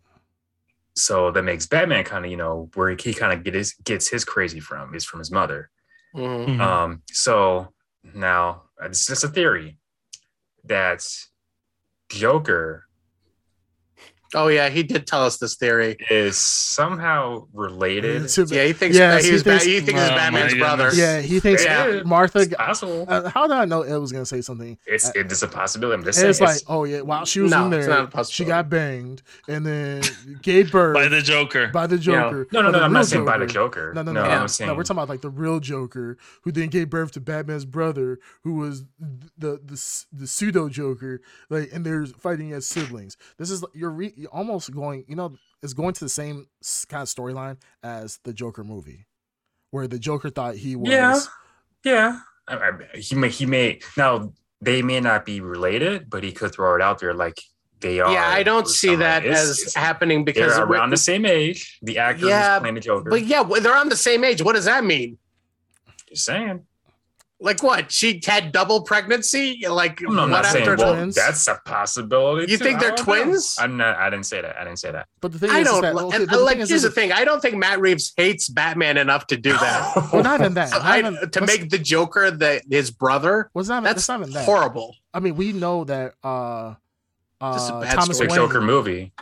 So that makes Batman kind of, you know, where he kind of get his, gets his crazy from is from his mother. Mhm. Mhm. Um, so now it's just a theory that Joker Oh yeah, he did tell us this theory. is somehow related. To- Yeah, he thinks Yes, he, he was ba- thinks- he thinks he's Oh, my Batman's brother. yeah he thinks Yeah. Martha It's possible. uh, how did I know it was gonna say something It's it's a possibility. I'm just saying. it's like, it's- oh yeah, while she was No, in there, not a possibility. she got banged and then gave birth by the Joker. by the Joker. no, no, But no. I'm not saying by the Joker. No, no, no. no. I'm no, saying no, we're talking about like the real Joker, who then gave birth to Batman's brother, who was the the s- the pseudo Joker. Like, and they're fighting as siblings. This is you're, re, you're almost going, you know, it's going to the same kind of storyline as the Joker movie, where the Joker thought he was. Yeah. yeah. I, I, he may he may now they may not be related, but he could throw it out there like they are. Yeah, I don't see something. that It's- as it's- happening because they're it- around the same age. The actor Yeah, who's playing the Joker. But yeah, they're on the same age. What does that mean? Just saying. Like what? She had double pregnancy? Like No, I'm what not saying. after? Well, twins? that's a possibility. You too. think they're don't know. twins? I'm not. I didn't say that. I didn't say that. But the thing I is, is don't that, li- and, the like. thing is, here's the thing. I don't think Matt Reeves hates Batman enough to do that. Well, not even that. So Not I- even- to make the Joker the his brother. Well, it's not, That's not even that. horrible. I mean, we know that uh, Just a uh, bad Thomas story. Wayne, Joker movie.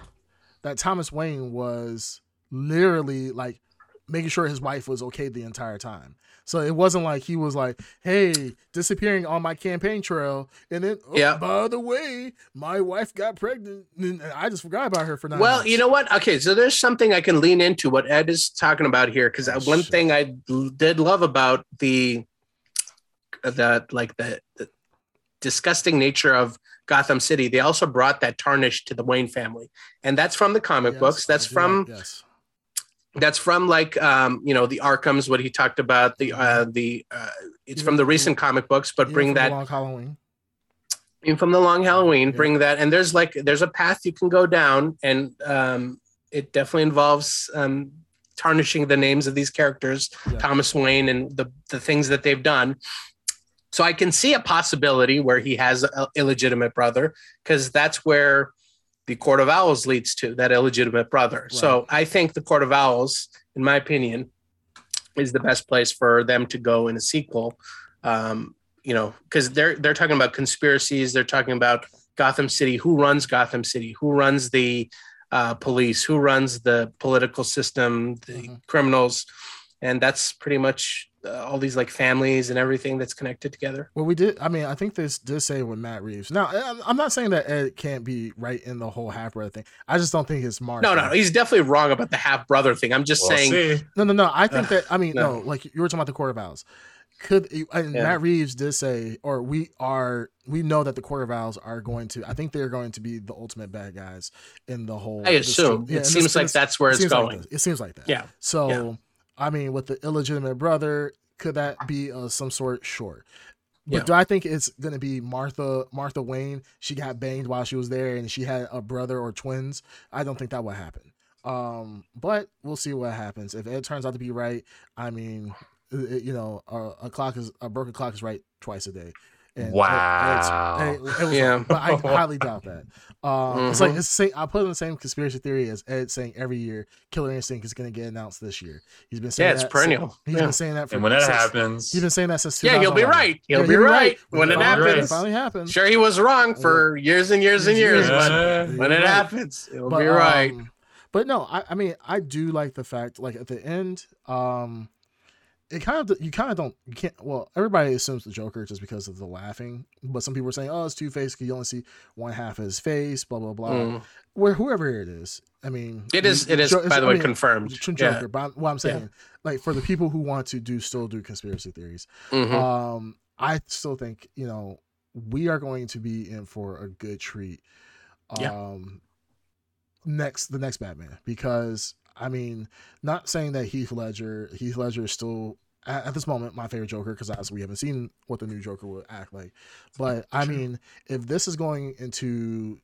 that Thomas Wayne was literally like making sure his wife was okay the entire time. So it wasn't like he was like, "Hey, disappearing on my campaign trail," and then, oh, Yeah. by the way, my wife got pregnant, and I just forgot about her for nine. Well, months. you know what? Okay, so there's something I can lean into what Ed is talking about here because Oh, ah, one shit. thing I did love about the the like the, the disgusting nature of Gotham City, they also brought that tarnish to the Wayne family, and that's from the comic Yes, books. That's from yes, that's from like um you know the Arkhams, what he talked about the uh the uh it's Even from the recent comic books, but bring from that Long Halloween. even from the long halloween Yeah. bring that and there's like there's a path you can go down and um it definitely involves um tarnishing the names of these characters Yeah. thomas wayne and the the things that they've done so i can see a possibility where he has an illegitimate brother because that's where the court of owls leads to that illegitimate brother so i think the court of owls in my opinion is the best place for them to go in a sequel um, you know, because they're they're talking about conspiracies. They're talking about Gotham City. Who runs Gotham City? Who runs the uh, police? Who runs the political system? The Mhm. criminals? And that's pretty much uh, all these like families and everything that's connected together. Well, we did. I mean, I think this did say with Matt Reeves. Now, I'm- I'm not saying that Ed can't be right in the whole half brother thing. I just don't think it's Mark. No, no, no, he's definitely wrong about the half brother thing. I'm just We'll saying. see. No, no, no. I think that. I mean, no. no. Like you were talking about the Court of Owls. Could and Yeah. Matt Reeves did say, or we are, we know that the Court of Owls are going to. I think they're going to be the ultimate bad guys in the whole. I this- assume yeah, it this- seems in like this- that's where it's seems like going. this. It seems like that. Yeah. So, Yeah. I mean, with the illegitimate brother, could that be of some sort? Sure. But Yeah. do I think it's gonna be Martha Martha Wayne? She got banged while she was there, and she had a brother or twins. I don't think that would happen. Um, but we'll see what happens. If it turns out to be right, I mean, it- you know, a, a clock is a broken clock is right twice a day. And it- Wow. it's- it- it was- Yeah. but I highly doubt that. Um, It's like it's the same, I put in the same conspiracy theory as Ed saying every year Killer Instinct is going to get announced this year. He's been saying Yeah, it's that perennial. He's Yeah. been saying that for And when that since- happens, He's been saying that since. Yeah, he'll be right. He'll Yeah, be right when it finally- happens. It finally happens. Sure, he was wrong for years and years and years, but Yeah. when it happens, it'll But, be right. um, but no, I, I mean, I do like the fact, like at the end, um, it kind of you kind of don't you can't. Well, everybody assumes the Joker just because of the laughing, but some people are saying, "Oh, it's Two Face because you only see one half of his face." Blah blah blah. Mm. Where whoever it is, I mean, It is. It is. By the I way, mean, confirmed. Joker. Yeah. But I'm, what I'm saying, like for the people who want to do still do conspiracy theories, Mhm. um, I still think you know we are going to be in for a good treat. Yeah. Um, next the next Batman because I mean, not saying that Heath Ledger, Heath Ledger is still at, at this moment my favorite Joker because obviously we haven't seen what the new Joker would act like. But I mean, if this is going into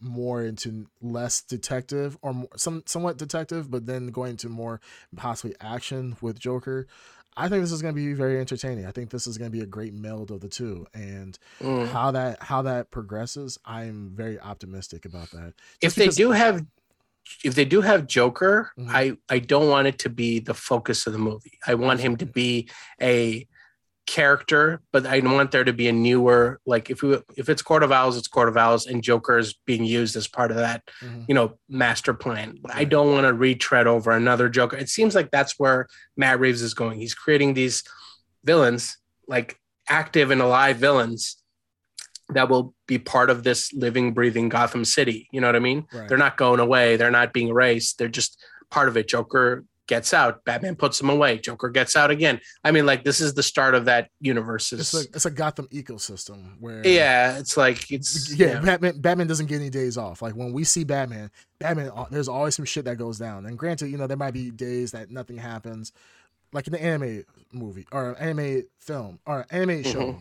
more into less detective or more, some somewhat detective, but then going to more possibly action with Joker. I think this is going to be very entertaining. I think this is going to be a great meld of the two, and Mm. how that how that progresses, I'm very optimistic about that. If they do have, if they do have Joker, Mhm. I I don't want it to be the focus of the movie. I want him to be a character, but I want there to be a newer like if we if it's Court of Owls, it's Court of Owls, and Joker is being used as part of that Mhm. you know master plan. But I don't want to retread over another Joker. It seems like that's where Matt Reeves is going. He's creating these villains, like active and alive villains that will be part of this living, breathing Gotham City. You know what I mean? Right. They're not going away. They're not being erased. They're just part of it. Joker gets out. Batman puts them away. Joker gets out again. I mean, like this is the start of that universe. it's a it's a Gotham ecosystem where yeah, it's like it's yeah. Batman Batman doesn't get any days off. Like when we see Batman, Batman uh, there's always some shit that goes down. And granted, you know there might be days that nothing happens, like in the anime movie or anime film or anime show.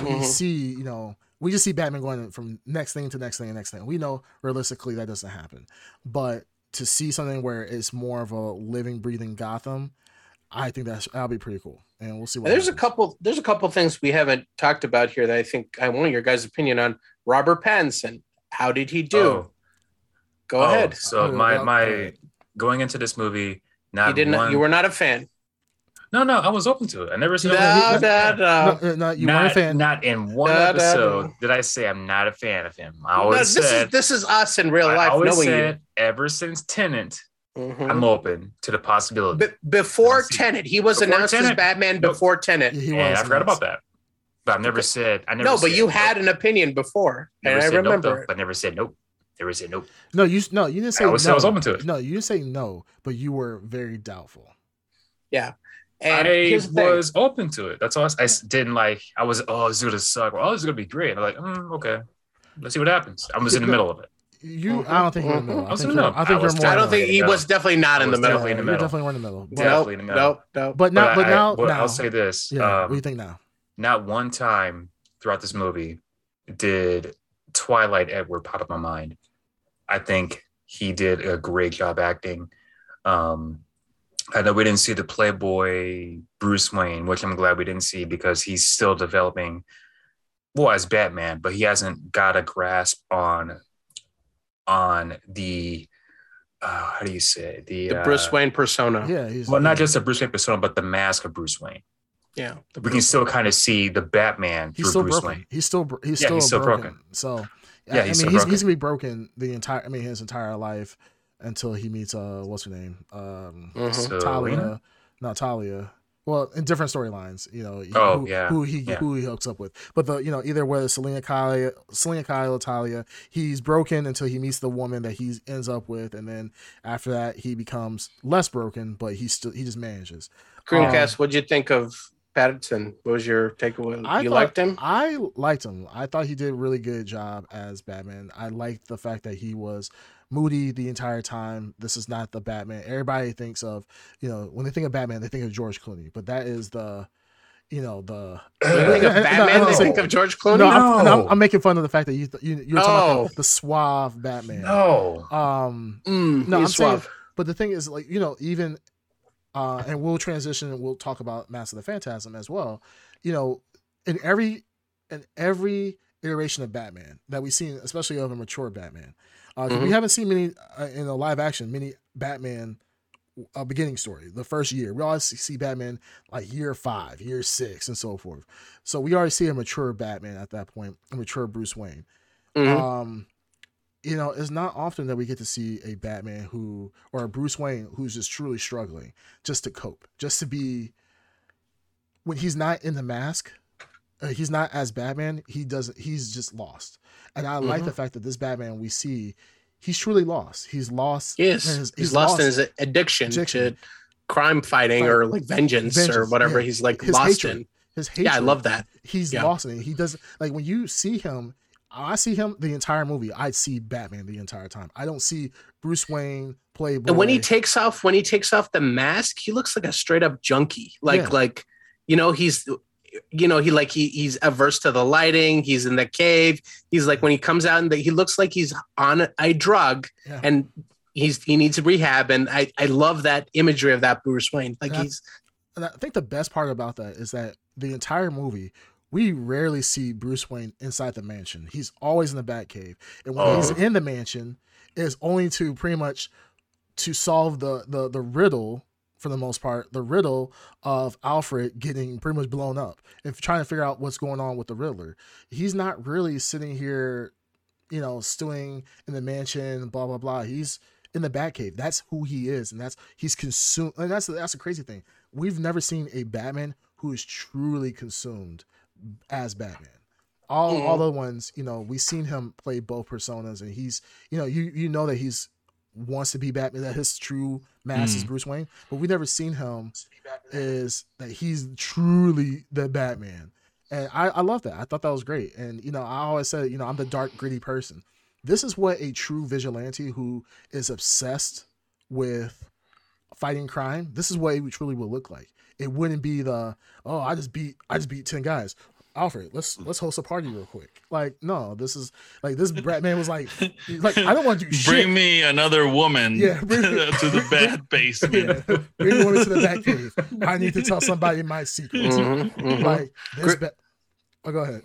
We Mhm. see you know we just see Batman going from next thing to next thing and next thing. We know realistically that doesn't happen, but to see something where it's more of a living, breathing Gotham, I think that's that'll be pretty cool. And we'll see what. There's a couple. There's a couple things we haven't talked about here that I think I want your guys' opinion on. Robert Pattinson, how did he do? Oh. Go Oh, ahead. So Oh, my my going into this movie, not You didn't. one, You were not a fan. No no I was open to it. I never said No, I was- no, no. No, no, you not, weren't a fan. Not in one No, no, episode no. did I say I'm not a fan of him. I No, always this said is this is us in real I life always knowing said ever since Tenet, Mhm. I'm open to the possibility. Be- before Tenet, he was before announced as Batman Nope. before Tenet. He and I forgot announced. about that. But I've never said I never No, but you nope. had an opinion before, Never and I said nope, remember though, but never said nope. Never said nope. No, you no, you didn't say I was- no. I was open to it. No, you didn't say no, but you were very doubtful. And I here's the thing. was open to it. That's all. I didn't like. I was. Oh, this is gonna suck. Oh, this is gonna be great. And I'm like, mm, okay. Let's see what happens. I was in the middle of it. You, I don't think you're in the middle. I I was think in the you're, middle. I think you're more. I don't think he was definitely not in the middle. definitely in the You're middle. definitely we're in the middle. But, Definitely in the middle. Nope, nope. but not, but, I- now, well, now, I'll say this. yeah. what um, do you think now? not one time throughout this movie did Twilight Edward pop up in my mind. I think he did a great job acting. Um, I know we didn't see the Playboy Bruce Wayne, which I'm glad we didn't see because he's still developing, well, as Batman, but he hasn't got a grasp on on the uh, how do you say it? the, The uh, Bruce Wayne persona. Yeah. Yeah, he's Well, not just the Bruce Wayne persona, but the mask of Bruce Wayne. Yeah, We Bruce can still kind of see the Batman he's through still Bruce broken. Wayne. He's still bro- he's Yeah, still, he's still broken. broken. So Yeah, I he's mean still he's, he's gonna be broken the entire. I mean his entire life until he meets uh what's her name um Mhm. So, Talia, not Talia. Well, in different storylines, you know, Oh, who, yeah, who he yeah. who he hooks up with. But the you know either whether Selina Kyle, Selina Kyle, or Talia, he's broken until he meets the woman that he ends up with, and then after that he becomes less broken, but he still he just manages. Creamcast, what'd you think of Pattinson? What was your takeaway? I you thought- liked him? I liked him. I thought he did a really good job as Batman. I liked the fact that he was moody the entire time. This is not the Batman. Everybody thinks of, you know, when they think of Batman, they think of George Clooney, but that is the, you know, the. When you think of Batman, no, they think of George Clooney. No, I'm, no, I'm, No. I'm making fun of the fact that you th- you you're talking Oh. about the suave Batman. No. Um, Mm, No, I'm saying- suave. but the thing is, like you know, even uh, and we'll transition and we'll talk about Mask of the Phantasm as well. You know, in every in every iteration of Batman that we've seen, especially of a mature Batman, uh, 'cause we haven't seen many uh, in a live action many Batman uh, beginning story. The first year, we always see Batman like year five, year six, and so forth. So we already see a mature Batman at that point, a mature Bruce Wayne Mhm. um you know it's not often that we get to see a batman who or a bruce wayne who's just truly struggling just to cope just to be when he's not in the mask uh, he's not as batman he doesn't he's just lost and i like Mhm. the fact that this batman we see he's truly lost he's lost He is. in he's, lost, in his addiction, Addiction. to crime fighting Fight. or like vengeance, or whatever yeah. he's like His lost hatred. in. his hatred Yeah, I love that. he's Yeah. lost in it. He doesn't like when you see him. I see him the entire movie. I see Batman the entire time. I don't see Bruce Wayne play. And when he takes off, when he takes off the mask, he looks like a straight up junkie. Like, Yeah. like, you know, he's, you know, he like he he's averse to the lighting. He's in the cave. He's like when he comes out and he looks like he's on a drug Yeah. and he's he needs a rehab. And I I love that imagery of that Bruce Wayne. Like And I- he's and I think the best part about that is that the entire movie, we rarely see Bruce Wayne inside the mansion. He's always in the Batcave, and when he's Oh. in the mansion, is only to pretty much to solve the the the riddle for the most part, the riddle of Alfred getting pretty much blown up and trying to figure out what's going on with the Riddler. He's not really sitting here, you know, stewing in the mansion, blah blah blah. He's in the Batcave. That's who he is, and that's he's consumed. And that's that's a crazy thing. We've never seen a Batman who is truly consumed as Batman. All all mm-hmm. the ones, you know, we've seen him play both personas, and he's, you know, you you know that he's wants to be Batman, that his true mask is Bruce Wayne, but we never seen him is that he's truly the Batman. And I, I love that. I thought that was great. And you know, I always said, you know, I'm the dark, gritty person. This is what a true vigilante who is obsessed with fighting crime. This is what it truly will look like. It wouldn't be the oh, I just beat I just beat ten guys. Alfred, let's let's host a party real quick. Like, no, this is like this Batman was like, like I don't want to do shit. Bring me another woman Yeah, bring- to the bad basement. Yeah, bring the woman to the back cave. I need to tell somebody my secrets. Mhm, mhm. Like this. Gri- Ba- oh, go ahead.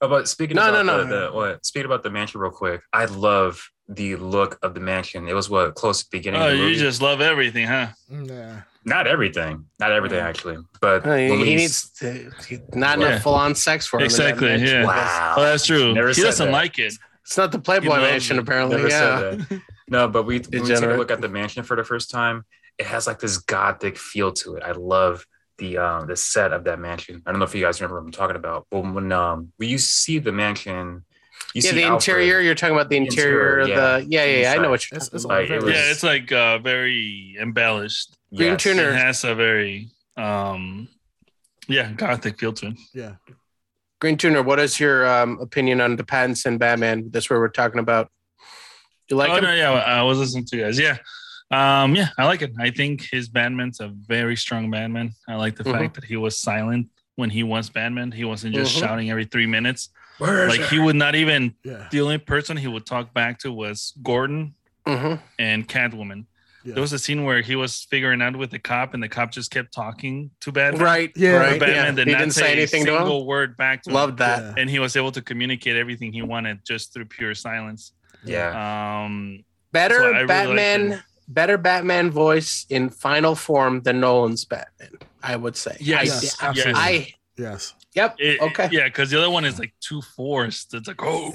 About speaking No, about no, the, no. the what? Speaking about the mansion real quick. I love the look of the mansion. It was what close to the beginning. Oh, of the you just love everything, huh? Yeah. not everything, not everything actually, but Uh, he, he needs to, he- not Yeah. enough full on sex for him. Exactly, yeah. Wow, Oh, that's true. Never he doesn't that. like it. It's not the Playboy Mansion, it. apparently. Never yeah. said that. No, but we when we take a look at the mansion for the first time, it has like this gothic feel to it. I love the um the set of that mansion. I don't know if you guys remember what I'm talking about, but when um when you see the mansion, you yeah, see the Alfred. interior. You're talking about the interior. Interior, of the yeah, yeah, yeah. I know what you're It's, talking it's about. Like, it was- Yeah, it's like uh, very embellished. Green Yes. Tuner. It has a very um yeah, gothic feel to it. yeah. Green Tuner, what is your um, opinion on the Pattinson Batman? That's where we're talking about. You like oh him? no, yeah, I was listening to you guys. Yeah. Um, yeah, I like it. I think his Batman's a very strong Batman. I like the Mhm. fact that he was silent when he was Batman. He wasn't just Mhm. shouting every three minutes. Where is Like it? he would not even Yeah. the only person he would talk back to was Gordon Mhm. and Catwoman. Yeah. There was a scene where he was figuring out with the cop, and the cop just kept talking to Batman. Right. Yeah. Right. Batman yeah. did he not didn't say, say anything a to him. single word back to him. Loved that. Yeah. and he was able to communicate everything he wanted just through pure silence. yeah. Um, Better So I really Batman. better Batman voice in final form than Nolan's Batman. I would say. Yes, I, yes. I Yes. Yep. it- okay. yeah, because the other one is like too forced. It's like, oh,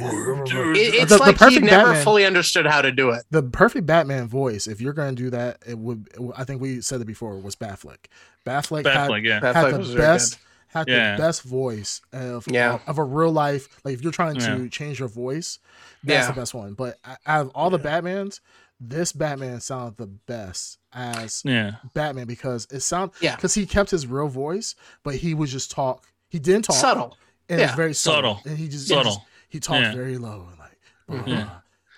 dude. It- it's The- the like he never Batman- fully understood how to do it. The perfect Batman voice, if you're going to do that, it would. I think we said it before. Was Batfleck. Batfleck, had, Batfleck, yeah. Batfleck had was the best. Had Yeah. the best voice of Yeah. of a real life. Like if you're trying to Yeah. change your voice, that's Yeah. the best one. But out of all the Batmans, this Batman sounded the best as Yeah, Batman because it sound Yeah. because he kept his real voice, but he would just talk. He didn't talk Subtle. and it's Yeah. very subtle. Subtle. And he just he just- subtle. he talked Yeah. very low and like. blah, Mhm. blah, Yeah.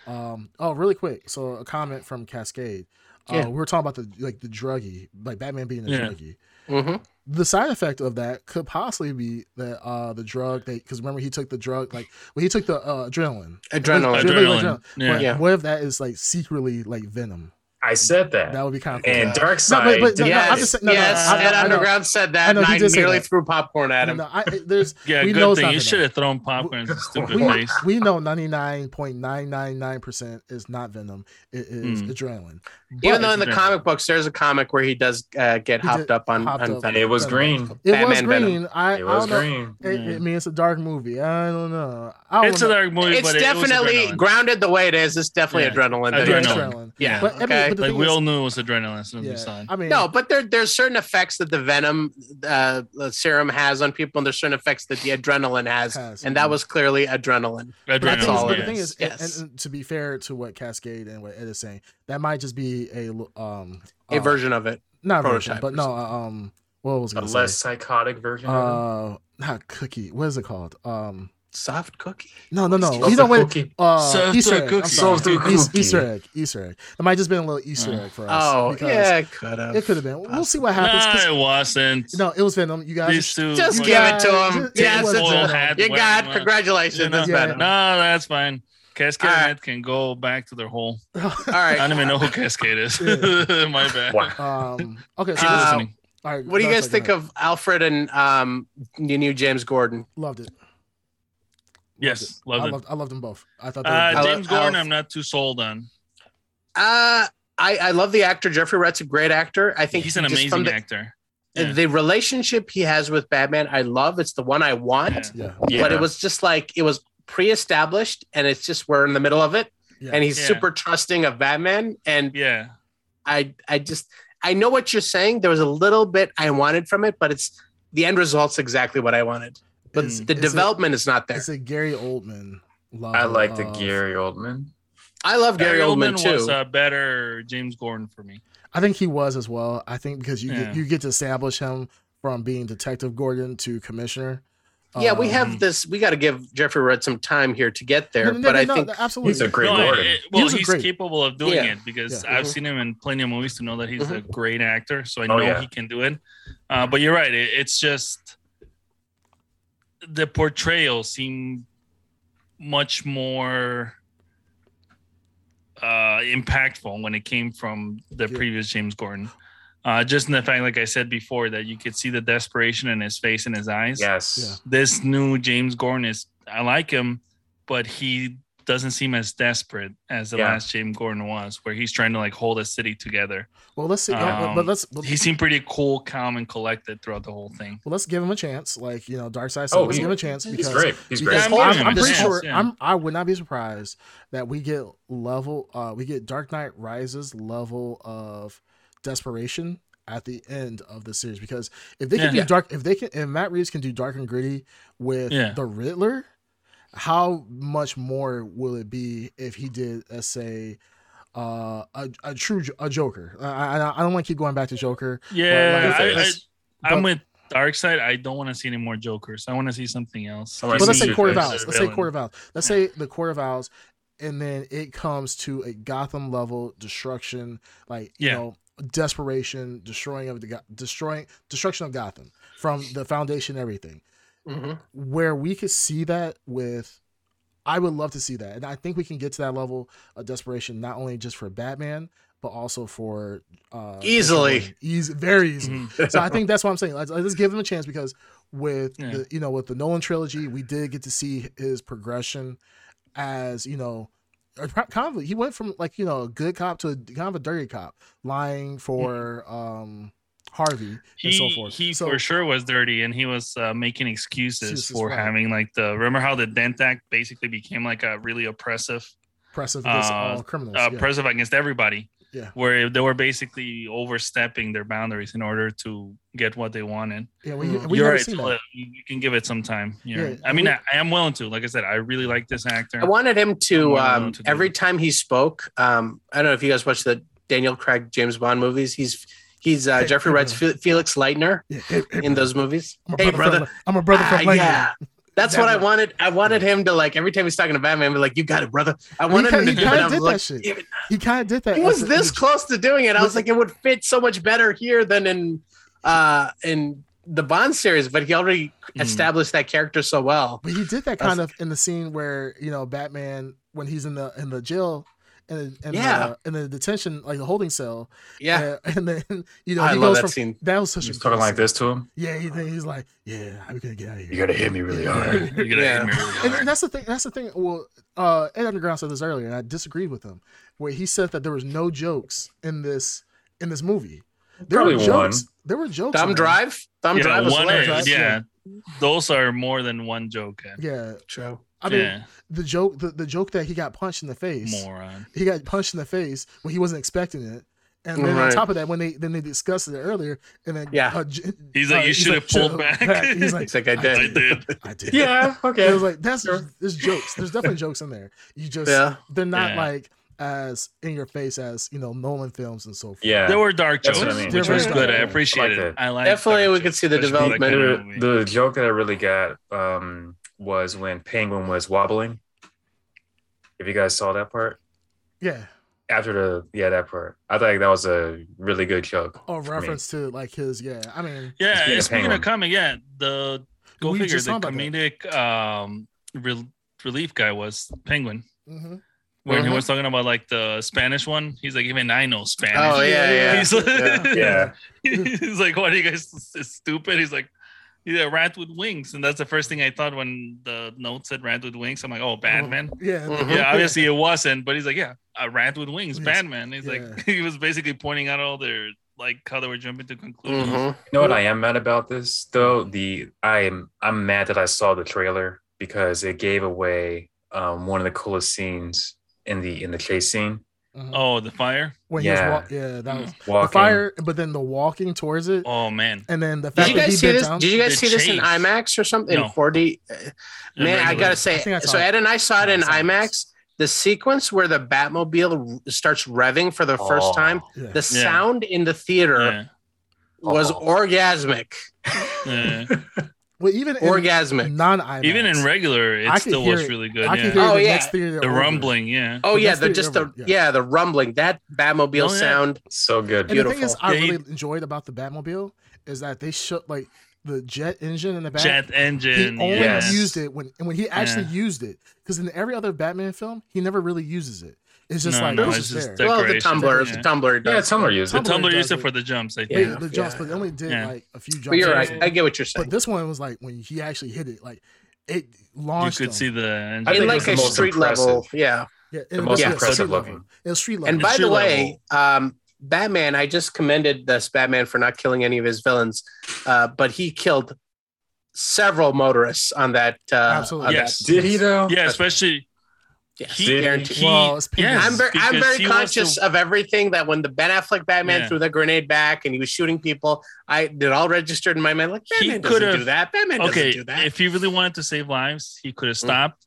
blah. Um. Oh, really quick. So a comment from Cascade. Uh, Yeah. we were talking about the like the druggie, like Batman being a Yeah. druggie. hmm The side effect of that could possibly be that uh the drug they because remember he took the drug like when he took the uh, adrenaline. Adrenaline. Adrenaline. Yeah. But Yeah. What if that is like secretly like venom? I said that. That would be kind of cool. and No, Dark but- Side. but- did no, I'm Yes, just saying- no, no, yes. I- I- Ed I know. Underground said I that, know, and I nearly threw popcorn at him. no, I, there's Yeah, we good know thing you should have thrown popcorn in stupid we, face. we know 99.999% is not venom. It is Mm. adrenaline. Even though in the Adrenaline. comic books, there's a comic where he does uh, get He hopped did- up on, hopped on up. venom. it was green. it was Batman Venom. green. I, It was green. It, Yeah. it means it's a dark movie. I don't know. Don't It's a dark movie, It's but it definitely grounded the way it is. It's definitely adrenaline. that Yeah, he Adrenaline. adrenaline. Yeah. But, I mean, okay. but the Like we is- all knew it was adrenaline as soon as we yeah, saw it. I mean, No, but there there's certain effects that the venom uh, the serum has on people, and there's certain effects that the adrenaline has, Has. and that was clearly adrenaline. But the That's thing is- all but it the thing is. is, and- Yes. and, and to be fair to what Cascade and what Ed is saying, that might just be a um A uh, version of it. not a version, but no, uh, um, what was it? gonna less say? psychotic version. of it. Uh, not cookie. What is it called? Um, Soft cookie. no, no, no. Soft You know what? cookie. Uh, Soft Easter egg. Cookie. Soft Eas- cookie. Easter egg. Easter egg. It might just been a little Easter Uh, egg for us. Oh, yeah, it could have. It could have been. We'll see what happens. Nah, it wasn't. no, it was Venom. You guys. These two. Just were- give it to him. just- Yes, it was it's Venom. had You got one. congratulations. You know? That's Yeah. better. No, that's fine. Cascade All right. Can go back to their hole. All I don't even know who Cascade is. My bad. Wow. um. Okay. So Uh, listening. all right, What do you guys think of Alfred and um, you knew James Gordon? Loved it. Yes, Loved loved. I it. loved, I loved them both. I thought they were Uh, James Gordon, Alf- I'm not too sold on. Uh, I, I love the actor. Jeffrey Wright's a great actor. I think He's an he just- from amazing the, actor. Yeah. The relationship he has with Batman, I love. It's the one I want. Yeah. yeah. Yeah. But it was just like it was pre-established, and it's just we're in the middle of it, Yeah. and he's Yeah. super trusting of Batman. And Yeah. I, I just, I know what you're saying. There was a little bit I wanted from it, but it's the end result's exactly what I wanted. But It's- the it's a- development is not there. It's a Gary Oldman. Love I like the Gary Oldman. I love Gary, Oldman, too. was a better James Gordon for me. I think he was as well. I think because you Yeah. get, you get to establish him from being Detective Gordon to Commissioner. yeah, we Um, have this. We got to give Jeffrey Wright some time here to get there. no, no, but no, I no, think absolutely. He's a great No, Gordon. it- well, was he's great- capable of doing Yeah. it because Yeah. I've Mhm. seen him in plenty of movies to know that he's a great actor. So I Oh, know yeah. he can do it. Uh, but you're right. It, it's just the portrayal seemed much more uh, impactful when it came from the Yeah. previous James Gordon. Uh, just in the fact, like I said before, that you could see the desperation in his face and his eyes Yes. Yeah. this new James Gordon is I like him, but he doesn't seem as desperate as the Yeah. last James Gordon was, where he's trying to like hold a city together. Well, let's see. uh, Um, but let's well, He seemed pretty cool, calm, and collected throughout the whole thing. well, let's give him a chance. Like you know, Dark Side. So Oh, let's he- give him a chance He's because great. He's because great. I'm I'm, I'm pretty chance, sure. yeah. I'm. I would not be surprised that we get level. Uh, we get Dark Knight Rises level of desperation at the end of the series because if they can Yeah. do dark, if they can, if Matt Reeves can do dark and gritty with Yeah. the Riddler, how much more will it be if he did, let's say, uh, a, a true a Joker? I, I, I don't want to keep going back to Joker. Yeah, like, I, I, I'm with Dark Side. I don't want to see any more Jokers. I want to see something else. I But let's say Court of. Owls. Let's say Court of Owls. Let's say the Court of Owls, and then it comes to a Gotham level destruction, like you Yeah. know, desperation, destroying of the Go- destroying destruction of Gotham from the foundation, everything. Mhm. Where we could see that with, I would love to see that, and I think we can get to that level of desperation not only just for Batman. But also for uh, Easily. easy, very easy. Mhm. So I think that's what I'm saying. Let's, let's give him a chance because with Yeah. the you know with the Nolan trilogy, we did get to see his progression as you know. Kind of, he went from like you know a good cop to a, kind of a dirty cop, lying for um Harvey He, and so forth. he so, for sure was dirty, and he was uh, making excuses Excuses, for right. having like the. Remember how the Dent Act basically became like a really oppressive, oppressive against uh, all criminals. uh, yeah. oppressive against everybody. Yeah. where they were basically overstepping their boundaries in order to get what they wanted. yeah, we, Mm. we You're right. seen so that. you you can give it some time. you know. Yeah, I mean, we- I, I am willing to. Like I said, I really like this actor. I wanted him to um, to every it. time he spoke. Um, I don't know if you guys watch the Daniel Craig James Bond movies. He's he's uh, Hey, Jeffrey hey, Wright's Fe- Felix Leiter hey, in those movies. I'm Hey brother. From, I'm a brother from Ah, Langley. yeah. That's what I wanted. I wanted him to like every time he's talking to Batman, be like, "You got it, brother." I He wanted kinda- him to he do it. did that shit. It." He kind of did that. He was this close to doing it. I was like, it would fit so much better here than in uh in the Bond series. But he already Hmm. established that character so well. But he did that That's- kind of in the scene where you know Batman when he's in the in the jail and in, Yeah. the, in the detention like the holding cell. Yeah, uh, and then you know I he love goes that from scene. that was such He's a talking good like scene. this to him. Yeah, he, he's like, yeah, I'm gonna get out of here? You gotta hit me really hard. You're gonna Yeah. hit me really and, hard. and that's the thing. That's the thing. Well, uh, Ed Underground said this earlier, and I disagreed with him, where he said that there was no jokes in this in this movie. There Probably were one. jokes. There were jokes. Thumb. Drive. Thumb yeah, Drive was one, hilarious. yeah, those are more than one joke. Yeah, True. I mean yeah, the joke, the, the joke that he got punched in the face. moron. he got punched in the face when he wasn't expecting it. And then on top of that, when they then they discussed it earlier, and then Yeah. uh, He's like, uh, you should have pulled "Should've back." He's like, It's like I I did. did. I did. Yeah. Okay. It was like that's Sure. there's jokes. There's definitely jokes in there. You just Yeah. they're not Yeah. like as in your face as you know Nolan films and so forth. Yeah. There were dark jokes, what I mean. which They're was very good. I appreciate I like it. that. I like Definitely we could see the especially for that development. kind the, the joke that I really got um, was when Penguin was wobbling. If you guys saw that part Yeah. after the yeah that part, I think that was a really good joke. Or for me. reference to like his yeah. I mean Yeah, Speaking and of speaking Penguin. of comic, yeah, the go We figure, the talked about that. comedic um, rel- relief guy was Penguin. mhm. When he Mhm. was talking about like the Spanish one, he's like, even I know Spanish. Oh yeah, yeah. He's, Yeah. he's like, what are you guys s- stupid? He's like, he's a rat with wings. And that's the first thing I thought when the note said rat with wings. I'm like, oh, Batman. Yeah. Mhm. Yeah, obviously it wasn't, but he's like, yeah, a rat with wings, Yes. Batman. He's Yeah. like, he was basically pointing out all their like how they were jumping to conclusions. Mhm. You know what I am mad about this though? The I am I'm mad that I saw the trailer because it gave away um, one of the coolest scenes in the in the chase scene. Mhm. Oh, the fire. when yeah. he was walk, yeah, that was the fire, but then the walking towards it, Oh man. and then the Did fact you that he guys see this? down. Did you guys The see this in. IMAX or something? No. In 4D? Uh, Man, I gotta say, think I so. Ed and I saw it in. IMAX. The sequence where the Batmobile starts revving for the first Oh. time, Yeah. the sound in the theater Yeah. was Oh. orgasmic. yeah. well, even in Orgasmic. non IMAX, Even in regular, it still hear was it. really good. I yeah. hear oh, oh, the yeah. next the rumbling, yeah. Oh But yeah, the the- just the yeah. yeah. the rumbling that Batmobile Oh, yeah. sound. so good. And the thing is, I Yeah, he- really enjoyed about the Batmobile is that they showed like the jet engine in the back. Jet he engine. only yes. used it when and when he actually Yeah. used it because in every other Batman film he never really uses it. It's just No, like no, it's it's just just there. the- Well, the Decoration. tumbler, Yeah. the tumbler. Yeah, Tumbler used The it. Tumbler Tumbler used it it. for the jumps, I They- think. the jumps, yeah. but they only did Yeah. like a few jumps. But you're right. I get what you're saying. But this one was like when he actually hit it, like it launched. You could him. see the I In think it like a most street level, impressive. yeah. yeah, the it most was yeah, impressive street looking. level. It was street level. And by the way, um, Batman, I just commended this Batman for not killing any of his villains, uh, but he killed several motorists on that. Uh, Absolutely. on that- Yes. Did he though? Yeah, especially Yes, he, Did he? guaranteed. he Well, yes, I'm very, I'm very conscious the- of everything that when the Ben Affleck Batman Yeah. threw the grenade back and he was shooting people, I it all registered in my mind like Batman doesn't could've- do that. Batman okay, doesn't do that. if he really wanted to save lives, he could have Mm. stopped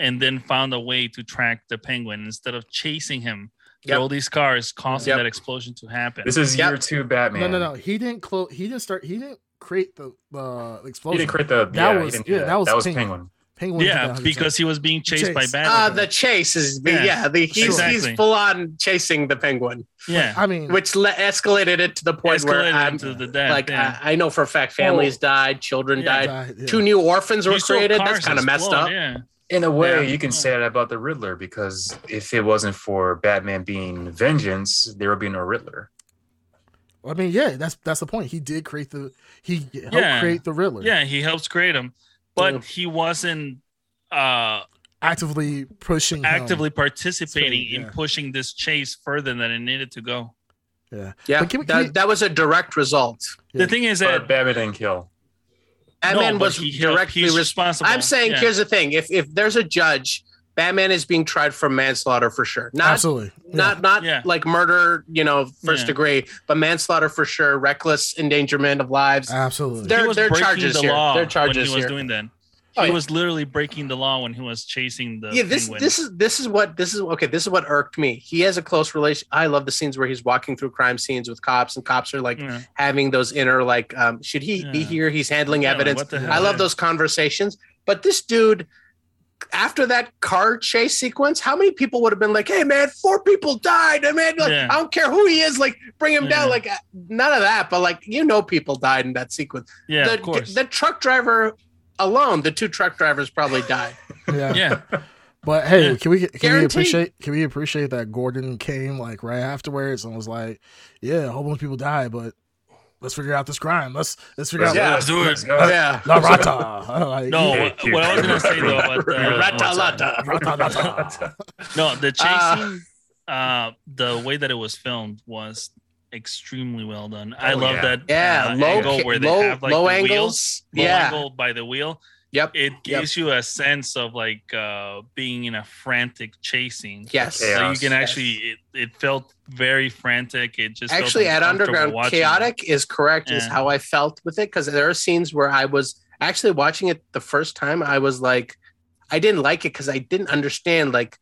and then found a way to track the penguin instead of chasing him through Yep. all these cars, causing Yep. that explosion to happen. This is Yep. year two Batman. no, no, no. He didn't close. He didn't start. He didn't create the uh, He didn't create the. That yeah, was- yeah, that. that was that was Penguin. Penguin. Penguin. yeah, because he was being chased by Batman. uh, the chase is yeah, Yeah. the, he's he's full on chasing the penguin, yeah, I mean, which le- escalated it to the point where escalated I'm into the death. like yeah. I, I know for a fact families died, children Yeah, died, died, yeah. two new orphans were You created. That's kind of messed explode, up. Yeah, In a way, Yeah. you can say that about the Riddler because if it wasn't for Batman being vengeance, there would be no Riddler. I mean, yeah, that's that's the point. He did create the. He helped Yeah. create the Riddler. yeah, he helps create him, but Yeah. he wasn't uh actively pushing. him. actively participating yeah. in pushing this chase further than it needed to go. Yeah. Yeah, But can we- that, can that was a direct result. Yeah. The thing is But that Batman didn't kill. Batman no, was he directly he's responsible. responsible. I'm saying Yeah. here's the thing: if if there's a judge, Batman is being tried for manslaughter for sure. Not Absolutely. Yeah. not not Yeah. like murder, you know, first Yeah. degree, but manslaughter for sure. Reckless endangerment of lives. Absolutely. There- he was there are breaking charges the here. law There are charges when he was here. doing that. Oh, he yeah. was literally breaking the law when he was chasing the yeah, this penguin. this is this is what this is okay. This is what irked me. He has a close relation. I love the scenes where he's walking through crime scenes with cops, and cops are like Yeah. having those inner like, um, should he be here? He's handling Yeah, like, evidence. what I love those conversations. But this dude, after that car chase sequence, how many people would have been like, "Hey, man, four people died, and man, like, Yeah. I don't care who he is, like, bring him Yeah. down." Like, uh, none of that. But like, you know, people died in that sequence. yeah, the, of course. the truck driver alone, the two truck drivers probably died. Yeah. yeah, But hey, Yeah. can we can we appreciate can we appreciate that Gordon came like right afterwards and was like, yeah, a whole bunch of people died, but let's figure out this crime. Let's let's figure Let's, out Yeah. let's do it. let's go. yeah. La Rata. Like, No, Yeah, what, what I was gonna say though about the, Rata lata. Rata, Rata. no, the Ah. chasing, uh, the way that it was filmed was extremely well done. I Oh, love yeah. that Yeah, uh, low, angle where they low, have like low the angles. wheels, low yeah. angle by the wheel. Yep. It gives you a sense of like uh, being in a frantic chasing. Yes. So you can actually, it, it felt very frantic. It just felt Actually, Ed Underground, chaotic is correct. Is how I felt with it because there are scenes where I was actually watching it the first time. I was like, I didn't like it because I didn't understand like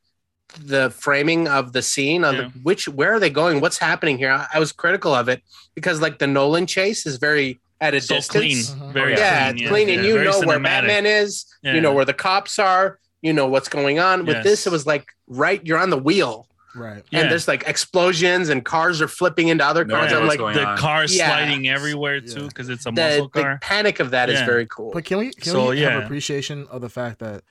the framing of the scene. on Yeah. like, which where are they going? What's happening here? I, I was critical of it because like the Nolan chase is very at a So distance. clean, Mhm. very yeah, clean, it's clean, and yeah, you very know where cinematic. Batman is. You know where the cops are. You know what's going on. With this, it was like right, you're on the wheel, Right. Yeah. and there's like explosions and cars are flipping into other No cars. idea I'm like, the on. car Yeah. sliding everywhere too Yeah. because it's a the, muscle the car. panic of that is Yeah. very cool. But can we can So, we have appreciation of the fact that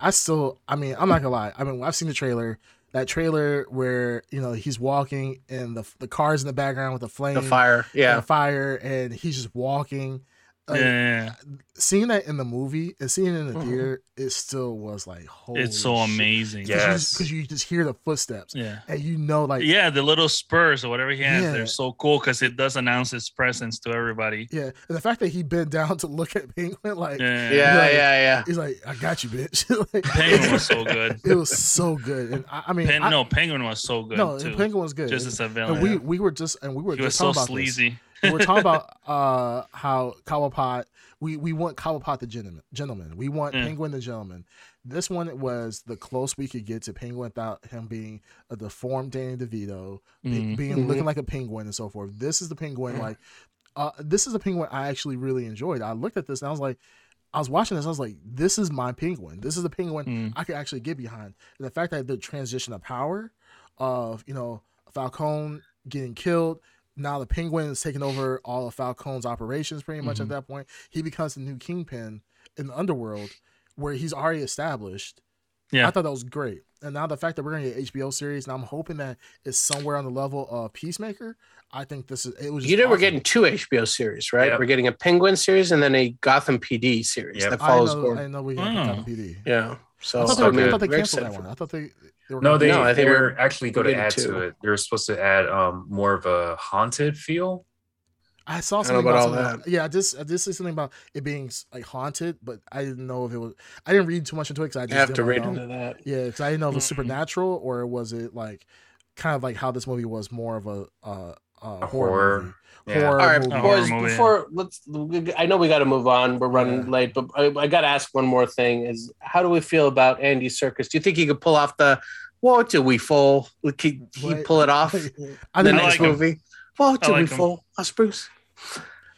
I still I mean I'm not gonna lie I mean I've seen the trailer that trailer where you know he's walking and the the cars in the background with the flame. The fire, yeah, the fire and he's just walking like, yeah, seeing that in the movie and seeing it in the Mhm. theater it still was like holy it's so amazing. Yeah. because Yes. you, just hear the footsteps yeah. and you know like Yeah, the little spurs or whatever he has, Yeah. they're so cool because it does announce his presence to everybody. yeah and the fact that he bent down to look at Penguin like Yeah, yeah, Like- yeah, yeah. he's like I got you bitch like, Penguin was so good. it was so good and I, I mean Pen, I- no, Penguin was so good no too. Penguin was good just And- as a And villain. we we were just and we were he was just so talking about this. sleazy. We were talking about uh how Cobblepot we we want Cobblepot the gentleman gentleman. We want Yeah. Penguin the gentleman. This one was the close we could get to Penguin without him being a deformed Danny DeVito, be- Mhm. being Mhm. looking like a penguin and so forth. This is the penguin like uh this is a penguin I actually really enjoyed. I looked at this and I was like I was watching this, I was like, this is my penguin. This is the penguin Mm. I could actually get behind. And the fact that the transition of power of, you know, Falcone getting killed, now the penguin is taking over all of Falcone's operations pretty much Mhm. at that point. He becomes the new kingpin in the underworld where he's already established. Yeah. I thought that was great. And now the fact that we're gonna get HBO series, and I'm hoping that it's somewhere on the level of Peacemaker. I think this is it was. Just You know, we're getting two HBO series, right? Yep. We're getting a Penguin series and then a Gotham PD series Yep. that I follows know, I know we got Oh. Gotham PD. Yeah. So I thought they, I were, mean, I thought they canceled that one. I thought they. They No, they No, I think they're we're- actually going to add two. to it. They're supposed to add um more of a haunted feel. I saw something know about, about all something- Yeah, I just I just see something about it being like haunted, but I didn't know if it was. I didn't read too much into it because I I just have to didn't read know. into that. Yeah, because I didn't know if it was Mm. supernatural or was it like kind of like how this movie was more of a uh, uh, A horror, horror. Movie. Yeah. Horror All right, movie. Boys. Before let's, I know we got to move on. We're running Yeah. late, but I, I got to ask one more thing: Is how do we feel about Andy Serkis? Do you think he could pull off the "What do we fall"? Like he, he pull it off I the didn't next like him. movie? What I do like we him. fall? Us Bruce.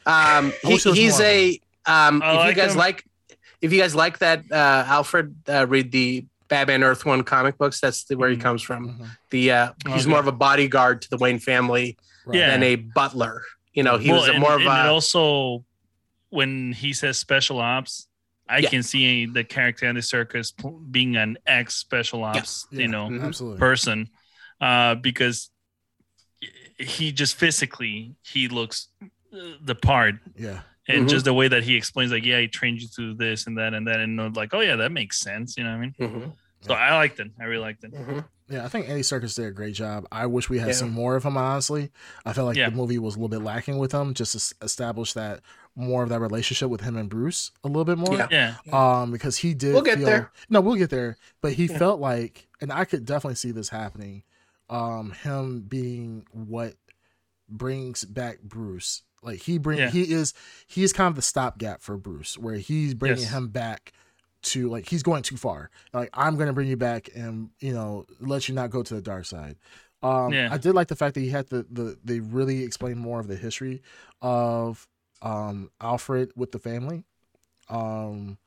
Um, he, wish there was he's a. Um, I if you guys him. like, if you guys like that, uh, Alfred, uh, read the Batman Earth One comic books. That's the, where he Mhm. comes from. Mhm. The uh, he's Okay. more of a bodyguard to the Wayne family Right. Yeah. than a butler. You know, he Well, was a and- more of and it a. also when he says special ops, I Yeah. can see the character in the circus being an ex special ops, Yeah, you know, Mhm. absolutely. person, uh, because he just physically he looks uh, the part, Yeah, and Mhm. just the way that he explains, like, yeah, he trained you to this and that and that, and like, oh yeah, that makes sense, you know what I mean? Mhm, So I liked it. I really liked it. mhm. Yeah. I think Andy Serkis did a great job. I wish we had Yeah. seen more of him. Honestly, I felt like Yeah. the movie was a little bit lacking with him. Just to s- establish that more of that relationship with him and Bruce a little bit more. Yeah. Yeah, um because he did We'll get feel- there. no we'll get there but he Yeah. felt like and i could definitely see this happening um him being what brings back bruce like he bring Yeah. he is he's kind of the stopgap for bruce where he's bringing Yes. him back to like he's going too far like i'm gonna bring you back and you know let you not go to the dark side um Yeah. i did like the fact that he had the the they really explained more of the history of um alfred with the family um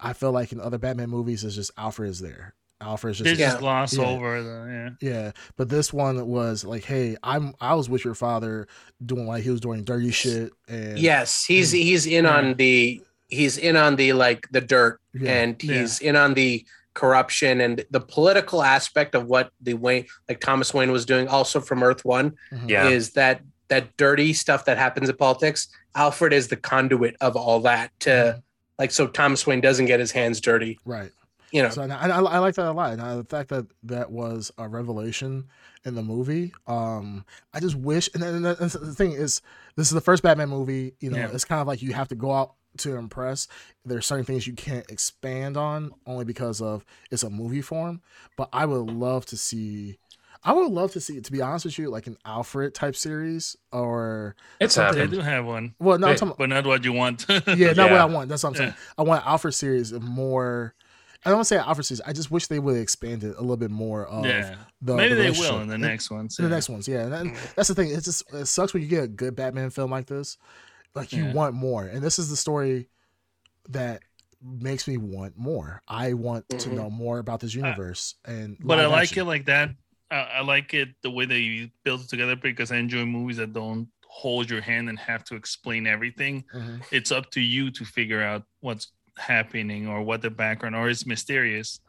I feel like in other Batman movies, it's just Alfred is there. Alfred is they just Yeah. just gloss Yeah. over the yeah. yeah. But this one was like, hey, I'm I was with your father doing like he was doing dirty shit and Yes, he's Mm. he's in on the he's in on the like the dirt Yeah. and he's in on the corruption and the political aspect of what the Wayne like Thomas Wayne was doing also from Earth 1 Mhm. Yeah. is that that dirty stuff that happens in politics. Alfred is the conduit of all that to Mhm. like so Thomas Wayne doesn't get his hands dirty, right. you know. So and I, I, I like that a lot. And I, the fact that that was a revelation in the movie, um, I just wish. And, then and the the thing is, this is the first Batman movie. You know, Yeah. it's kind of like you have to go out to impress. There's certain things you can't expand on only because of it's a movie form. But I would love to see. I would love to see, to be honest with you, like an Alfred type series, or It's They happened. do have one, well, no, They- talking, but not what you want. yeah, not what I want. That's what I'm saying. I want an Alfred series of more. I don't want to say Alfred series. I just wish they would expand it a little bit more. Of yeah, the, maybe the they will in the next ones. In the yeah. next ones, yeah. And then- that's the thing. It just it sucks when you get a good Batman film like this. Like you Yeah. want more, and this is the story that makes me want more. I want to Mhm. know more about this universe, and but I like action. it like that. I, I like it the way that you build it together because I enjoy movies that don't hold your hand and have to explain everything. Mhm. It's up to you to figure out what's happening or what the background or it's mysterious.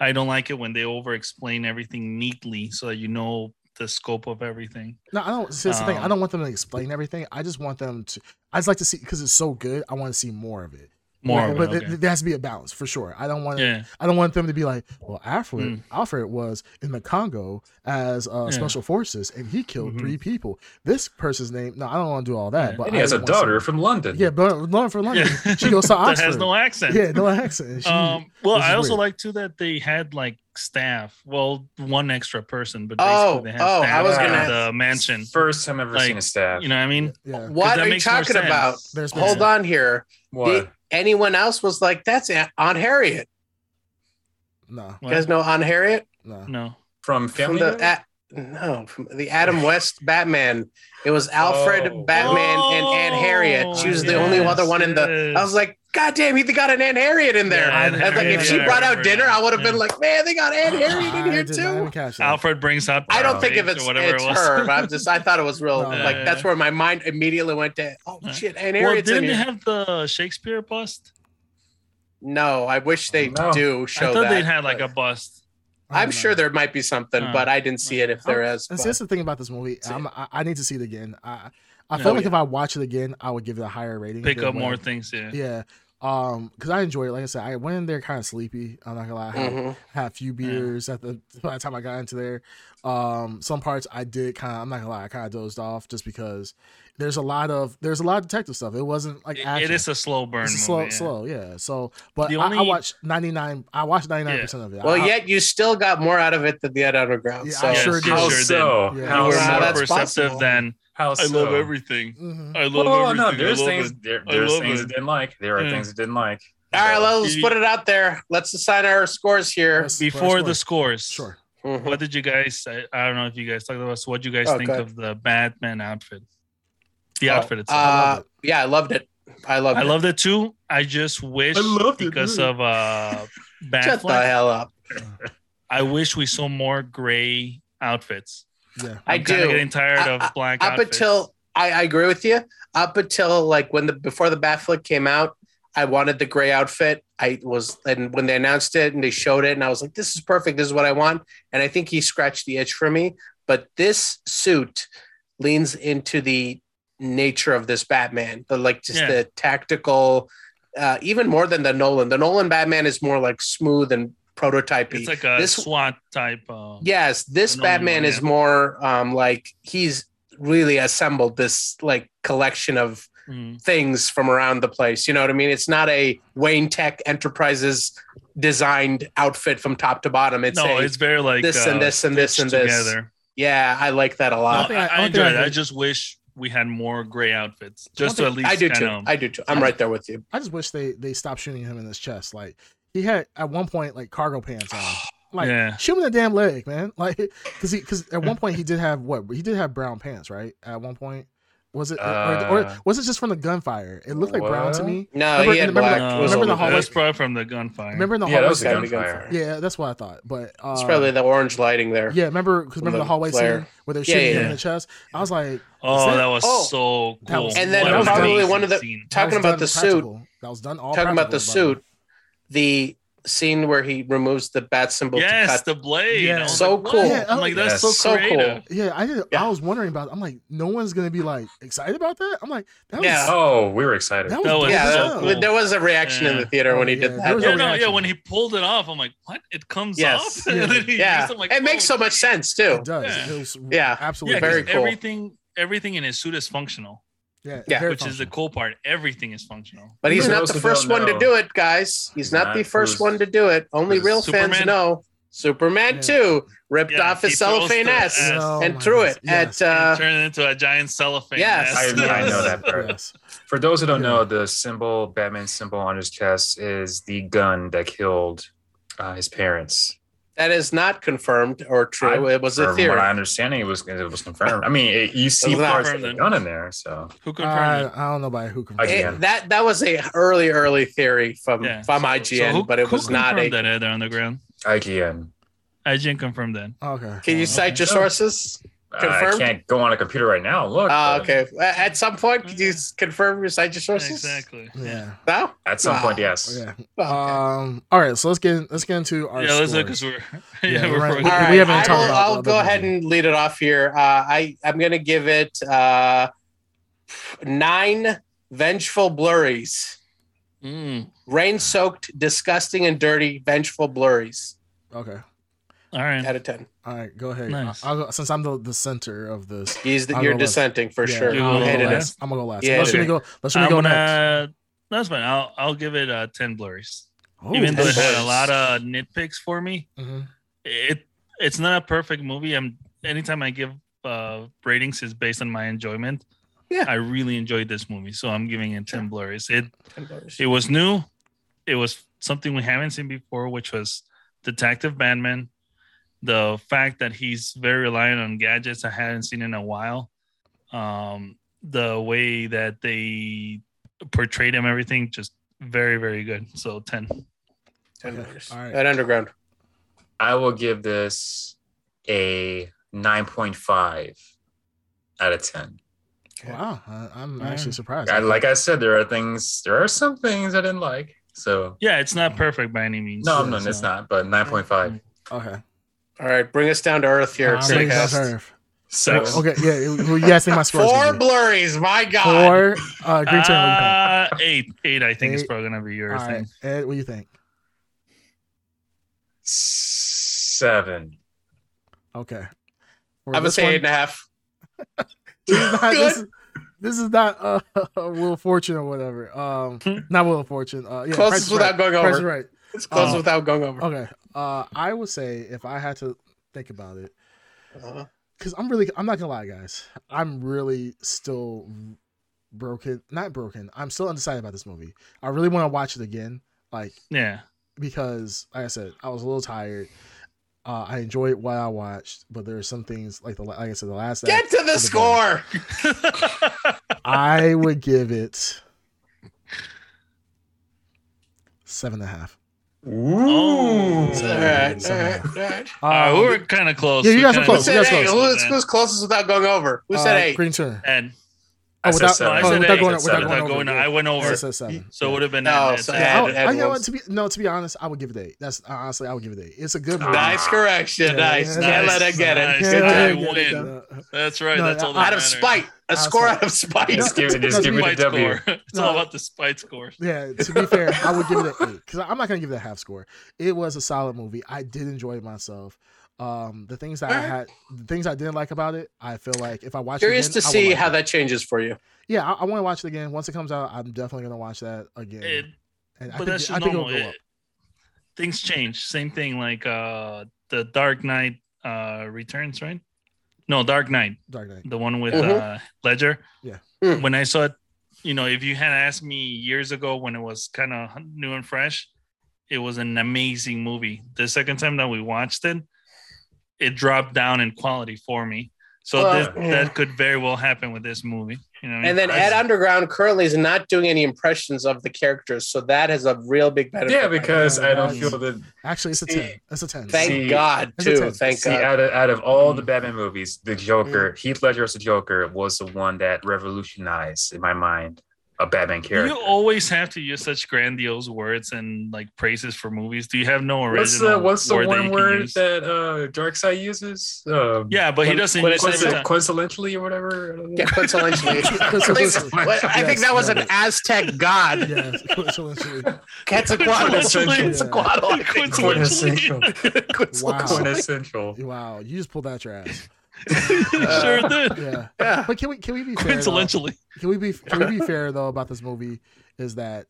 I don't like it when they over explain everything neatly so that you know the scope of everything. No, I don't. See, that's the thing. I Um, don't want them to explain everything. I just want them to. I just like to see because it's so good. I want to see more of it. More, Like, of but it, it- okay. there has to be a balance for sure. I don't want. yeah, I don't want them to be like, well, Alfred, Mm. Alfred was in the Congo as uh, Yeah. special forces, and he killed Mhm. three people. This person's name, no, I don't want to do all that. Yeah. But And he I has a just wanna daughter from London. Yeah, but Lauren from London. yeah. She goes to Oxford. that Oxford. has no accent. yeah, no accent. She, um, well, I also weird. like too that they had like staff. Well, one extra person, but Oh, basically they had oh, I staff was gonna- the mansion. First time I've ever Like, seen a staff. You know what I mean? yeah. What are you talking about? There's Hold on here. what? Did anyone else was like, that's Aunt Harriet. No, You guys know Aunt Harriet? no. No. from From Family the Guy? a, no, from the Adam West Batman. It was Alfred, Oh. Batman, and Aunt Harriet. She was the only other one in the. I was like, God damn, he got an Aunt Harriet in there. Yeah, Aunt I like, if she brought out Yeah. dinner, I would have been like, man, they got Aunt Harriet in here did not even too. Alfred brings up. I don't think if it's, whatever it's it was. her, but I'm just I thought it was real. No. like that's where my mind immediately went to. Oh Yeah. shit, Aunt well, Harriet's in didn't they here. have the Shakespeare bust? No, I wish they No. do show I thought that. they'd had like but a bust. I I'm don't sure there might be something, Uh, but I didn't see it if there is. And but- see, that's the thing about this movie. I'm, I, I need to see it again. I I feel Oh, like yeah. if I watch it again, I would give it a higher rating. Pick up what more things. Yeah. Yeah. Um, because I enjoyed it. Like I said, I went in there kind of sleepy. I'm not gonna lie. I had, Mhm. had a few beers at the by the time I got into there. Um, some parts I did kind of. I'm not gonna lie. I kind of dozed off just because there's a lot of there's a lot of detective stuff. It wasn't like It- action. it is a slow burn. It's a movie, slow, yeah. slow, yeah. So, but The I, I watched 99. I watched 99 percent of it. Well, I, yet you still got more out of it than the Ed Underground. Yeah, so I sure you did. How sure so? did. How You were more that's perceptive possible. than How so? I love everything. Mhm. I love Oh everything. no, I there's love things it. there, I there's love things it. I didn't like. There are Yeah. things I didn't like. All right, So- let's You- put it out there. Let's assign our scores here. Yes. Before the scores, Sure. Mhm. what did you guys? I, I don't know if you guys talked about. this. What do you guys Oh, think go of the Batman outfit? The Oh, outfit itself. Uh, yeah, I loved it. I loved I it. loved it too. I just wish I loved because too. of uh Shut the hell up. I wish we saw more gray outfits. Yeah. I I'm kind of do. getting tired I- of black Up outfits. until I, I agree with you. Up until like when the before the Batfleck came out, I wanted the gray outfit. I was and when they announced it and they showed it, and I was like, "This is perfect. This is what I want." And I think he scratched the itch for me. But this suit leans into the nature of this Batman, the like just Yeah. the tactical, uh, even more than the Nolan. The Nolan Batman is more like smooth and prototypey. it's like a this SWAT type. Uh, Yes, this Batman is yeah. more um like he's really assembled this like collection of mm. things from around the place. You know what I mean? It's not a Wayne Tech Enterprises designed outfit from top to bottom. It's no, a, it's very like this uh, and this and this and this. together. yeah, I like that a lot. thing I- I, I enjoy it. I just wish we had more gray outfits, just One to at least I do too. of. I do too. I'm right there with you. I just wish they they stopped shooting him in his chest. Like he had at one point like cargo pants on. Like Yeah. shoot him in the damn leg, man. Like because he because at one point he did have what he did have brown pants, right? At one point. Was it, or, or Uh, was it just from the gunfire? It looked like brown to me. No, Remember- he had remember black. the- No, was remember a the little- hallway- That's probably from the gunfire. Remember in the hallway? Yeah, that was the gunfire. gunfire. yeah, that's what I thought. But uh, It's probably the orange lighting there. yeah. Remember because remember the the hallway flare. scene where they're shooting yeah, him in the chest? I was like, Oh, that- that was Oh, so That cool. was- And then probably one of the- scene. Talking about done the suit. That was done all Talking about the suit, the scene where he removes the bat symbol to Yes, cut the blade. Yeah. So like, cool. Yeah, I'm like, that's yes. so So cool. Yeah, I did. Yeah. I was wondering about. I'm like, no one's gonna be like excited about that. I'm like, that was, Yeah. Oh, we were excited. that was, That was yeah, so hell. there, there was a reaction in the theater when he Oh, did that. Yeah, no, yeah. When he pulled it off, I'm like, what? It comes Yes. off. And then he yeah, used like, it makes oh, so much sense too. It does. Yeah. It was Yeah. absolutely Yeah, Very 'cause cool. everything, everything in his suit is functional, Yeah, Yeah. very which is the cool part. Everything is functional. But he's not the first don't one to do it, guys. He's not, not the first who's- one to do it. Only who's real fans know. Superman Yeah. 2 ripped Yeah, off his he throws cellophane the S S. Oh and my threw goodness. it Yes. at. Uh, Turn it into a giant cellophane. Yes. mess. I, I know that part. Yes. For those who don't Yeah. know, the symbol, Batman symbol on his chest, is the gun that killed uh, his parents. That is not confirmed or true. I- it was a From theory. what I understanding, it was it was confirmed. I mean, it, you see was parts of confirmed the gun in there, so Who I, confirmed it? I don't know by who can. I It- that that was a early early theory from Yeah. from So- IGN, so who- but it who was not a. confirmed that uh, Ed Underground. IGN. IGN confirmed that. Okay. Can you well, cite your so. sources? Confirmed? I can't go on a computer right now. Look. Uh, but okay. At some point, could you confirm your cite your sources? Exactly. Yeah. No. At some Wow. point, yes. Yeah. Okay. Um. All right. So let's get let's get into our. yeah, let's because we're Yeah, yeah, we're we're, right. we're- we haven't I talked will, about I'll go ahead and lead it off here. Uh, I I'm gonna give it uh, nine vengeful blurries, Mm, rain-soaked, disgusting, and dirty vengeful blurries Okay. All right. out of ten. All right. Go ahead. Nice. I'll go, since I'm the, the center of this. He's the, you're go last. dissenting for Yeah, sure. You I'm gonna go last. I'm gonna go last. Yeah, let's okay. me go. Let's me I'm go next. gonna. That's fine. I'll I'll give it uh, ten blurries. Oh, Even though it had a lot of nitpicks for me, Mhm. it it's not a perfect movie. I'm anytime I give uh ratings is based on my enjoyment. Yeah. I really enjoyed this movie, so I'm giving it ten blurries. It 10 blurries. it was new. It was something we haven't seen before, which was Detective Batman. The fact that he's very reliant on gadgets I hadn't seen in a while. Um, the way that they portrayed him, everything just very, very good. So 10. 10 Okay. All right. Ed Underground. I will give this a 9.5 out of 10. Wow. I, I'm Yeah. actually surprised. I, like I said, there are things, there are some things I didn't like. So Yeah, it's not perfect by any means. no, Yeah, no, so- it's not. But nine point five. Okay. All right, bring us down to earth here. I'm bringing Sickcast. down to earth. Six. Okay, yeah. You guys think my score Four gonna be? blurries. My God. Four. Uh, green tuner. Uh, eight, eight. I think is Eight. probably gonna be do you your? All thing. right, Ed, what do you think? Seven. Okay. For I would this say one- eight and a half. this is not, this, Good. is, this is not uh, Wheel of Fortune or whatever. Um, not Wheel of Fortune. Uh, yeah, Closest without right. going Price is over. right. It's close Uh, without going over. Okay. Uh, I would say if I had to think about it, Uh-huh. because I'm really, I'm not gonna lie, guys. I'm really still broken. Not broken. I'm still undecided about this movie. I really want to watch it again, like Yeah. because, like I said, I was a little tired. Uh, I enjoyed what I watched, but there are some things like the like I said, the last Get act to the was score. I would give it seven and a half. Ooh. Oh. All Seven. right, all Seven. right, all right. All right, Um, we were kind of close. yeah, you guys were kinda- Who close. said You guys close. Who's, who's closest without going over? Who said uh, eight? Green Tuner. And Oh, I said without, seven. Oh, said without eight. going, without going Without over. going- yeah. I went over. I said seven. So it would have been. No, uh, so Ed, Ed- I, Ed I, you know what, to be no, to be honest, I would give it eight. That's honestly, I would give it eight. It's a good movie. Nice correction. Yeah, nice. yeah, Can't let it get nice. it. Yeah, I win. yeah, yeah. That's right. No, That's all that Out of spite. A Out score spite. out of spite. Just give it. Just give me the Spite score. It's No. all about the spite score. Yeah, to be fair, I would give it an eight because I'm not gonna give it a half score. It was a solid movie. I did enjoy myself. Um, the things that I had, the things I didn't like about it, I feel like if I watch Curious it to again, I would see like how it. that changes for you. Yeah, I, I want to watch it again once it comes out. I'm definitely gonna watch that again. It, and I but think, that's just I think it'll normal. go up. It- things change. Same thing like uh the Dark Knight uh Returns, right? No, Dark Knight, Dark Knight. the one with Mhm. uh Ledger. Yeah. Mm. When I saw it, you know, if you had asked me years ago when it was kind of new and fresh, it was an amazing movie. The second time that we watched it, it dropped down in quality for me. So Well, this, yeah. that could very well happen with this movie. You know, And then Ed Underground currently is not doing any impressions of the characters, so that is a real big benefit. Yeah, because oh, I don't feel that. Actually, it's a See, ten. It's a ten. Thank See, God too. 10. Thank See, God. out of out of all the mm. Batman movies, the Joker, mm. Heath Ledger as the Joker, was the one that revolutionized in my mind a Batman character. You always have to use such grandiose words and like praises for movies. Do you have no original What's the what's the word one can word use? that uh Dark Side uses? Um, Yeah, but he doesn't when use it it says every coinci- time. coincidentally or whatever. Yeah, coincidentally. Coincidentally. I think that was an. Aztec god. Yeah, coincidentally. Quetzalcoatl. Coincidentally. Quetzalcoatl, I think. Coincidentally. Quintessential. Wow. Quintessential. Wow, you just pulled out your ass. sure did. Yeah, Yeah. but can we can we be fair? though? Can we be can we be fair though about this movie? Is that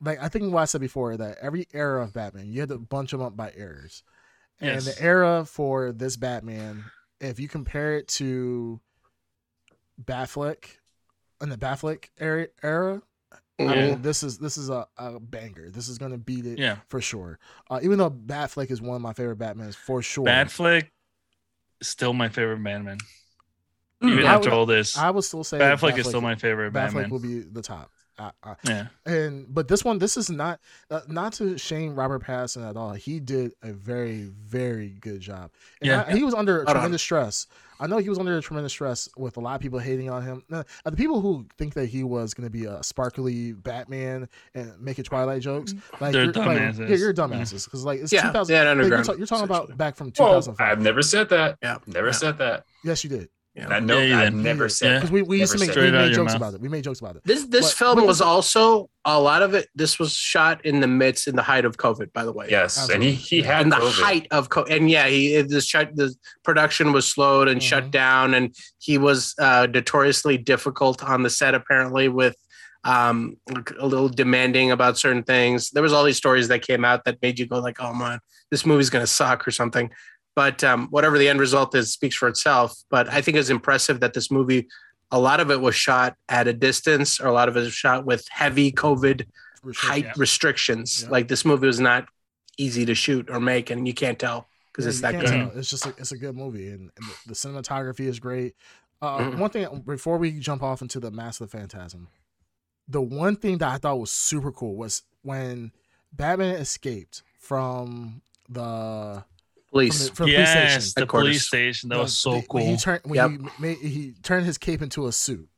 like I think what I said before that every era of Batman you had to bunch them up by eras, and Yes. the era for this Batman, if you compare it to Batfleck in the Batfleck era, era I mean, this is this is a, a banger. This is gonna beat it Yeah. for sure. Uh, even though Batfleck is one of my favorite Batmans for sure. Batfleck still my favorite Batman. Hmm. Even I after would- all this. I would still say Batfleck is still my favorite Batfleck Batman. will be the top. I, I, Yeah. and but this one, this is not uh, not to shame Robert Pattinson at all. He did a very very good job. And Yeah. I- he was under tremendous stress. I know he was under tremendous stress with a lot of people hating on him. Now, the people who think that he was going to be a sparkly Batman and making Twilight jokes, mm. like They're you're, like, dumbasses. yeah, you're dumbasses mm-hmm. because like it's Yeah, 2000. yeah, like, you're, underground, ta- you're talking about back from Well, 2005. I've never said that. Yeah. Never Yeah. said that. yes, you did I know. Yeah, I've never Yeah. said. because we, we used to make we made jokes mouth. about it. We made jokes about it. This this But- film was also a lot of it. This was shot in the midst in the height of COVID, by the way. Yes, and he he had and the height of co- and yeah, he this shut the production was slowed and Mhm. shut down, and he was uh, notoriously difficult on the set apparently with um a little demanding about certain things. There was all these stories that came out that made you go like, oh man, this movie's gonna suck or something. But um, whatever the end result is speaks for itself. But I think it's impressive that this movie, a lot of it was shot at a distance, or a lot of it was shot with heavy COVID For sure. height Yeah. restrictions. Yeah. Like this movie was not easy to shoot or make, and you can't tell because Yeah, it's that good. tell. It's just a, it's a good movie, and, and the, the cinematography is great. Uh, Mhm. One thing before we jump off into the Mask of the Phantasm, the one thing that I thought was super cool was when Batman escaped from the Police. from the, from the police yes, station. the police station. That The- was so the- cool. When he turned when Yep. he made he turned his cape into a suit.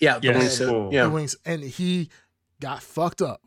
yeah, the Yeah. police. Cool. Yeah. The wings, and he got fucked up.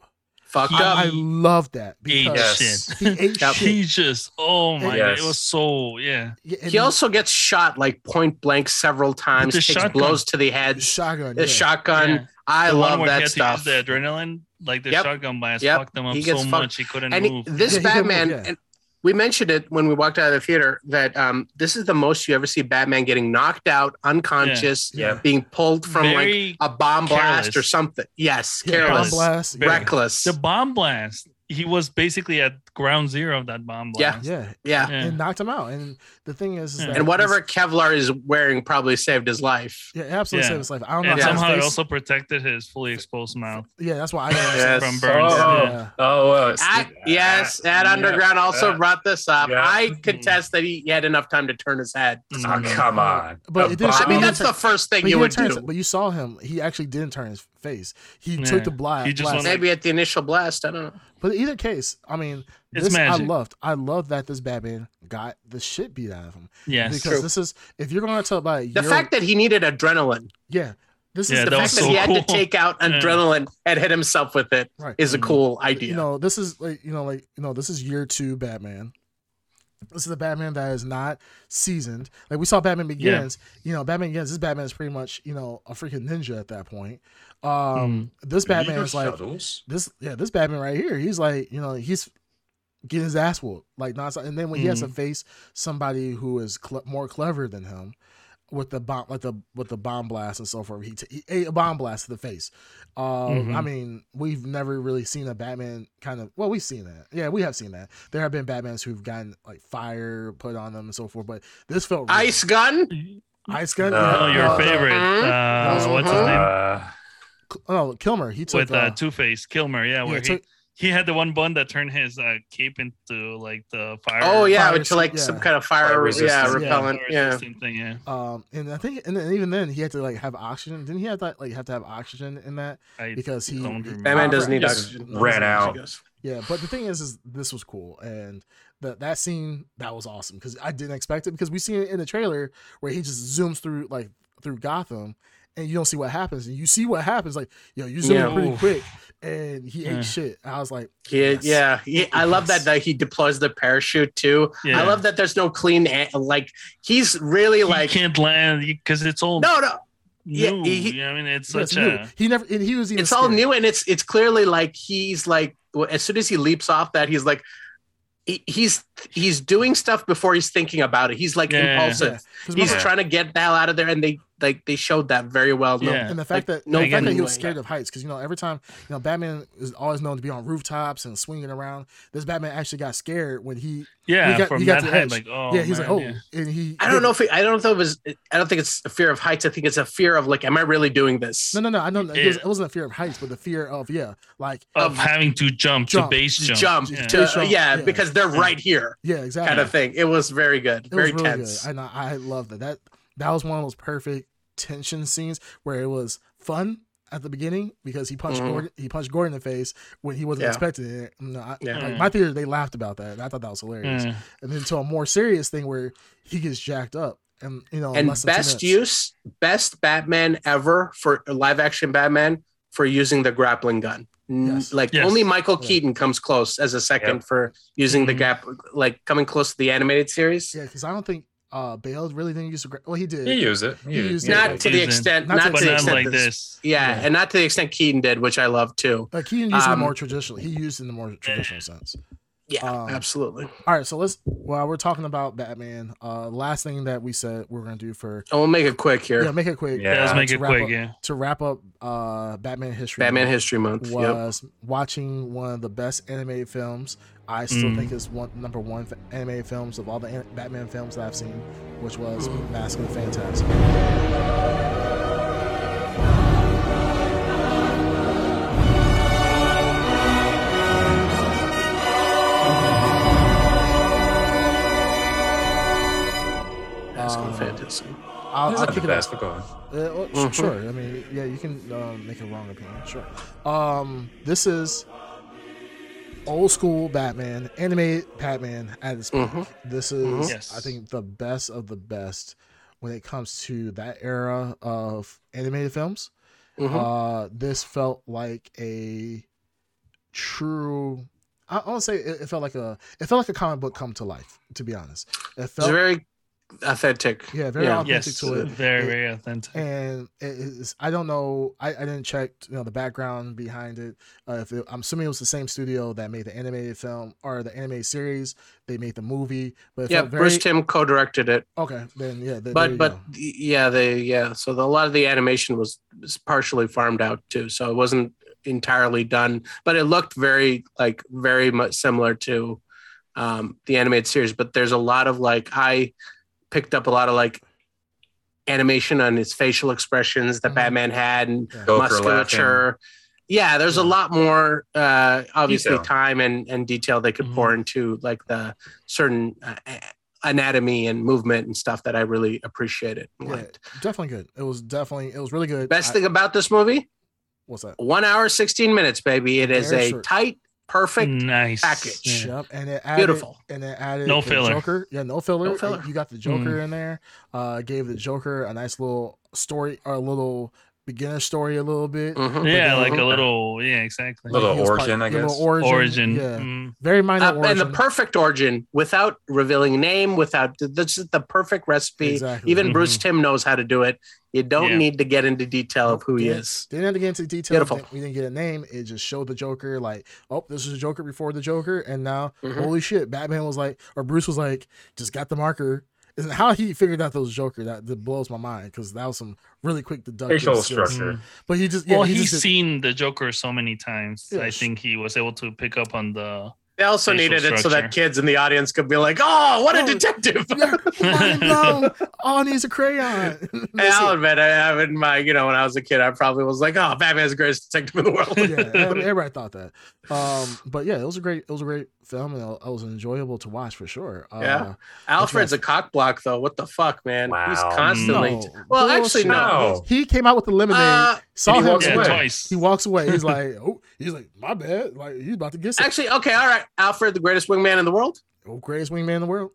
Fucked He- up. I love that Ate because Yes. shit. he ate shit. He just, oh my god, it was so yeah. Yeah, he also gets shot like point blank several times, takes shotgun. blows to the the head. shotgun. The yeah. shotgun. Yeah. I The one love where he that had stuff. To use the adrenaline, like the Yep. shotgun blast, Yep. fucked him up He so fucked. much he couldn't and he- move. this Yeah, he couldn't Batman, yeah. and we mentioned it when we walked out of the theater that um, this is the most you ever see Batman getting knocked out, unconscious, Yeah. being pulled from like a bomb blast or something. Yes, Yeah, bomb careless, blast. Reckless. the bomb blast. He was basically at ground zero of that bomb Yeah. blast. Yeah, yeah. Yeah. and knocked him out. And the thing is, is Yeah. And whatever this- Kevlar is wearing probably saved his life. yeah, it absolutely Yeah. saved his life. I don't know And how somehow it also protected his fully exposed mouth Yeah, that's why I don't Yes. from burns. Oh. Yeah. Oh, well, it's- At, yes, Ed yeah, Underground also yeah. brought this up. Yeah. I contest that he had enough time to turn his head. Oh, Mhm. come on. But A it didn't- I mean, bomb? that's the first thing you would didn't do. his- but you saw him. He actually didn't turn his face. He Yeah. took the blast. He just blast. Maybe at the initial blast. I don't know. But either case, I mean, It's this I loved. I loved that this Batman got the shit beat out of him. Yeah, because True. this is if you're going to talk about a The year- fact that he needed adrenaline, yeah, this Yeah, is the that fact was that so he had to take out Yeah. adrenaline and hit himself with it right. is a cool idea. You know, this is like you know, like you know, this is year two Batman. This is a Batman that is not seasoned. Like we saw Batman Begins. You know, Batman Begins. This Batman is pretty much you know a freaking ninja at that point. Um, this Batman is like shuttles? this. Yeah, this Batman right here. He's like you know he's getting his ass whooped like not. And then when he has to face somebody who is cle more clever than him. With the bomb, like the with the bomb blast and so forth, he, t- he ate a bomb blast to the face. Um, Mhm. I mean, we've never really seen a Batman kind of. Well, we've seen that. Yeah, we have seen that. There have been Batmans who've gotten like fire put on them and so forth, but this felt real. Ice gun. ice gun. Uh, Oh, your uh, favorite. Uh, what's his Mhm. name? Uh, Oh, Kilmer. He took With uh, uh, Two Face, Kilmer. Yeah, yeah, where he, took- he had the one bun that turned his uh, cape into like the fire. Oh yeah, Fire which like yeah. some kind of fire, Fire yeah, resistance. repellent. fire Yeah. thing. Yeah, um, and I think, and then even then, he had to like have oxygen. Didn't he have that like have to have oxygen in that I because he, don't. Batman doesn't need Just oxygen. ran out. Yeah, but the thing is, is this was cool, and that that scene that was awesome because I didn't expect it because we see it in the trailer where he just zooms through like through Gotham, and you don't see what happens, and you see what happens like yo, you zoom Yeah. pretty quick, and he Yeah. ate shit. I was like, Yeah, Yes. yeah. He- I love that Yes. that he deploys the parachute too. Yeah. I love that there's no clean a- like he's really he like can't land because it's all no no Yeah, new. he- I mean, it's yes, such he, knew. a he never, and he was even it's all new and it's it's clearly like he's like well, as soon as he leaps off that he's like he, he's he's doing stuff before he's thinking about it. He's like Yeah. impulsive. Yeah, 'cause He's remember- trying to get the hell out of there, and they like they showed that very well. No, Yeah. and the fact Like, that no the fact that he was scared of heights because you know every time you know Batman is always known to be on rooftops and swinging around. This Batman actually got scared when he yeah he got- from he got that the height. edge. Like, oh, yeah he's like oh yeah. and he I don't know if it, I don't know if it was. I don't think it's a fear of heights. I think it's a fear of like, am I really doing this? no no no I don't it, was, it wasn't a fear of heights but the fear of yeah like of having to jump, Jump. to base jump. Jump, Yeah. to, Base yeah, yeah. because they're right here, yeah exactly kind of thing. It was very good, it very was really tense. good and I, I love that that that was one of those perfect tension scenes where it was fun at the beginning because he punched Mhm. Gordon he punched Gordon in the face when he wasn't Yeah. expecting it. No, I, Yeah. like, my theater they laughed about that. I thought that was hilarious. Yeah. and then to a more serious thing where he gets jacked up and you know and less than two best use, best Batman ever for live action Batman for using the grappling gun. Yes. Like Yes. only Michael Yeah. Keaton comes close as a second Yep. for using the Mhm. gap, like coming close to the animated series. yeah because I don't think uh Bale really didn't use the gra- well he did He used it. He used it. Not yeah. to the extent, not not, to- to the extent like that- this. Yeah, Yeah. and not to the extent Keaton did, which I love too. like he didn't use it in Um, the more traditional he used it in the more traditional sense. Yeah, Um, absolutely. All right, so let's while we're talking about Batman, uh last thing that we said we're gonna do for And we'll make it quick here. yeah make it quick Yeah, Yeah, let's uh, make to it wrap quick. up- Yeah. to wrap up uh Batman history Batman Month History Month. Yep. was watching one of the best animated films. I still Mm. think is one number one animated films of all the an- Batman films that I've seen, which was Mask of the Phantasm. Mask of Um, I'll, He's I'll kick the it off. best, but go on. Uh, well, sh- Mhm. Sure. I mean, yeah, you can um, make a wrong opinion. Sure. Um, this is old school Batman, animated Batman at its peak. Mhm. This is, Mhm. Yes. I think, the best of the best when it comes to that era of animated films. Mhm. Uh, this felt like a true. I, I want to say it, it felt like a it felt like a comic book come to life. To be honest, it It's felt very authentic. yeah very yeah. authentic Yes, to it. very very authentic. and it is, I don't know. I, I didn't check you know the background behind it. Uh, if it, I'm assuming it was the same studio that made the animated film or the animated series. They made the movie, but it Yeah, very Bruce Timm co-directed it, okay. Then yeah, th- but but go. the- yeah, they yeah. So the, a lot of the animation was, was partially farmed out too, so it wasn't entirely done. But it looked very like very much similar to um, the animated series. But there's a lot of like I picked up a lot of like animation on his facial expressions that Mhm. Batman had and Yeah. Joker musculature. Yeah, there's a lot more uh obviously Detail. time and and detail they could Mhm. pour into like the certain uh, anatomy and movement and stuff that I really appreciated. and Yeah, definitely good. It was definitely it was really good. Best I- thing about this movie, what's that? 1 hour 16 minutes baby. It is Very a short. tight perfect nice package. Yeah. Yep, and it added, Beautiful. and it added No filler. Joker. Yeah, no filler. No filler. You got the Joker Mm. in there. Uh, gave the Joker a nice little story or a little beginner story, a little bit. Mhm. Yeah, like a little yeah, exactly. Little He was origin, I yeah, little guess. Origin. origin. Yeah, Mm. very minor Uh, origin. and the perfect origin without revealing name, without this is the perfect recipe. Exactly. Even Bruce Mhm. Tim knows how to do it. You don't Yeah. need to get into detail of who he Yeah. is. Didn't have to get into detail. Beautiful. We didn't get a name. It just showed the Joker like, oh, this is a Joker before the Joker, and now Mhm. holy shit, Batman was like, or Bruce was like, just got the marker. And how he figured out those Joker that, that blows my mind because that was some really quick deductive Facial structure. Mm. But he just yeah, well, he he's just did- seen the Joker so many times. Yeah, I sh- think he was able to pick up on the. They also Facial needed it so that kids in the audience could be like, "Oh, what a Oh, detective!" yeah, mind. All needs a crayon. Hey, That's I'll admit, I have in my, you know, when I was a kid, I probably was like, "Oh, Batman's the greatest detective in the world." yeah, everybody thought that. Um, but yeah, it was a great, it was a great film, and it was enjoyable to watch for sure. Uh, Yeah. Alfred's a cock block, though. What the fuck, man? He's constantly. No, Well, actually, no. No. He came out with the lemonade. Uh, saw he him. walks away. twice. He walks away. He's like, oh, he's like, my bad. Like he's about to get some actually, okay, all right. Alfred, the greatest wingman in the world. oh, greatest wingman in the world.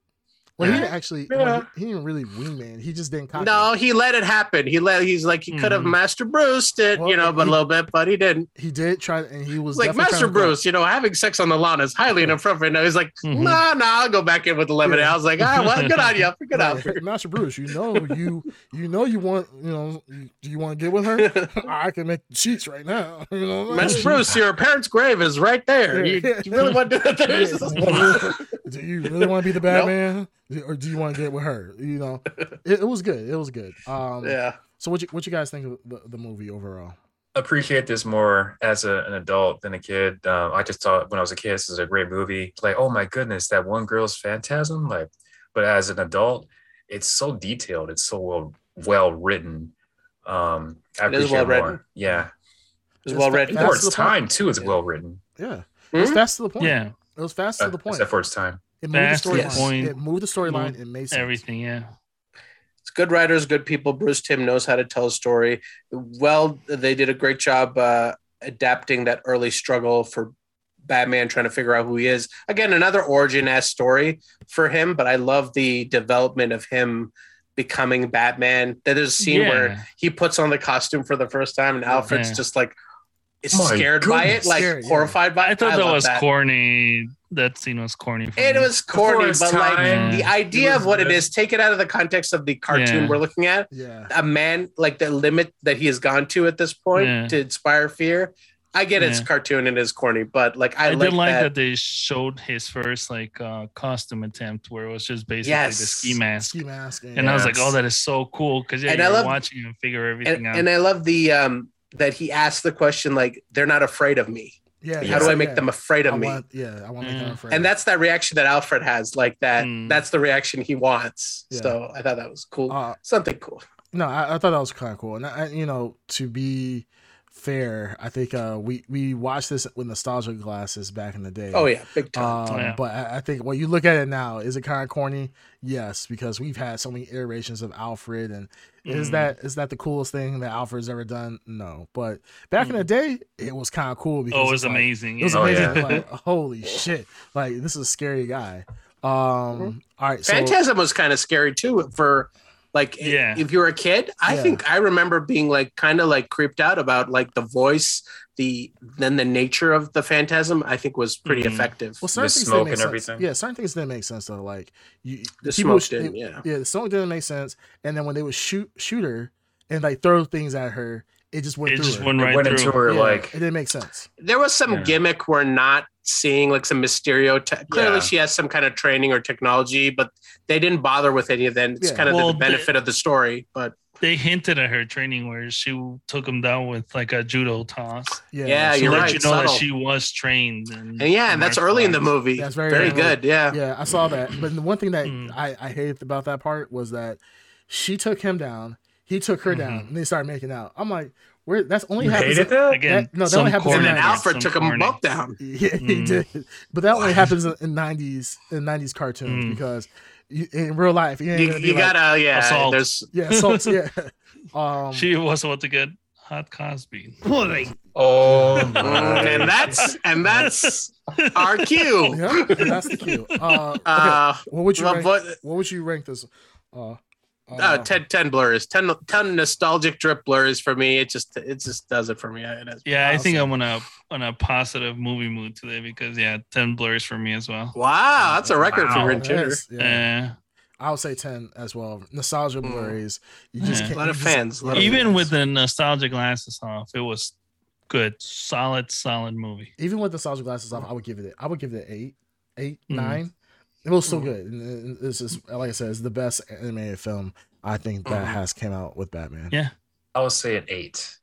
Well, he didn't actually. Yeah. well, he, he didn't really wingman. He just didn't. Cock No, it. he let it happen. He let. He's like he could have Mhm. Master Bruce it, Well, you know, but he- a little bit, but he didn't. he did try, and he was Like Master Bruce, you know, having sex on the lawn is highly inappropriate. No, he's like, Mhm. nah, nah, I'll go back in with the lemonade. Yeah. I was like, ah, well, good on you, good on Like, Master Bruce, you know you you know you want you know you, do you want to get with her? I can make sheets right now. You know, what Master Bruce, your parents' grave is right there. You, Yeah. you really want to do that? Yeah. do you really want to be the Batman, or do you want to get with her? You know, it, it was good. It was good. Um, yeah. So what you what you guys think of the, the movie overall? appreciate this more as a, an adult than a kid. Um, I just thought when I was a kid, this is a great movie. Like, oh my goodness, that one girl's phantasm. Like, but as an adult, it's so detailed. It's so well well written. Um, I It is appreciate well it more. written. Yeah, It's It's well written. For the its point. time too, it's Yeah. well written. Yeah, it was Hmm? fast to the point. Yeah, it was fast to Uh, the point. except for its time. It moved the Fast the storyline. point. It moved the storyline. It made sense. everything. Yeah. It's good writers, good people. Bruce Timm knows how to tell a story. Well, they did a great job uh, adapting that early struggle for Batman trying to figure out who he is. Again, another origin esque story for him, but I love the development of him becoming Batman. There's a scene where he puts on the costume for the first time, and Alfred's Yeah. just like is My scared by it, goodness. like Scary, yeah. horrified by it. I thought that love was corny. That scene was corny. For It me. was corny, its but like time, the idea of what was it good. is, take it out of the context of the cartoon Yeah. we're looking at. Yeah. A man like the limit that he has gone to at this point Yeah. to inspire fear. I get it's cartoon and it's corny, but like I, I, like did like that. that. they showed his first like uh costume attempt where it was just basically Yes. the ski mask. Ski mask. And I was like, oh, that is so cool because yeah, And I you're love- watching him figure everything and, out. and I love the um that he asked the question like they're not afraid of me. Yeah. How do I make yeah. them afraid of I me? want, yeah, I want to make them afraid. and that's that reaction that Alfred has, like that. Mm. That's the reaction he wants. Yeah. So I thought that was cool. Uh, Something cool. No, I, I thought that was kind of cool, and I, you know, to be fair, I think uh, we we watched this with nostalgia glasses back in the day. Oh yeah, big time. Um, Yeah. But I, I think when you look at it now, is it kind of corny? Yes, because we've had so many iterations of Alfred, and is Mm. that is that the coolest thing that Alfred's ever done? No, but back in the day, it was kind of cool because oh, it it's was like- amazing. It was yeah. Oh, amazing. yeah. Like, holy shit! Like this is a scary guy. Um, Mm-hmm. all right, so Phantasm was kind of scary too for Like Yeah. if you were a kid, I Yeah. think I remember being like kind of like creeped out about like the voice, the then the nature of the phantasm. I think was pretty Mhm. effective. Well, certain The things smoke didn't make and sense. everything? Yeah, certain things didn't make sense though. Like you, The people smoke didn't, it- yeah. yeah, the smoke didn't make sense. And then when they would shoot shoot her and like throw things at her, it just went It through just her. went It right went through. into her Yeah, like it didn't make sense. There was some Yeah. gimmick we're not seeing, like some Mysterio. Te- clearly, Yeah. she has some kind of training or technology, but they didn't bother with any of that. It's Yeah. kind of Well, the the- benefit of the story. But They hinted at her training where she took him down with like a judo toss Yeah, Yeah, to she- you're let right, you know that she was trained. And, and yeah, and that's early in the movie. That's very very, good. Yeah. yeah, I saw that. But the one thing that Mm. I, I hated about that part was that she took him down, he took her down, Mhm. and they started making out. I'm like, where? That's only you happens. hated that. Again, That- no, that only happens in And then Alfred some took them corny. both down. Yeah, he Mm. did. But that only happens in, in '90s in '90s cartoons Mm. because you, in real life, you, ain't You, gonna be you like- gotta, yeah. Assault. There's yeah, assaults, yeah. Um, She was about to get hot Cosby. Oh, Mm, my. and that's and that's our cue. yeah, that's the cue. Uh, okay, Uh, what would you rank, but- what would you rank this? Uh, uh, uh, 10, 10 blurs, 10, 10 nostalgic drip blurs for me. It just it just does it for me. It has- Yeah, I think I'm on a on a positive movie mood today because yeah, ten blurs for me as well. Wow, that's a record Wow. for Green Tuner. yes, yeah. Uh, I would say ten as well. Nostalgia Mm. blurries. You just Yeah. can't. A lot of fans. A lot of even fans. with the nostalgia glasses off, it was good, solid, solid movie. even with the nostalgia glasses off, I would give it. I would give it an eight, eight, Mm. nine. It was still Mm. good. And and this is like I said, it's the best animated film I think that Mhm. has came out with Batman. Yeah. I would say an eight.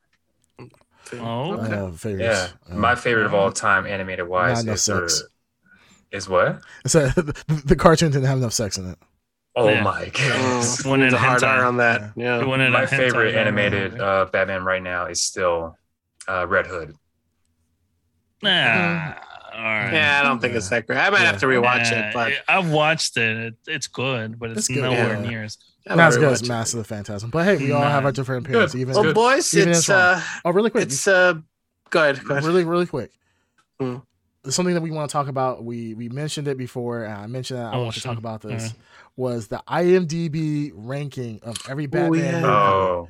Oh, I Okay. have favorites. Yeah, Uh, my favorite of all time, animated wise, is, uh, sex. is what? So the, the cartoon didn't have enough sex in it. Oh Yeah. my god! One in the hard hentai. R on that. It Yeah. my a hentai favorite genre. animated uh, Batman right now is still uh, Red Hood. Nah, all right. Yeah, I don't think it's that great. I might have to rewatch Nah, it, but I've watched it. it. It's good, but it's, It's good, nowhere yeah. near as I Not as good as rewatch it. Master of the Phantasm. But hey, we all have our different opinions. Good. Even Well, Good. boys, Even it's it's wrong. uh, oh, really quick. it's uh, good. Good. really really quick Hmm. something that we want to talk about we we mentioned it before and i mentioned that i Oh, want to talk about this Yeah. was the imdb ranking of every batman yeah. movie. Oh,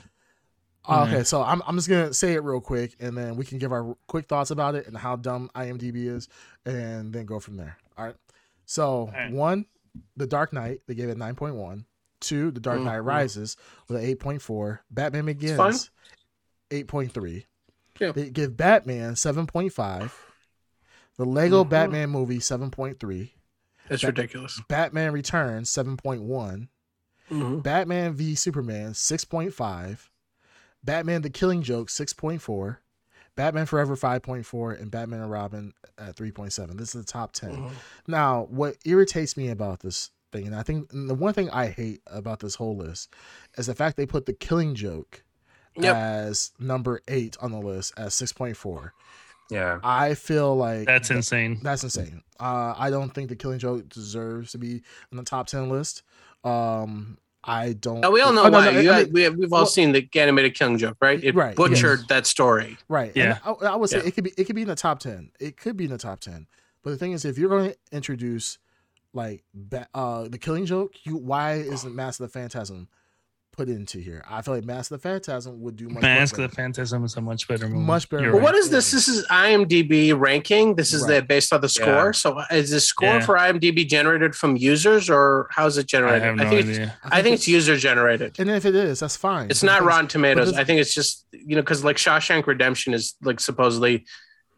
Uh, Yeah. okay so I'm, I'm just gonna say it real quick and then we can give our quick thoughts about it and how dumb imdb is and then go from there all right so right. one the dark knight they gave it 9.1 two the dark knight Mhm. rises with an 8.4 batman fine. begins 8.3 Yeah. they give batman 7.5 the lego Mhm. batman movie 7.3 It's Ba- ridiculous. batman returns 7.1 Mhm. Batman v Superman 6.5, Batman the Killing Joke 6.4, Batman Forever 5.4, and Batman and Robin at 3.7. This is the top 10. Mhm. Now, what irritates me about this thing, and I think and the one thing I hate about this whole list is the fact they put the Killing Joke Yep. as number eight on the list at 6.4. yeah. I feel like That's th- insane. that's insane. Uh, I don't think the Killing Joke deserves to be in the top 10 list. Um, I don't. Now, we all know Oh, no, why. no, You- I mean- we, we've all well- seen the animated Killing Joke, right? It Right, butchered yes. that story. Right. Yeah. And I, I would say Yeah. it could be it could be in the top ten. It could be in the top ten. But the thing is, if you're going to introduce like uh the Killing Joke, you why isn't Master of the Phantasm put into here? I feel like Master of the Phantasm would do much Mask better. of the Phantasm is a much better movie. Much better You're Right. what is this? This is IMDb ranking. This is Right. the based on the score. Yeah. So is the score Yeah. for IMDb generated from users or how is it I generated? have no think it's, idea. I think it's user generated. And if it is, that's fine. It's But not Rotten Tomatoes. I think it's just you know because like Shawshank Redemption is like supposedly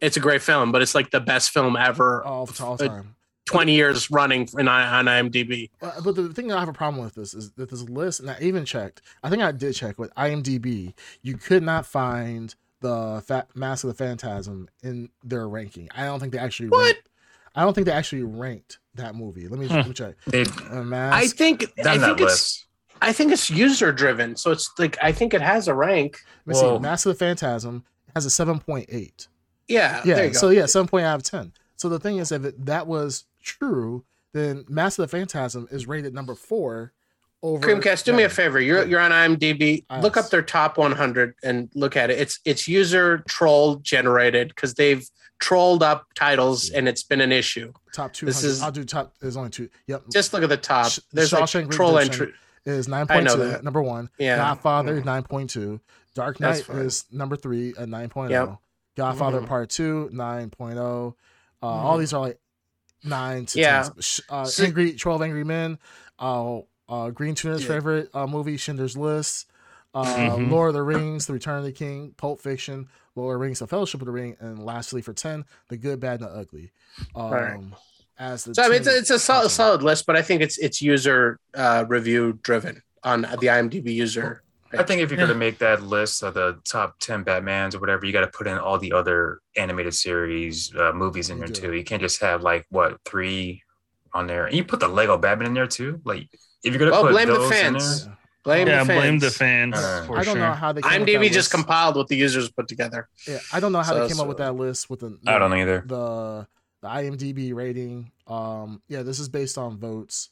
it's a great film, but it's like the best film ever. all, all uh, time. Twenty years running in, on IMDb. But the thing that I have a problem with this is that this list, and I even checked. I think I did check with IMDb. You could not find the fat Mask of the Phantasm in their ranking. I don't think they actually. What? Ranked, I don't think they actually ranked that movie. Let me, Huh. let me check. They Uh, I think I that think it's list. I think it's user driven. So it's like I think it has a rank. let me see. Whoa. Mask of the Phantasm has a seven point eight. Yeah. there Yeah. you go. So yeah, seven point out of ten. So the thing is, if it, that was true, then Mask of the Phantasm is rated number four. Over Creamcast, do me a favor. You're you're on IMDb. Yes. Look up their top 100 and look at it. It's it's user troll generated because they've trolled up titles and it's been an issue. Top two This is- I'll do top. There's only two. Yep. Just look at the top. There's like Shawshank troll entry. is 9.2 I know that. Number one. Yeah. Godfather Yeah. nine point two. Dark Knight is number three at nine oh. Yep. Godfather Mhm. Part Two nine Uh, All Mhm. these are like nine to Yeah. 10. Sh- Uh, So- Angry Twelve Angry Men. Uh, uh, Green Tuner's Yeah. favorite uh, movie Schindler's List. Uh, Mhm. Lord of the Rings, The Return of the King, Pulp Fiction, Lord of the Rings, The Fellowship of the Ring, and lastly for ten, The Good, Bad, and the Ugly. Um, Right. As the So I mean, it's a, it's a solid, solid list, but I think it's it's user uh, review driven on the IMDb user. I think if you're Yeah. going to make that list of the top 10 Batmans or whatever, you got to put in all the other animated series uh, movies in You there do. too. You can't just have like what three on there. And you put the Lego Batman in there too. Like if you're going to Well, put blame the those in fans. there, Blame yeah, the fans. blame the fans Uh, for I don't sure. know how they came IMDb that just list. compiled what the users put together. Yeah, I don't know how So- they came up with that list with the, I don't know either. the the IMDb rating. Um, yeah, this is based on votes.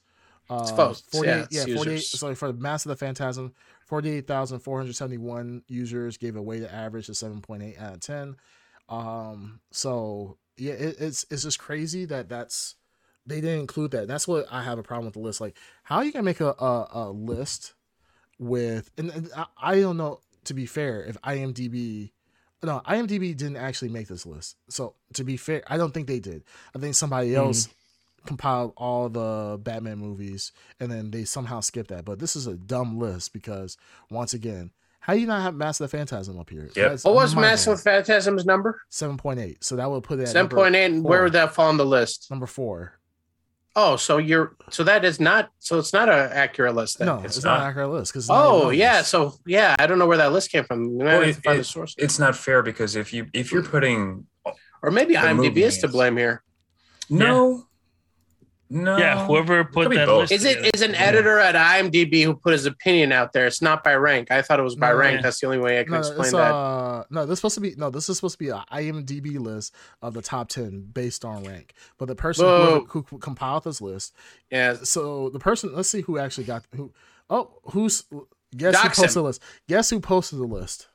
Uh, It's votes, 48, yeah, it's 48. users. So for Mask of the Phantasm, forty-eight thousand four hundred seventy-one users gave a weighted average of seven point eight out of ten. Um, so yeah, it, it's it's just crazy that that's they didn't include that. That's what I have a problem with the list. Like, how are you gonna make a a, a list with? And, and I, I don't know. To be fair, if IMDb no, IMDb didn't actually make this list. So to be fair, I don't think they did. I think somebody else compiled all the Batman movies and then they somehow skipped that. But this is a dumb list because once again, how do you not have Master of the Phantasm up here? Yep. What was mind-blowing. Massive Phantasm's number? Seven point eight. So that would put it at Seven number, point eight. And where would that fall on the list? number four. Oh, so you're so that is not so it's not an accurate list. Then. No, it's, It's not not. an accurate list because Oh yeah, so yeah, I don't know where that list came from. You Well, have it- to find the it- source, It's not fair because if you if you're putting or maybe the IMDb movie is to blame here. no, no, yeah, whoever put could be that both. list Is it together. is an editor at IMDb who put his opinion out there? It's not by rank. I thought it was by No, rank. yeah. That's the only way I can No, explain that. uh, no, this is supposed to be no. This is supposed to be a IMDb list of the top ten based on rank. But the person Whoa. who, who compiled this list yeah, so the person let's see who actually got who oh who's guess Dox who posted him. the list guess who posted the list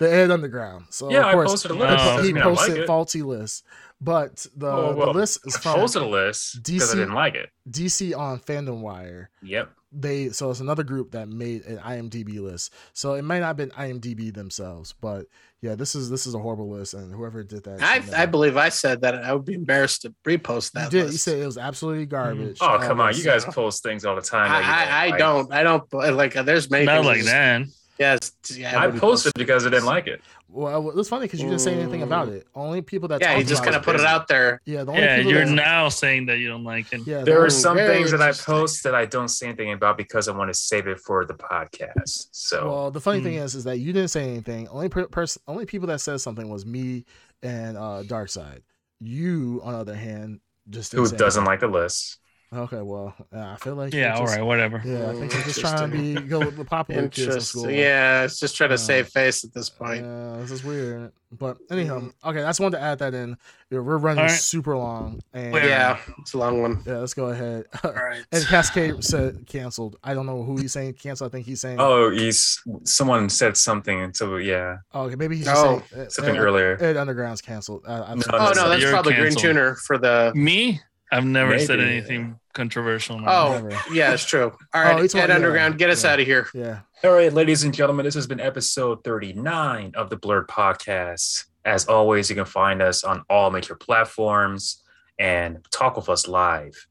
the ed underground so Yeah, of I course posted a list. he- he mean I like posted it. faulty list, but the, Oh, well, the list is I posted a list because DC I didn't like it. dc on fandom wire Yep. they so it's another group that made an imdb list so it might not have been imdb themselves but yeah this is this is a horrible list and whoever did that I I believe I said that I would be embarrassed to repost you that. did you list. said it was absolutely garbage Oh Uh, come on, you guys post things all the time. that you I, I, I don't I don't like there's many not things like just- that? Yes, yeah, I posted post. because I didn't like it. well it's funny because you didn't say anything about it only people that Yeah, talked you just kind of put it out there. Yeah, the only Yeah, you're that, now saying that you don't like it. Yeah, There are some things that I post that I don't say anything about because I want to save it for the podcast. So Well, the funny Mm. thing is, is that you didn't say anything. Only per- person, only people that said something was me and uh Dark Side. You, on the other hand, just didn't who say doesn't anything. like the list? Okay, well, uh, I feel like Yeah, you're all just- right, whatever. Yeah, I think you're just trying to be go with the popular kids in Interesting. school. Yeah, it's just trying to Uh, save face at this point. Yeah, this is weird. But anyhow, okay, I just wanted to add that in. We're running All right. super long, and Yeah, it's a long one. yeah, let's go ahead. All right. and Cascade said canceled. I don't know who he's saying canceled. I think he's saying. Oh, he's someone said something until yeah, Oh, okay, maybe he's Oh, saying uh, something Ed, earlier. Ed Underground's canceled. Uh, I No, Oh no, that's You're probably canceled. Green Tuner for the. Me? I've never said anything controversial. in Oh life. Whatever. yeah, it's true. All right, Oh, it's Ed Underground, get us yeah. out of here. Yeah. All right, ladies and gentlemen, this has been episode 39 of the Blurred Podcast. As always, you can find us on all major platforms and talk with us live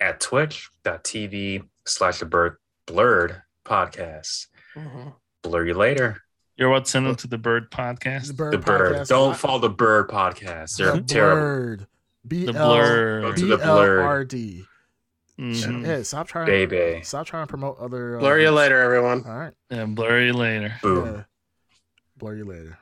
at twitch.tv slash the Blurred- blurred podcast. Mm-hmm. Blur you later. You're what? Send them to the Bird podcast. The bird. The bird. podcast. Don't follow the bird podcast. They're The terrible. Bird. B The L blur. Go to B the L blurred. R D. Mhm. Yeah, stop trying. Baby. Stop trying to promote other. uh, Blur you later, everyone. All right. Yeah, blur you later. Boom. Yeah. Blur you later.